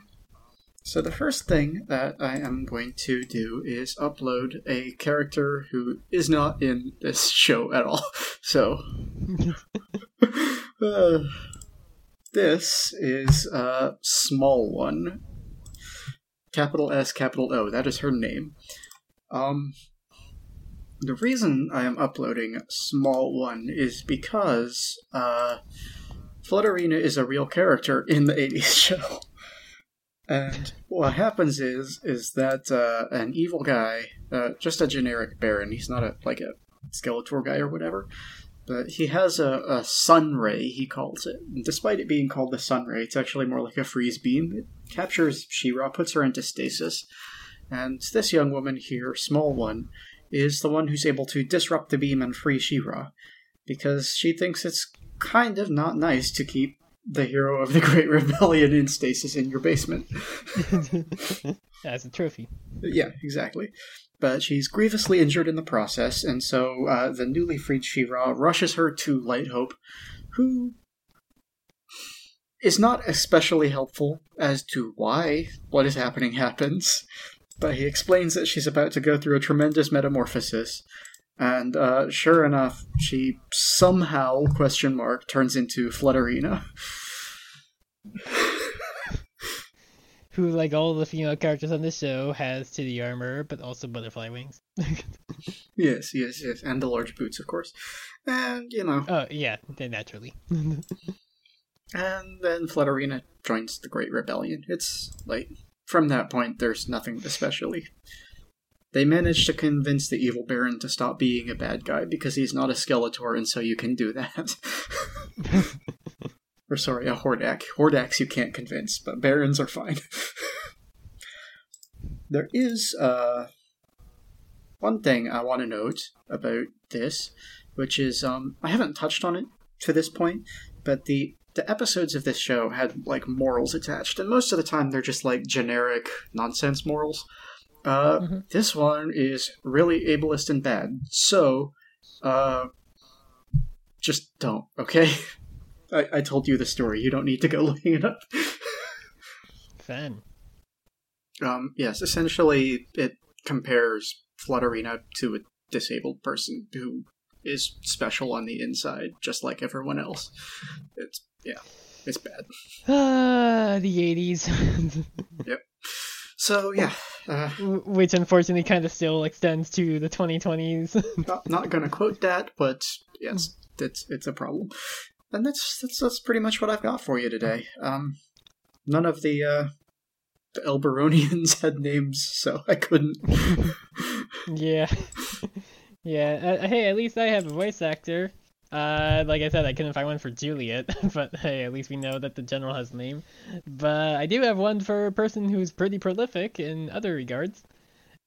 Speaker 2: So, the first thing that I am going to do is upload a character who is not in this <laughs> show at all. <laughs> So, uh, this is a small one. capital S, capital O. That is her name. Um, the reason I am uploading Small One is because uh, Flutterina is a real character in the 80s <laughs> show. And what happens is is that uh, an evil guy, uh, just a generic Baron, he's not a like a Skeletor guy or whatever, but he has a, a sun ray, he calls it. And despite it being called the sun ray, it's actually more like a freeze beam. It captures She-Ra, puts her into stasis, and this young woman here, small one, is the one who's able to disrupt the beam and free She-Ra, because she thinks it's kind of not nice to keep the hero of the <laughs> Great Rebellion in stasis in your basement. <laughs>
Speaker 3: As a trophy.
Speaker 2: Yeah, exactly. But she's grievously injured in the process, and so uh, the newly freed She-Ra rushes her to Light Hope, who is not especially helpful as to why what is happening happens. But he explains that she's about to go through a tremendous metamorphosis, and uh, sure enough, she somehow question mark turns into Flutterina. <laughs>
Speaker 3: Who, like all the female characters on the show, has titty armor, but also butterfly wings. <laughs>
Speaker 2: yes, yes, yes, and the large boots, of course. And you know,
Speaker 3: oh yeah, naturally. <laughs>
Speaker 2: and then Flutterina joins the Great Rebellion. It's like from that point, there's nothing especially. They manage to convince the evil Baron to stop being a bad guy because he's not a Skeletor, and so you can do that. <laughs> or sorry, a Hordak. Hordaks you can't convince, but Barons are fine. <laughs> there is uh, one thing I want to note about this, which is um, I haven't touched on it to this point, but the the episodes of this show had like morals attached, and most of the time they're just like generic nonsense morals. Uh,
Speaker 3: Mhm.
Speaker 2: This one is really ableist and bad, so uh, just don't. Okay, <laughs> I, I told you the story. You don't need to go <laughs> looking it up.
Speaker 3: Fun.
Speaker 2: Um, yes, essentially, it compares Flutterina to a disabled person who is special on the inside, just like everyone else. It's yeah, it's bad.
Speaker 3: Ah, the 80s. <laughs> yep.
Speaker 2: So yeah, uh,
Speaker 3: Which unfortunately kind of still extends to the 2020s. <laughs>
Speaker 2: not not gonna quote that, but yes, it's it's a problem. And that's that's that's pretty much what I've got for you today. Um, none of the uh, the Elberonians <laughs> had names, so I couldn't.
Speaker 3: yeah. yeah. Uh, hey, at least I have a voice actor. Uh, like I said, I couldn't find one for Juliet, <laughs> but hey, at least we know that the general has a name. But I do have one for a person who's pretty prolific in other regards.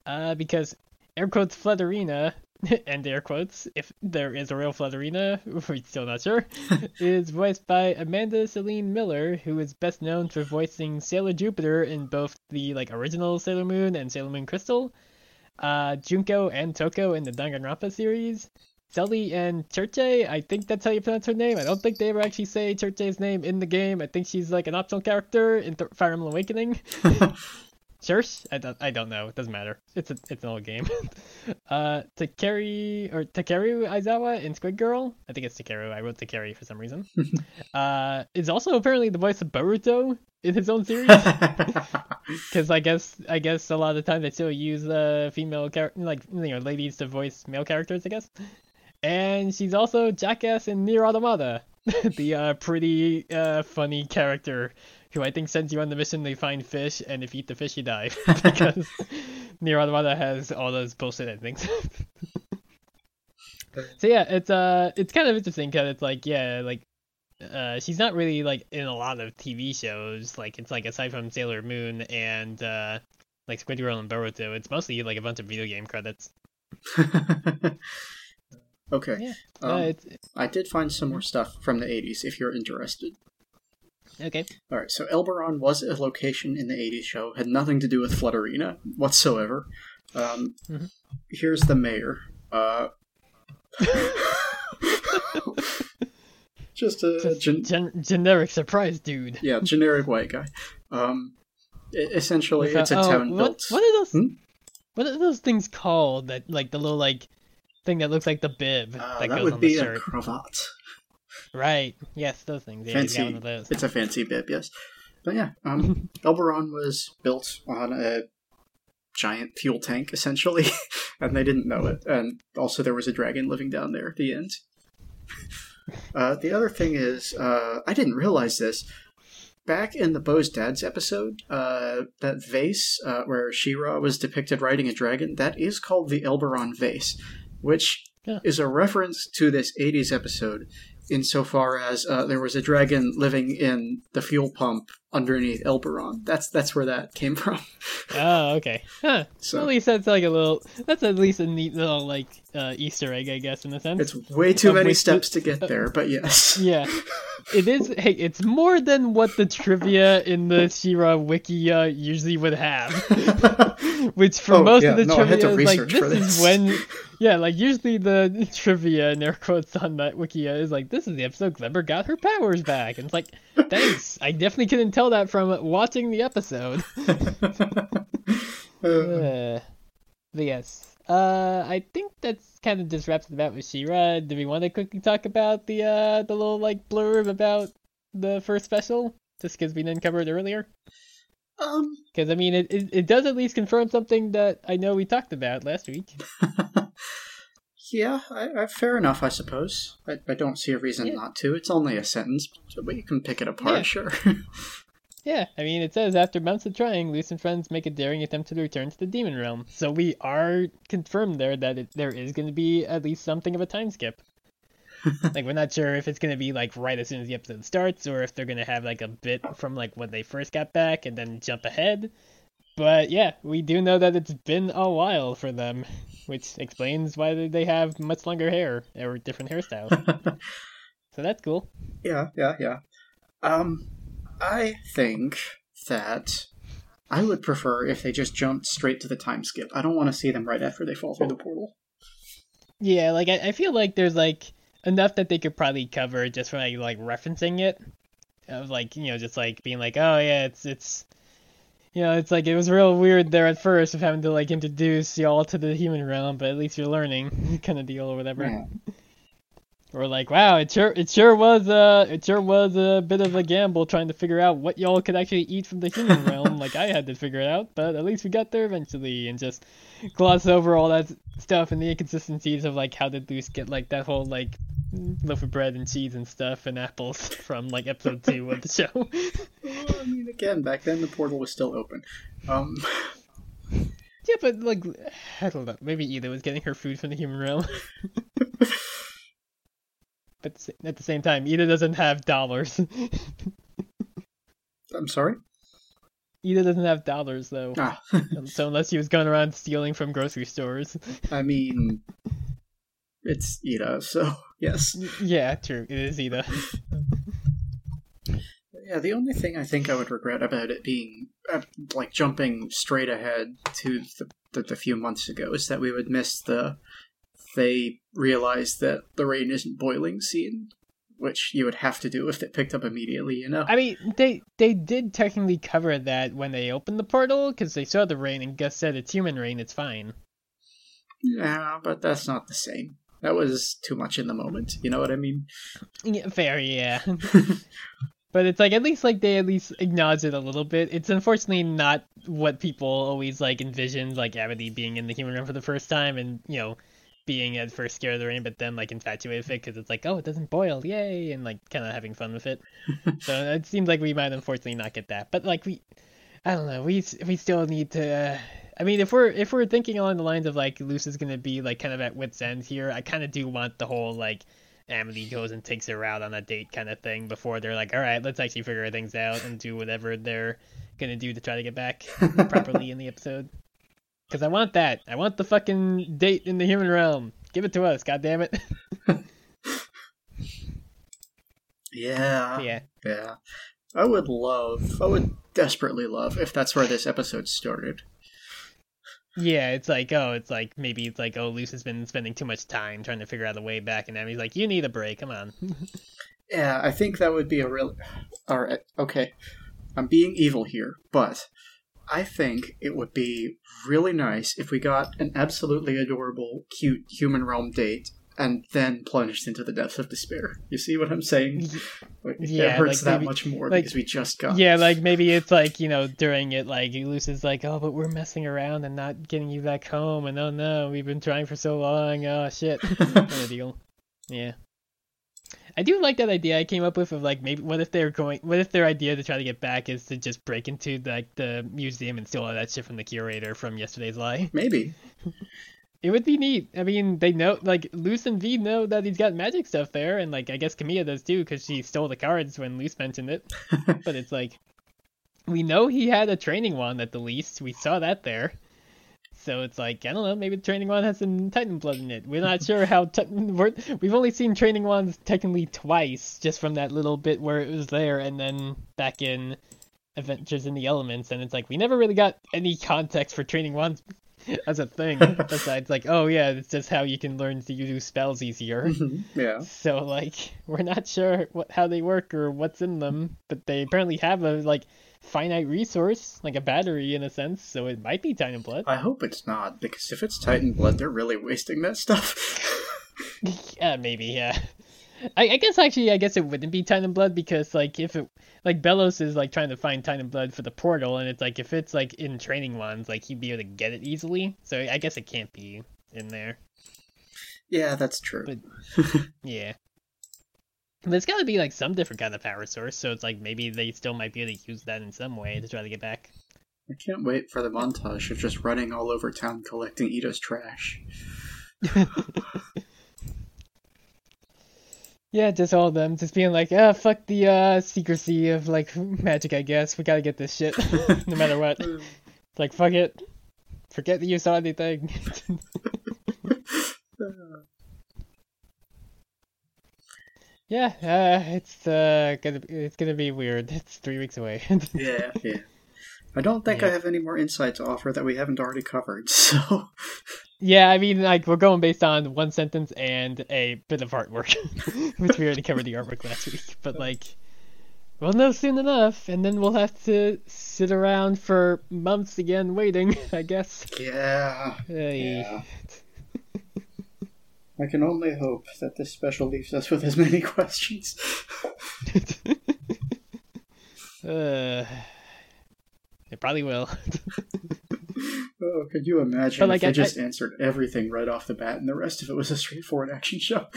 Speaker 3: Uh, because air quotes Flutterina, <laughs> and air quotes, if there is a real Flutterina, <laughs> we're still not sure, is voiced by Amanda Celine Miller, who is best known for voicing Sailor Jupiter in both the like original Sailor Moon and Sailor Moon Crystal, uh, Junko and Toko in the Danganronpa series, Sully and Cherche, I think that's how you pronounce her name. I don't think they ever actually say Cherche's name in the game. I think she's like an optional character in Th- Fire Emblem Awakening. <laughs> Church? I don't, I don't know. It doesn't matter. It's a, it's an old game. <laughs> uh, Takeru or Takeru Aizawa in Squid Girl. I think it's Takeru. I wrote Takeru for some reason. <laughs> uh, is also apparently the voice of Boruto in his own series. Because I guess I guess a lot of the time they still use uh, female character like you know ladies to voice male characters. I guess. And she's also Jackass in NieR:Automata, <laughs> the uh, pretty uh, funny character who I think sends you on the mission to find fish, and if you eat the fish, you die. <laughs> because <laughs> NieR:Automata has all those bullshit endings. so yeah, it's uh, it's kind of interesting because it's like yeah, like uh, she's not really like in a lot of TV shows. Like it's like aside from Sailor Moon and uh, like Squid Girl and Boruto, it's mostly like a bunch of video game credits.
Speaker 2: Okay.
Speaker 3: Yeah,
Speaker 2: Um,
Speaker 3: uh, it's
Speaker 2: I did find some more stuff from the 80s if you're interested.
Speaker 3: okay.
Speaker 2: Alright, so Elberon was a location in the 80s show, had nothing to do with Flutterina whatsoever. Um,
Speaker 3: Mhm.
Speaker 2: Here's the mayor. Uh, <laughs> just a
Speaker 3: Just
Speaker 2: gen-
Speaker 3: gen- generic surprise, dude.
Speaker 2: yeah, generic white guy. Um, essentially, it's a
Speaker 3: oh,
Speaker 2: town
Speaker 3: what,
Speaker 2: built.
Speaker 3: What are those?
Speaker 2: Hmm?
Speaker 3: What are those things called? That like the little like thing that looks like the bib
Speaker 2: Uh,
Speaker 3: that,
Speaker 2: that
Speaker 3: goes
Speaker 2: would
Speaker 3: on
Speaker 2: be
Speaker 3: the
Speaker 2: a cravat.
Speaker 3: Right. Yes, those things. Yeah,
Speaker 2: Fancy.
Speaker 3: one of those.
Speaker 2: It's a fancy bib, yes. But yeah, um, <laughs> Elberon was built on a giant fuel tank, essentially, <laughs> and they didn't know it. And also, there was a dragon living down there at the end. Uh, the other thing is, uh, I didn't realize this. Back in the Bow's Dad's episode, uh, that vase uh, where She-Ra was depicted riding a dragon, that is called the Elberon vase, which
Speaker 3: Yeah.
Speaker 2: is a reference to this 80s episode insofar as uh, there was a dragon living in the fuel pump underneath Elberon. That's that's where that came <laughs> from.
Speaker 3: Oh, okay. Huh.
Speaker 2: So-
Speaker 3: At least that's like a little. That's at least a neat little like uh, Easter egg, I guess, in a sense.
Speaker 2: It's way too
Speaker 3: Of
Speaker 2: many steps to get there, but yes. <laughs>
Speaker 3: Yeah, it is. Hey, it's more than what the trivia in the She-Ra wiki uh, usually would have. <laughs> Which for
Speaker 2: Oh,
Speaker 3: most
Speaker 2: yeah,
Speaker 3: of the
Speaker 2: no, I had to
Speaker 3: trivia is like
Speaker 2: research
Speaker 3: this
Speaker 2: for
Speaker 3: is
Speaker 2: this.
Speaker 3: when. Yeah, like usually the <laughs> trivia and air quotes on that wikia is like this is the episode Glimmer got her powers back, and it's like <laughs> thanks. I definitely couldn't tell that from watching the episode. <laughs>
Speaker 2: Uh,
Speaker 3: Uh, but yes. Uh, I think that's kind of just wraps it about with She-Ra. Do we want to quickly talk about the uh the little like blurb about the first special? Just because we didn't cover it earlier.
Speaker 2: Um,
Speaker 3: Because I mean, it, it it does at least confirm something that I know we talked about last week. <laughs>
Speaker 2: yeah, I, I, fair enough, I suppose. I, I don't see a reason
Speaker 3: Yeah.
Speaker 2: not to. It's only a sentence, so- but you can pick it apart,
Speaker 3: Yeah.
Speaker 2: sure. <laughs>
Speaker 3: Yeah, I mean, it says after months of trying, Luz and friends make a daring attempt to return to the demon realm. So we are confirmed there that it, there is going to be at least something of a time skip. <laughs> like we're not sure if it's going to be like right as soon as the episode starts, or if they're going to have like a bit from like when they first got back and then jump ahead. But yeah, we do know that it's been a while for them, which explains why they have much longer hair or different hairstyles. <laughs> so that's cool.
Speaker 2: yeah, yeah, yeah. Um, I think that I would prefer if they just jumped straight to the time skip. I don't want to see them right after they fall through the portal.
Speaker 3: Yeah, like I, I feel like there's like enough that they could probably cover just from like, like referencing it, of like you know just like being like oh yeah it's it's you know it's like it was real weird there at first of having to like introduce y'all to the human realm, but at least you're learning <laughs> kind of deal or whatever.
Speaker 2: Yeah.
Speaker 3: Or like wow it sure it sure was uh it sure was a bit of a gamble trying to figure out what y'all could actually eat from the human <laughs> realm like I had to figure it out, but at least we got there eventually and just gloss over all that stuff and the inconsistencies of like how did Luz get like that whole like loaf of bread and cheese and stuff and apples <laughs> from like episode two of the <laughs> show.
Speaker 2: Well, I mean, again, back then the portal was still open. Um,
Speaker 3: yeah, but like I don't know, maybe Eda was getting her food from the human realm. But at the same time, Eda doesn't have dollars. <laughs>
Speaker 2: I'm sorry.
Speaker 3: Eda doesn't have dollars though,
Speaker 2: Ah,
Speaker 3: so unless he was going around stealing from grocery stores.
Speaker 2: I mean, it's Eda, so yes.
Speaker 3: yeah, true, it is Eda.
Speaker 2: Yeah, the only thing I think I would regret about it being uh, like jumping straight ahead to the, the, the few months ago is that we would miss the they realize that the rain isn't boiling scene, which you would have to do if it picked up immediately. You know,
Speaker 3: I mean, they they did technically cover that when they opened the portal because they saw the rain and Gus said it's human rain, it's fine.
Speaker 2: yeah, but that's not the same. That was too much in the moment. You know what I mean?
Speaker 3: Yeah, fair, yeah. <laughs> <laughs> but it's like at least like they at least acknowledge it a little bit. It's unfortunately not what people always like envisioned, like Amity being in the human realm for the first time and you know being at first scared of the rain, but then like infatuated with it because it's like oh it doesn't boil, yay, and like kind of having fun with it. <laughs> so it seems like we might unfortunately not get that, but like we, I don't know, we we still need to. Uh, I mean, if we're if we're thinking along the lines of like Luz is gonna be like kind of at wit's end here, I kind of do want the whole like Amity goes and takes her out on a date kind of thing before they're like, all right, let's actually figure things out and do whatever they're gonna do to try to get back <laughs> properly in the episode. Because I want that. I want the fucking date in the human realm. Give it to us, god damn it. <laughs>
Speaker 2: Yeah,
Speaker 3: yeah.
Speaker 2: yeah. I would love, I would desperately love if that's where this episode started.
Speaker 3: Yeah, it's like, oh, it's like maybe it's like, oh, Luz has been spending too much time trying to figure out a way back, and now he's like, you need a break, come on.
Speaker 2: Yeah, I think that would be a real. Alright, okay. I'm being evil here, but I think it would be really nice if we got an absolutely adorable, cute human realm date and then plunged into the depths of despair. You see what I'm saying?
Speaker 3: Yeah,
Speaker 2: it hurts
Speaker 3: like
Speaker 2: that
Speaker 3: maybe-
Speaker 2: much more
Speaker 3: like-
Speaker 2: because we just got.
Speaker 3: Yeah, like maybe it's like, you know, during it, like Luz is like, oh, but we're messing around and not getting you back home, and oh no, we've been trying for so long, oh shit, <laughs> kind of deal. Yeah. I do like that idea I came up with of like maybe what if they're going what if their idea to try to get back is to just break into like the museum and steal all that shit from the curator from yesterday's lie.
Speaker 2: Maybe. <laughs>
Speaker 3: It would be neat. I mean, they know like Luz and Vee know that he's got magic stuff there, and like I guess Camila does too because she stole the cards when Luz mentioned it. <laughs> but it's like we know he had a training wand at the least. We saw that there. So it's like I don't know. Maybe training wand has some Titan blood in it. We're not sure how. We're, we've only seen training wands technically twice, just from that little bit where it was there, and then back in Adventures in the Elements. And it's like we never really got any context for training wands <laughs> as a thing. <laughs> besides, like, oh yeah, it's just how you can learn to use spells easier.
Speaker 2: Mhm, yeah.
Speaker 3: So like we're not sure what how they work or what's in them, but they apparently have a like finite resource, like a battery in a sense, so it might be Titan blood.
Speaker 2: I hope it's not because if it's Titan blood, they're really wasting that stuff. <laughs>
Speaker 3: yeah, maybe, yeah. I, I guess actually I guess it wouldn't be Titan blood because like if it like Belos is like trying to find Titan blood for the portal and it's like if it's like in training wands, like he'd be able to get it easily. So I guess it can't be in there.
Speaker 2: yeah, that's true.
Speaker 3: But- <laughs> Yeah. But it's gotta be like some different kind of power source, so it's like maybe they still might be able to use that in some way to try to get back.
Speaker 2: I can't wait for the montage of just running all over town collecting Eda's trash. <laughs>
Speaker 3: Yeah, just all of them, just being like, ah, fuck the uh secrecy of like <laughs> magic. I guess we gotta get this shit, <laughs> no matter what. <laughs> Like fuck it, forget that you saw anything. yeah, uh, it's uh gonna it's gonna be weird. It's three weeks away.
Speaker 2: yeah, yeah. I don't think I have any more insight to offer that we haven't already covered, so.
Speaker 3: Yeah, I mean, like we're going based on one sentence and a bit of artwork, <laughs> which we already covered the artwork last week. But like, we'll know soon enough, and then we'll have to sit around for months again waiting. <laughs> I guess.
Speaker 2: Yeah.
Speaker 3: Hey.
Speaker 2: Yeah. I can only hope that this special leaves us with as many <laughs> questions.
Speaker 3: uh, it probably will. <laughs>
Speaker 2: Oh, could you imagine
Speaker 3: But, like,
Speaker 2: if they
Speaker 3: I-
Speaker 2: just answered everything right off the bat and the rest of it was a straightforward action show?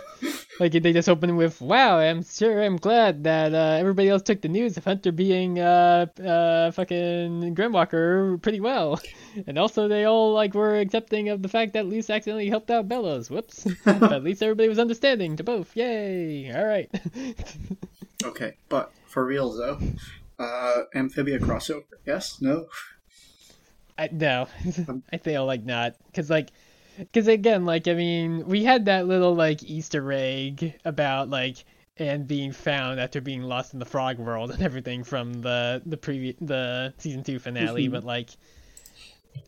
Speaker 2: <laughs>
Speaker 3: like they just opened with, "Wow, I'm sure I'm glad that uh, everybody else took the news of Hunter being uh uh fucking Grimwalker pretty well, <laughs> and also they all like were accepting of the fact that Luz accidentally helped out Belos. Whoops, but at least everybody was understanding to both. Yay! All right.
Speaker 2: okay, but for real though, uh, amphibia crossover? Yes? No?
Speaker 3: I, no, <laughs> I feel like not, cause like, cause again, like I mean, we had that little like Easter egg about like and being found after being lost in the frog world and everything from the the previous the season two finale,
Speaker 2: Mhm.
Speaker 3: but like.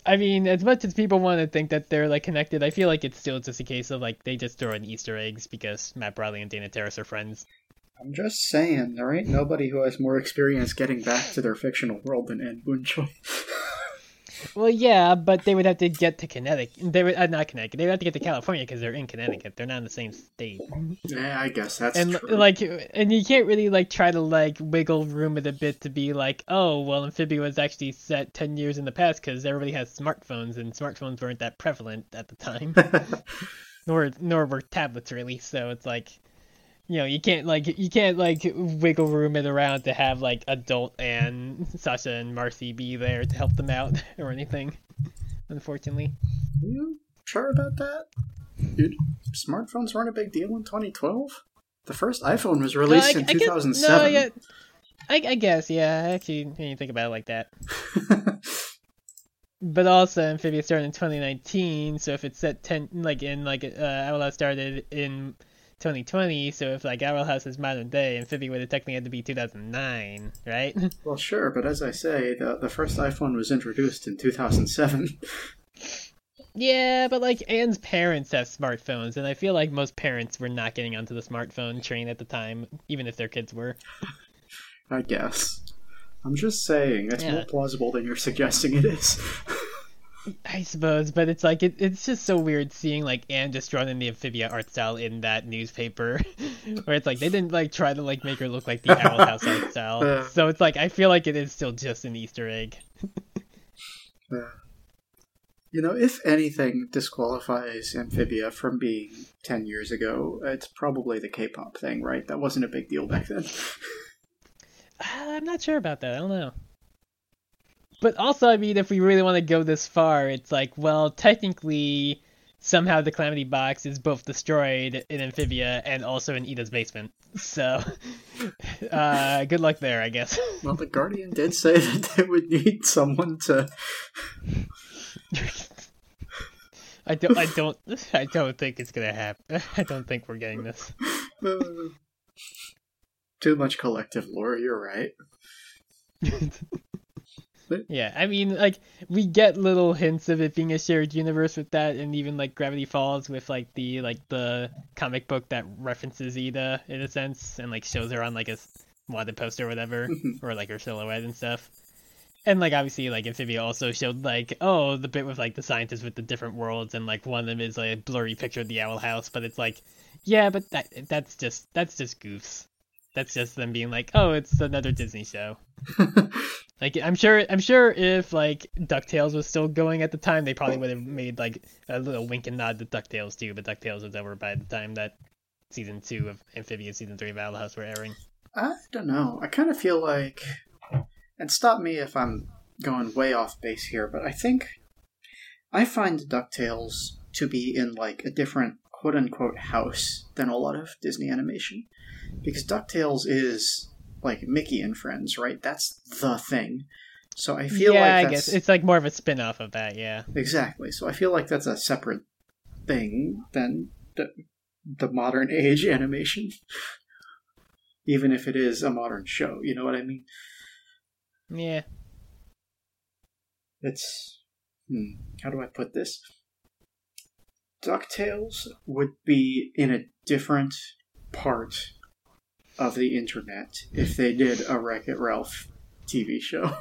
Speaker 3: I mean, as much as people want to think that they're like connected, I feel like it's still just a case of like they just throw in Easter eggs because Matt Braly and Dana Terrace are friends.
Speaker 2: I'm just saying, there ain't nobody who has more experience getting back to their fictional world than Anne Boonchuy.
Speaker 3: Well, yeah, but they would have to get to Connecticut. They would uh, not Connecticut. They would have to get to California because they're in Connecticut. They're not in the same state.
Speaker 2: yeah, I guess that's
Speaker 3: and
Speaker 2: true.
Speaker 3: like, and you can't really like try to like wiggle room it a bit to be like, oh, well, Amphibia was actually set ten years in the past because everybody has smartphones and smartphones weren't that prevalent at the time, <laughs> nor nor were tablets really. So it's like. You know, you can't like you can't like wiggle room it around to have like adult and Sasha and Marcy be there to help them out <laughs> or anything. Unfortunately.
Speaker 2: Are you sure about that? Dude, smartphones weren't a big deal in 2012? The first iPhone was released
Speaker 3: No, I-
Speaker 2: in
Speaker 3: I guess-
Speaker 2: 2007.
Speaker 3: No, yeah, I, I guess, yeah. Actually, when you think about it like that. <laughs> But also, Amphibia started in 2019, so if it's set 10, like in like uh, House started in 2020, so if like Owl House is modern day, Amphibia would have technically had to be 2009, right? <laughs>
Speaker 2: well, sure, but as I say, the, the first iPhone was introduced in 2007.
Speaker 3: yeah, but like Anne's parents have smartphones, and I feel like most parents were not getting onto the smartphone train at the time, even if their kids were.
Speaker 2: I guess. I'm just saying, it's
Speaker 3: Yeah.
Speaker 2: more plausible than you're suggesting it is. <laughs>
Speaker 3: I suppose, but it's like it, it's just so weird seeing like Anne just drawn in the amphibia art style in that newspaper, <laughs> where it's like they didn't like try to like make her look like the Owl House art <laughs> style.
Speaker 2: Uh.
Speaker 3: So it's like I feel like it is still just an Easter egg. <laughs>
Speaker 2: Uh, you know, if anything disqualifies Amphibia from being 10 years ago, it's probably the K pop thing, right? That wasn't a big deal back then.
Speaker 3: I'm not sure about that. I don't know. But also, I mean, if we really want to go this far, it's like, well, technically, somehow the Calamity Box is both destroyed in Amphibia and also in Eda's basement. <laughs> So, <laughs> uh, good luck there, I guess. <laughs>
Speaker 2: well, the Guardian did say that they would need someone to.
Speaker 3: I don't, I don't, I don't think it's gonna happen. I don't think we're getting this.
Speaker 2: Too much collective lore, you're right.
Speaker 3: Yeah, I mean, like we get little hints of it being a shared universe with that, and even like Gravity Falls with like the like the comic book that references Eda in a sense, and like shows her on like a wanted poster or whatever,
Speaker 2: Mhm.
Speaker 3: or like her silhouette and stuff. And like obviously, like Amphibia also showed like oh the bit with like the scientists with the different worlds, and like one of them is like a blurry picture of the Owl House, but it's like yeah, but that that's just that's just goofs. That's just them being like oh it's another Disney show. <laughs> Like I'm sure I'm sure if like DuckTales was still going at the time, they probably would have made like a little wink and nod to DuckTales too, but DuckTales was over by the time that season two of Amphibia season three of Owl House were airing.
Speaker 2: I don't know. I kind of feel like. And stop me if I'm going way off base here, but I think. I find DuckTales to be in like a different quote unquote house than a lot of Disney animation. Because DuckTales is like Mickey and Friends, right? That's the thing. So I feel
Speaker 3: yeah,
Speaker 2: like
Speaker 3: I guess it's like more of a spin off of that, yeah.
Speaker 2: exactly. So I feel like that's a separate thing than the, the modern <laughs> age animation. Even if it is a modern show, you know what I mean?
Speaker 3: Yeah.
Speaker 2: It's hmm, how do I put this? DuckTales would be in a different part of the internet if they did a Wreck It Ralph TV show.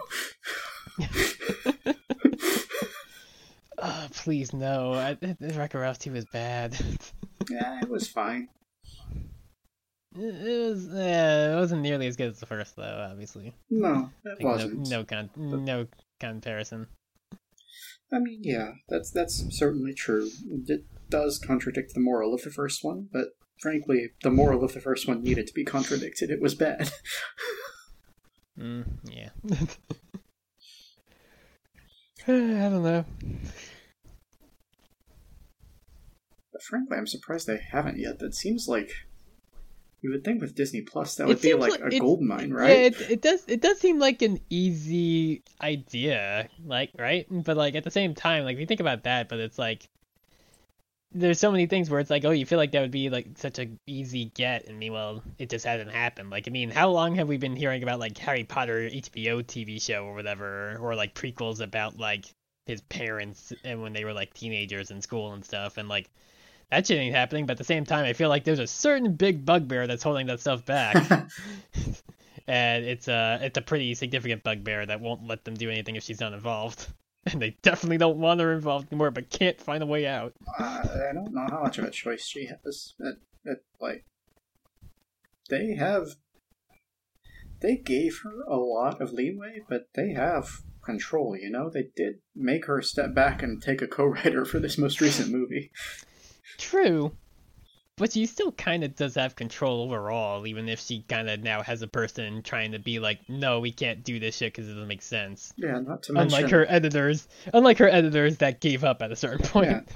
Speaker 3: Oh, <laughs> please no. I, Wreck-It Ralph 2 was bad. <laughs>
Speaker 2: yeah, it was fine.
Speaker 3: it it was yeah, it wasn't nearly as good as the first though, obviously.
Speaker 2: No, it
Speaker 3: Like,
Speaker 2: wasn't.
Speaker 3: no con- no comparison.
Speaker 2: I mean, yeah, that's that's certainly true. It does contradict the moral of the first one, but frankly, the moral of the first one needed to be contradicted. It was bad. <laughs>
Speaker 3: Mm, yeah. <sighs> I don't know.
Speaker 2: But frankly, I'm surprised they haven't yet. That seems like you would think with Disney Plus that
Speaker 3: It
Speaker 2: would be like,
Speaker 3: like-
Speaker 2: a
Speaker 3: it-
Speaker 2: gold mine,
Speaker 3: Yeah,
Speaker 2: right?
Speaker 3: it, it does. It does seem like an easy idea, like right. But like at the same time, like if you think about that, but it's like there's so many things where it's like, oh, you feel like that would be like such a easy get, and meanwhile, it just hasn't happened. Like, I mean, how long have we been hearing about like Harry Potter HBO TV show or whatever, or like prequels about like his parents and when they were like teenagers in school and stuff, and like. That shit ain't happening, but at the same time, I feel like there's a certain big bugbear that's holding that stuff back <laughs> and it's a it's a pretty significant bugbear that won't let them do anything if she's not involved. <laughs> And they definitely don't want her involved anymore, but can't find a way out.
Speaker 2: Uh, I don't know how much of a choice she has. It, it, like, they have. They gave her a lot of leeway, but they have control, you know? They did make her step back and take a co writer for this most recent movie.
Speaker 3: True, but she still kind of does have control overall, even if she kind of now has a person trying to be like, no, we can't do this shit because it doesn't make sense.
Speaker 2: Yeah, not to mention.
Speaker 3: Unlike her editors, unlike her editors that gave up at a certain point.
Speaker 2: Yeah. <laughs>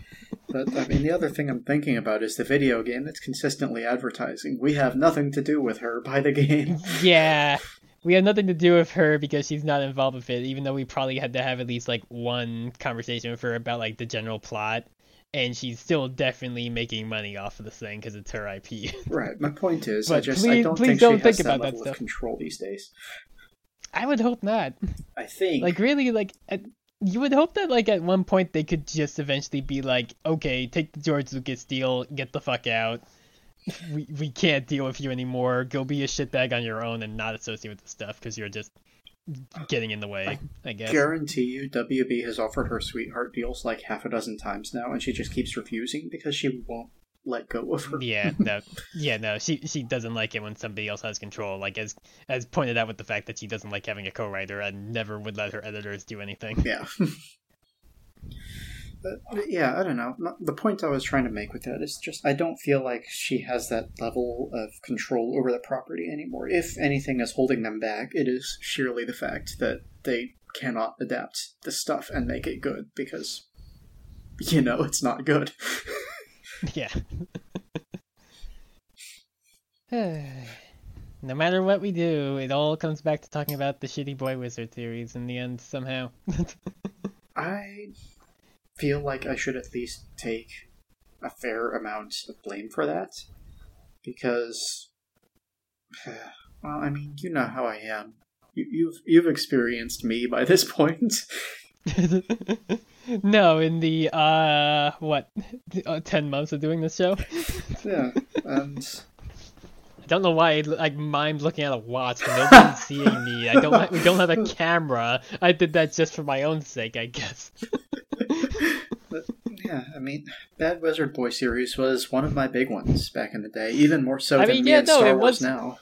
Speaker 2: But, I mean, the other thing I'm thinking about is the video game that's consistently advertising. We have nothing to do with her by the game. <laughs>
Speaker 3: Yeah. We have nothing to do with her because she's not involved with it, even though we probably had to have at least like one conversation with her about like the general plot. And she's still definitely making money off of this thing because it's her IP. <laughs>
Speaker 2: right. My point is, I
Speaker 3: But
Speaker 2: just I
Speaker 3: please-
Speaker 2: don't
Speaker 3: please
Speaker 2: think
Speaker 3: don't
Speaker 2: she
Speaker 3: think
Speaker 2: that
Speaker 3: about that
Speaker 2: level
Speaker 3: stuff.
Speaker 2: of control these days.
Speaker 3: I would hope not.
Speaker 2: I think.
Speaker 3: Like really, like at, you would hope that like at one point they could just eventually be like, okay, take the George Lucas deal, get the fuck out. We we can't deal with you anymore. Go be a shitbag on your own and not associate with the stuff because you're just getting in the way. I guess.
Speaker 2: Guarantee you, WB has offered her sweetheart deals like half a dozen times now, and she just keeps refusing because she won't let go of her.
Speaker 3: Yeah, <laughs> no, yeah, no. She she doesn't like it when somebody else has control. Like as as pointed out with the fact that she doesn't like having a co-writer and never would let her editors do anything.
Speaker 2: Yeah. <laughs> But, yeah, I don't know. The point I was trying to make with that is just I don't feel like she has that level of control over the property anymore. If anything is holding them back, it is sheerly the fact that they cannot adapt the stuff and make it good because, you know, it's not good. <laughs>
Speaker 3: Yeah. <sighs> no matter what we do, it all comes back to talking about the shitty boy wizard theories in the end somehow. <laughs>
Speaker 2: I feel like I should at least take a fair amount of blame for that because, <sighs> well, I mean, you know how I am. You, you've you've experienced me by this point. <laughs>
Speaker 3: no, in the uh what uh, ten months of doing this show,
Speaker 2: yeah, and
Speaker 3: I don't know why I like mimed looking at a watch. and Nobody's <laughs> seeing me. I don't. We don't have a camera. I did that just for my own sake, I guess.
Speaker 2: But, yeah, I mean, Bad Wizard Boy series was one of my big ones back in the day, even more so
Speaker 3: I
Speaker 2: than
Speaker 3: mean,
Speaker 2: me
Speaker 3: yeah,
Speaker 2: and
Speaker 3: no,
Speaker 2: Star
Speaker 3: it
Speaker 2: Wars
Speaker 3: was-
Speaker 2: now.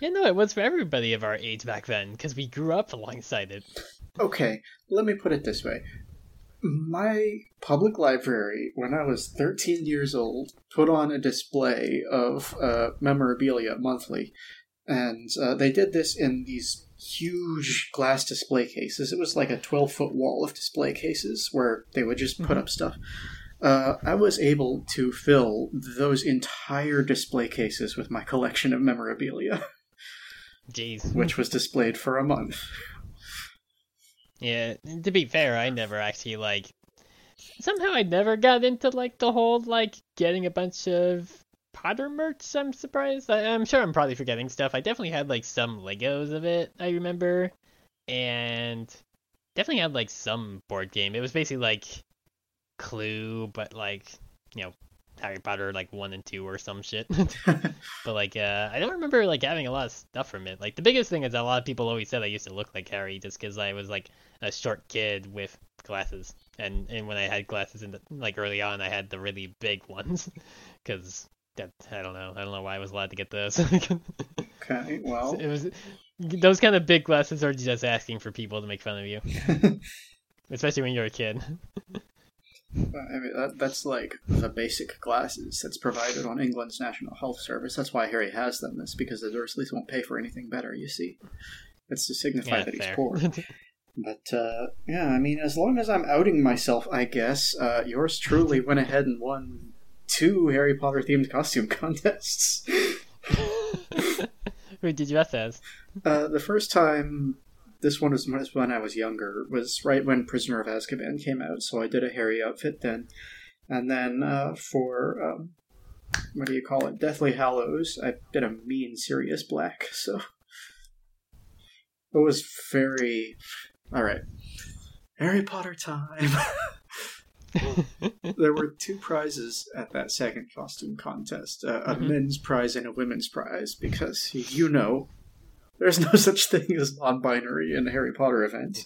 Speaker 3: Yeah, no, it was for everybody of our age back then because we grew up alongside it.
Speaker 2: Okay, let me put it this way. My public library, when I was 13 years old, put on a display of uh, memorabilia monthly. And uh, they did this in these huge glass display cases. It was like a 12 foot wall of display cases where they would just put up stuff. Uh, I was able to fill those entire display cases with my collection of memorabilia,
Speaker 3: Jeez.
Speaker 2: which was displayed for a month.
Speaker 3: Yeah, to be fair, I never actually like. Somehow I never got into like the whole like getting a bunch of Potter merch. I'm surprised. I, I'm sure I'm probably forgetting stuff. I definitely had like some Legos of it. I remember, and definitely had like some board game. It was basically like Clue, but like you know Harry Potter like one and two or some shit. <laughs> But like, uh, I don't remember like having a lot of stuff from it. Like the biggest thing is a lot of people always said I used to look like Harry just because I was like a short kid with glasses, and and when I had glasses in the, like early on, I had the really big ones <laughs> because that I don't know, I don't know why I was allowed to get those. <laughs>
Speaker 2: Okay, well.
Speaker 3: it was those kind of big glasses are just asking for people to make fun of you, <laughs> especially when you're a kid.
Speaker 2: I mean, that, that's like the basic glasses that's provided on England's National Health Service. That's why Harry has them. It's because the Dursleys won't pay for anything better, you see. It's to signify
Speaker 3: Yeah,
Speaker 2: that he's poor. <laughs> But, uh, yeah, I mean, as long as I'm outing myself, I guess, uh, yours truly went ahead and won two Harry Potter themed costume <laughs> contests. <laughs>
Speaker 3: Who did you ask as?
Speaker 2: Uh, the first time this one was when I was younger was right when Prisoner of Azkaban came out, so I did a Harry outfit then, and then uh, for um, what do you call it, Deathly Hallows, I did a mean Sirius Black. <laughs> So it was very all right. Harry Potter time. <laughs> there were two prizes at that second costume contest uh, a
Speaker 3: Mhm.
Speaker 2: men's prize and a women's prize because you know there's no such thing as non-binary in a harry potter event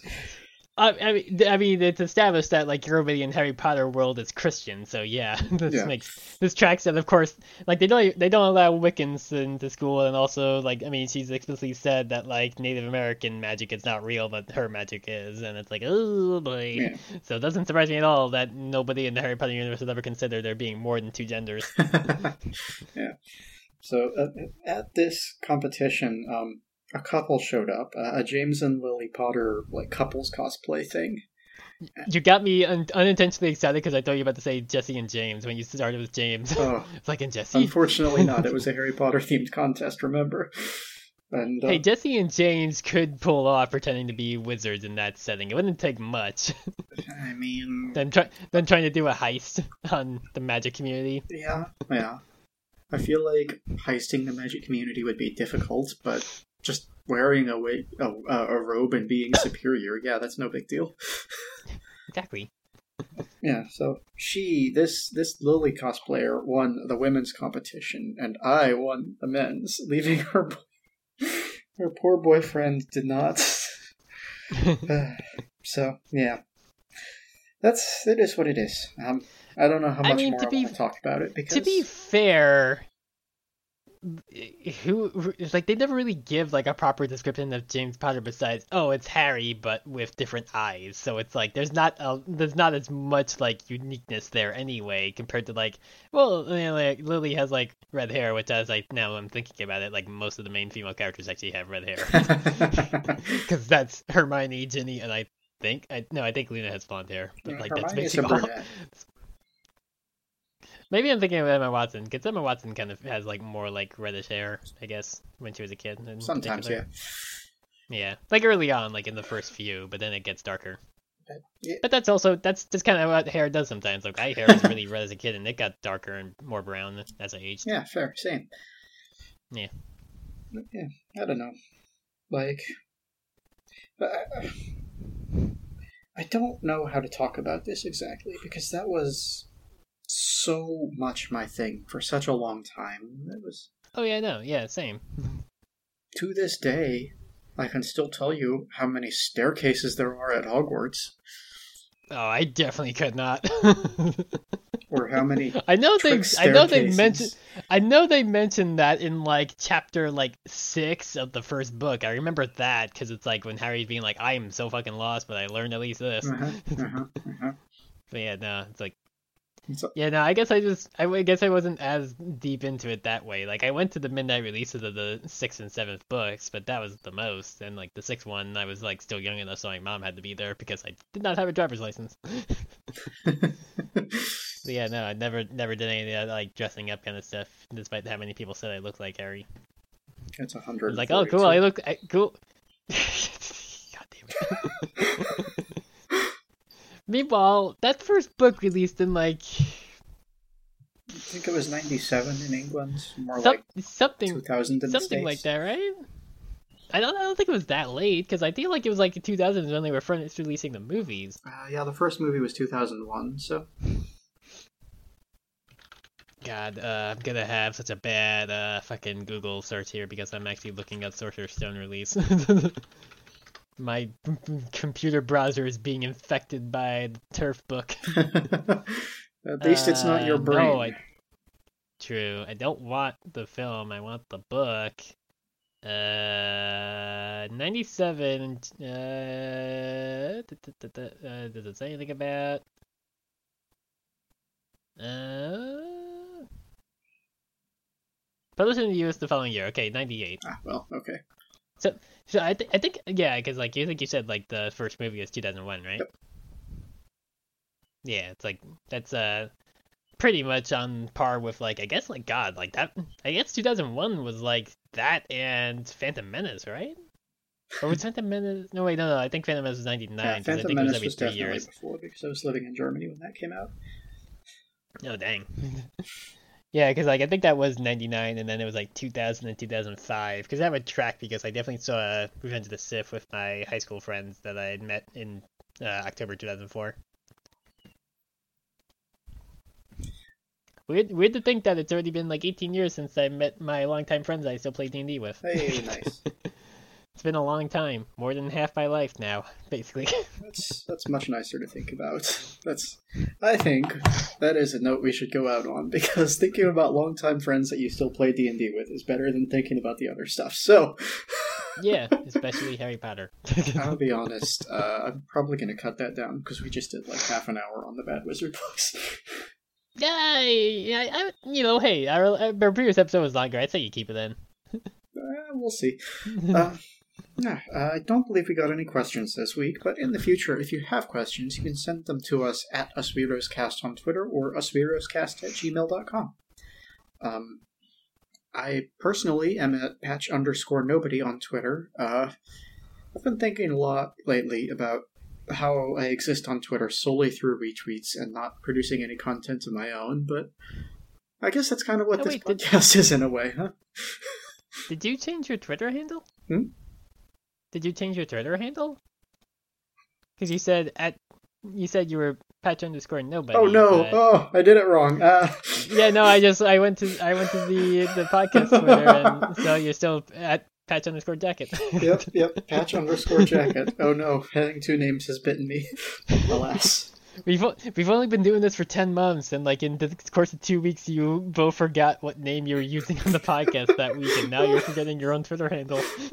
Speaker 3: I, I mean, I mean, it's established that like everybody in Harry Potter world is Christian, so yeah, <laughs> this
Speaker 2: Yeah.
Speaker 3: makes this tracks. And of course, like they don't they don't allow Wiccans into school, and also like I mean, she's explicitly said that like Native American magic is not real, but her magic is, and it's like oh boy.
Speaker 2: Yeah.
Speaker 3: So it doesn't surprise me at all that nobody in the Harry Potter universe has ever considered there being more than two genders. <laughs>
Speaker 2: yeah so uh, at this competition um, a couple showed up uh, a james and lily potter like couples cosplay thing
Speaker 3: You got me un- unintentionally excited because I thought you were about to say Jessie and James when you started with James.
Speaker 2: oh <laughs>
Speaker 3: it's like in Jessie.
Speaker 2: unfortunately not it was a <laughs> harry potter themed contest remember and uh,
Speaker 3: Hey, Jessie and James could pull off pretending to be wizards in that setting. It wouldn't take much.
Speaker 2: i mean <laughs>
Speaker 3: than try than trying to do a heist on the magic community.
Speaker 2: Yeah, yeah. I feel like heisting the magic community would be difficult, but just wearing a wig, a, a robe and being superior, yeah, that's no big deal.
Speaker 3: Exactly.
Speaker 2: Yeah, so she, this this Lily cosplayer, won the women's competition, and I won the men's, leaving her bo- her poor boyfriend did not <laughs> <sighs> so yeah, that's it is what it is. Um, I don't know how
Speaker 3: I
Speaker 2: much
Speaker 3: mean,
Speaker 2: more
Speaker 3: to
Speaker 2: I
Speaker 3: be-
Speaker 2: want to talk about it because
Speaker 3: to be fair, who it's like they never really give like a proper description of James Potter besides oh it's Harry but with different eyes. So it's like there's not a, there's not as much like uniqueness there anyway compared to like well you know, like Lily has like red hair which as I now I'm thinking about it like most of the main female characters actually have red hair <laughs> <laughs> because that's Hermione, Ginny, and I think I no I think Luna has blonde hair but like that's
Speaker 2: Hermione is a
Speaker 3: basically all. <laughs> Maybe I'm thinking of Emma Watson, because Emma Watson kind of has like more like reddish hair, I guess, when she was a kid.
Speaker 2: Sometimes, yeah.
Speaker 3: Yeah, like early on, like in the first few, but then it gets darker.
Speaker 2: Uh, yeah.
Speaker 3: But that's also that's just kind of what hair does sometimes. Like my hair was really red as a kid, and it got darker and more brown as I aged.
Speaker 2: Yeah, fair, same.
Speaker 3: Yeah.
Speaker 2: Yeah, I don't know. Like, but I, I don't know how to talk about this exactly because that was so much my thing for such a long time. It was
Speaker 3: Oh yeah, no, yeah, same. <laughs>
Speaker 2: to this day. I can still tell you how many staircases there are at Hogwarts,
Speaker 3: Oh, I definitely could not. <laughs>
Speaker 2: or how many
Speaker 3: I know they. I know they mentioned. I know they mentioned that in like chapter like six of the first book. I remember that because it's like when Harry's being like, "I am so fucking lost, but I learned at least this."
Speaker 2: Uh-huh, <laughs> uh-huh, uh-huh.
Speaker 3: But yeah, no, it's like,
Speaker 2: So-
Speaker 3: yeah, no. I guess I just, I, guess I wasn't as deep into it that way. Like I went to the midnight releases of the sixth and seventh books, but that was the most. And like the sixth one, I was like still young enough, so my mom had to be there because I did not have a driver's license. <laughs> <laughs> But yeah, no, I never, never did any of that like dressing up kind of stuff, despite how many people said I looked like Harry.
Speaker 2: It's a hundred.
Speaker 3: like, oh, cool, I look I, cool. <laughs> God damn it. Meanwhile, that first book released in like
Speaker 2: I think it was ninety-seven in England, more
Speaker 3: some,
Speaker 2: like
Speaker 3: something,
Speaker 2: two thousand in the
Speaker 3: something
Speaker 2: states.
Speaker 3: like that, right? I don't, I don't think it was that late because I feel like it was like the 2000s when they were first releasing the movies.
Speaker 2: Uh, yeah, the first movie was two thousand one. So
Speaker 3: God, uh, I'm gonna have such a bad uh, fucking Google search here because I'm actually looking at Sorcerer's Stone release. <laughs> My <laughs> computer browser is being infected by the turf book. <laughs>
Speaker 2: at least it's not your
Speaker 3: Uh,
Speaker 2: brain.
Speaker 3: No, I... True. I don't want the film. I want the book. Uh, 97. Uh, uh, does it say anything about? Uh, published in the U.S. the following year. Okay, 98.
Speaker 2: Ah, well, okay.
Speaker 3: So so I, th- I think yeah, because like you think you said like the first movie was 2001, right?
Speaker 2: Yep.
Speaker 3: Yeah, it's like that's uh pretty much on par with like I guess like God like that. I guess 2001 was like that and Phantom Menace, right? Or was <laughs> Phantom Menace? No wait, no, no. I think Phantom Menace was 99
Speaker 2: Yeah,
Speaker 3: 'cause I
Speaker 2: Phantom
Speaker 3: think it was
Speaker 2: Menace was
Speaker 3: three
Speaker 2: definitely
Speaker 3: years.
Speaker 2: before because I was living in Germany when that came out.
Speaker 3: Oh dang. <laughs> yeah, because like I think that was '99, and then it was like 2000 and 2005. Because that would track because I definitely saw uh, Revenge of the Sith with my high school friends that I had met in uh, October 2004. Weird, weird to think that it's already been like 18 years since I met my longtime friends I still play D&D with.
Speaker 2: Hey, nice. <laughs>
Speaker 3: It's been a long time, more than half my life now, <laughs> basically.
Speaker 2: That's that's much nicer to think about. That's I think that is a note we should go out on because thinking about longtime friends that you still play D and D with is better than thinking about the other stuff. So <laughs>
Speaker 3: yeah, especially Harry Potter.
Speaker 2: I'll be <laughs> honest, uh, I'm probably going to cut that down because we just did like half an hour on the Bad Wizard books.
Speaker 3: Yeah, yeah, I, you know, hey, our, our previous episode was longer. I'd say you keep it in.
Speaker 2: Uh, we'll see. Uh, yeah, uh, I don't believe we got any questions this week, but in the future, if you have questions, you can send them to us at usweirdoscast on Twitter or usweirdoscast at gmail.com. Um, I personally am at patch underscore nobody on Twitter. Uh, I've been thinking a lot lately about how I exist on Twitter solely through retweets and not producing any content of my own, but I guess that's kind of what
Speaker 3: Oh,
Speaker 2: this
Speaker 3: wait, did-
Speaker 2: podcast <laughs> is in a way, huh?
Speaker 3: Did you change your Twitter handle?
Speaker 2: Hmm?
Speaker 3: Did you change your Twitter handle? Because you said at you said you were patch underscore nobody.
Speaker 2: Oh no!
Speaker 3: but-
Speaker 2: Oh, I did it wrong. Uh, <laughs>
Speaker 3: Yeah, no, I just I went to I went to the the podcast Twitter, and so you're still at patch underscore jacket. <laughs>
Speaker 2: yep, yep. Patch underscore jacket. Oh no, having two names has bitten me. <laughs> Alas.
Speaker 3: We've we've only been doing this for ten months, and like in the course of two weeks, you both forgot what name you were using on the podcast that week, and now you're forgetting your own Twitter handle. <laughs>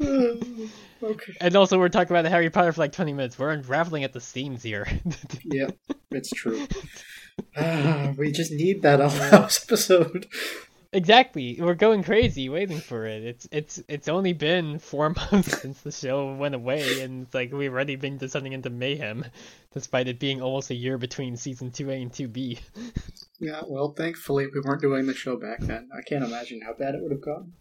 Speaker 2: okay.
Speaker 3: And also, we're talking about the Harry Potter for like twenty minutes. We're unraveling at the seams here. <laughs>
Speaker 2: Yep, it's true. Ah, <sighs> we just need that Owl <laughs> House episode.
Speaker 3: Exactly, we're going crazy waiting for it. It's it's it's only been four <laughs> months since the show went away, and it's like we've already been descending into mayhem, despite it being almost a year between season two A and two B.
Speaker 2: Yeah, well, thankfully we weren't doing the show back then. I can't imagine how bad it would have gone.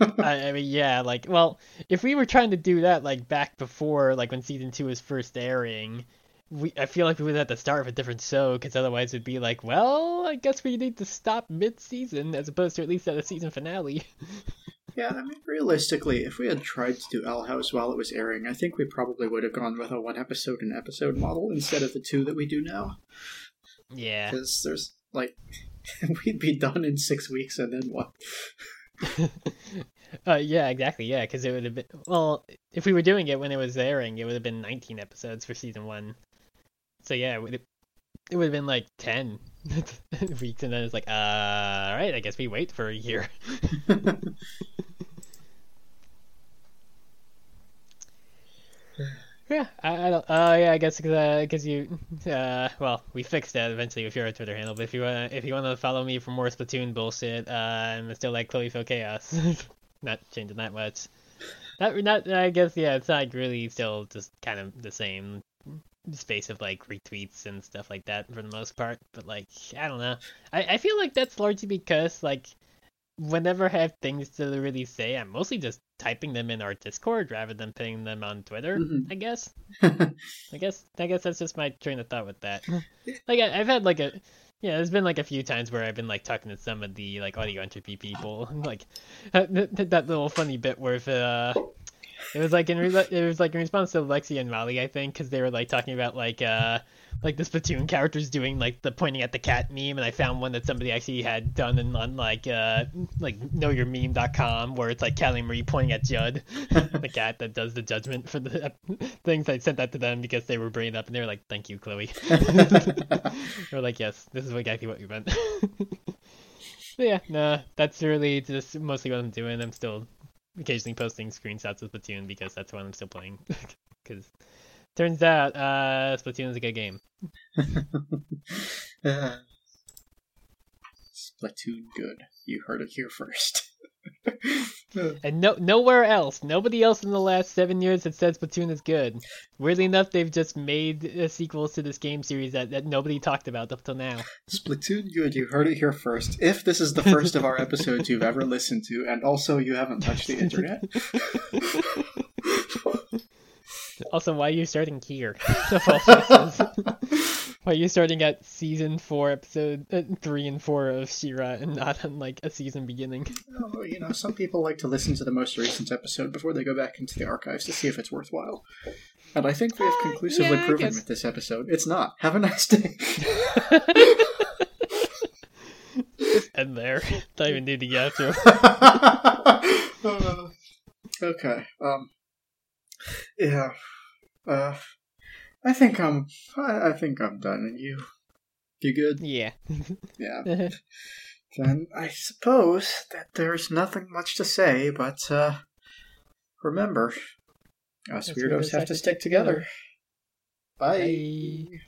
Speaker 2: <laughs>
Speaker 3: I, I mean, yeah, like, well, if we were trying to do that, like, back before, like, when season two was first airing, we, I feel like we would have to start with a different show, because otherwise it'd be like, well, I guess we need to stop mid-season, as opposed to at least at a season finale. <laughs>
Speaker 2: Yeah, I mean, realistically, if we had tried to do Owl House while it was airing, I think we probably would have gone with a one episode an episode model instead of the two that we do now.
Speaker 3: Yeah.
Speaker 2: Because there's, like, <laughs> we'd be done in six weeks and then what? <laughs>
Speaker 3: uh, yeah, exactly, yeah, because it would have been, well, if we were doing it when it was airing, it would have been 19 episodes for season one. So, yeah, it would have, it would have been like 10 <laughs> weeks, and then it's like, uh, alright, I guess we wait for a year. <laughs> Yeah, I, I don't. Oh, yeah, I guess because you, uh, well, we fixed that eventually with your Twitter handle. But if you wanna, if you wanna follow me for more Splatoon bullshit, uh, I'm still like Chloe Phil Chaos. <laughs> not changing that much. Not, not. I guess yeah, it's not really still just kind of the same space of like retweets and stuff like that for the most part. But like, I don't know. I I feel like that's largely because like whenever I have things to really say, I'm mostly just typing them in our Discord rather than putting them on Twitter.
Speaker 2: Mhm.
Speaker 3: I guess. <laughs> I guess. I guess that's just my train of thought with that. like I, I've had like a. Yeah, there's been like a few times where I've been like talking to some of the like audio entropy people, <laughs> like <laughs> that, that, that little funny bit where if, uh, it was like in re- it was like in response to Lexi and Molly, I think, because they were like talking about like uh like the Splatoon characters doing like the pointing at the cat meme, and I found one that somebody actually had done in, on like uh like knowyourmeme.com where it's like Callie Marie pointing at Judd, <laughs> the cat that does the judgment for the <laughs> things. I sent that to them because they were bringing it up, and they were like, "Thank you, Chloe." <laughs> they were like, "Yes, this is exactly what we meant." yeah, no, that's really just mostly what I'm doing. I'm still occasionally posting screenshots of Splatoon because that's what I'm still playing. <laughs> Because turns out, uh, Splatoon is a good game. <laughs>
Speaker 2: Uh, Splatoon good. You heard it here first.
Speaker 3: And no, nowhere else, nobody else in the last seven years has said Splatoon is good. Weirdly enough, they've just made sequels to this game series that, that nobody talked about up till now.
Speaker 2: Splatoon good. You heard it here first. If this is the first of our episodes you've ever listened to, and also you haven't touched the internet, <laughs>
Speaker 3: Also, why are you starting here? <laughs> <laughs> Of all places. why are you starting at season four, episode uh, three and four of She-Ra, and not on like a season beginning?
Speaker 2: oh, you know, some people like to listen to the most recent episode before they go back into the archives to see if it's worthwhile. And I think we have conclusively
Speaker 3: yeah,
Speaker 2: proven
Speaker 3: guess-
Speaker 2: with this episode it's not. Have a nice day. <laughs> <laughs>
Speaker 3: and there, don't even need to get to.
Speaker 2: Uh, <laughs> okay. Um. Yeah. Uh. I think I'm. I, I think I'm done. And you? You good?
Speaker 3: Yeah. <laughs>
Speaker 2: Yeah. <laughs> Then I suppose that there's nothing much to say, but uh, remember, us
Speaker 3: Us
Speaker 2: weirdos have to stick together. Bye.
Speaker 3: Bye.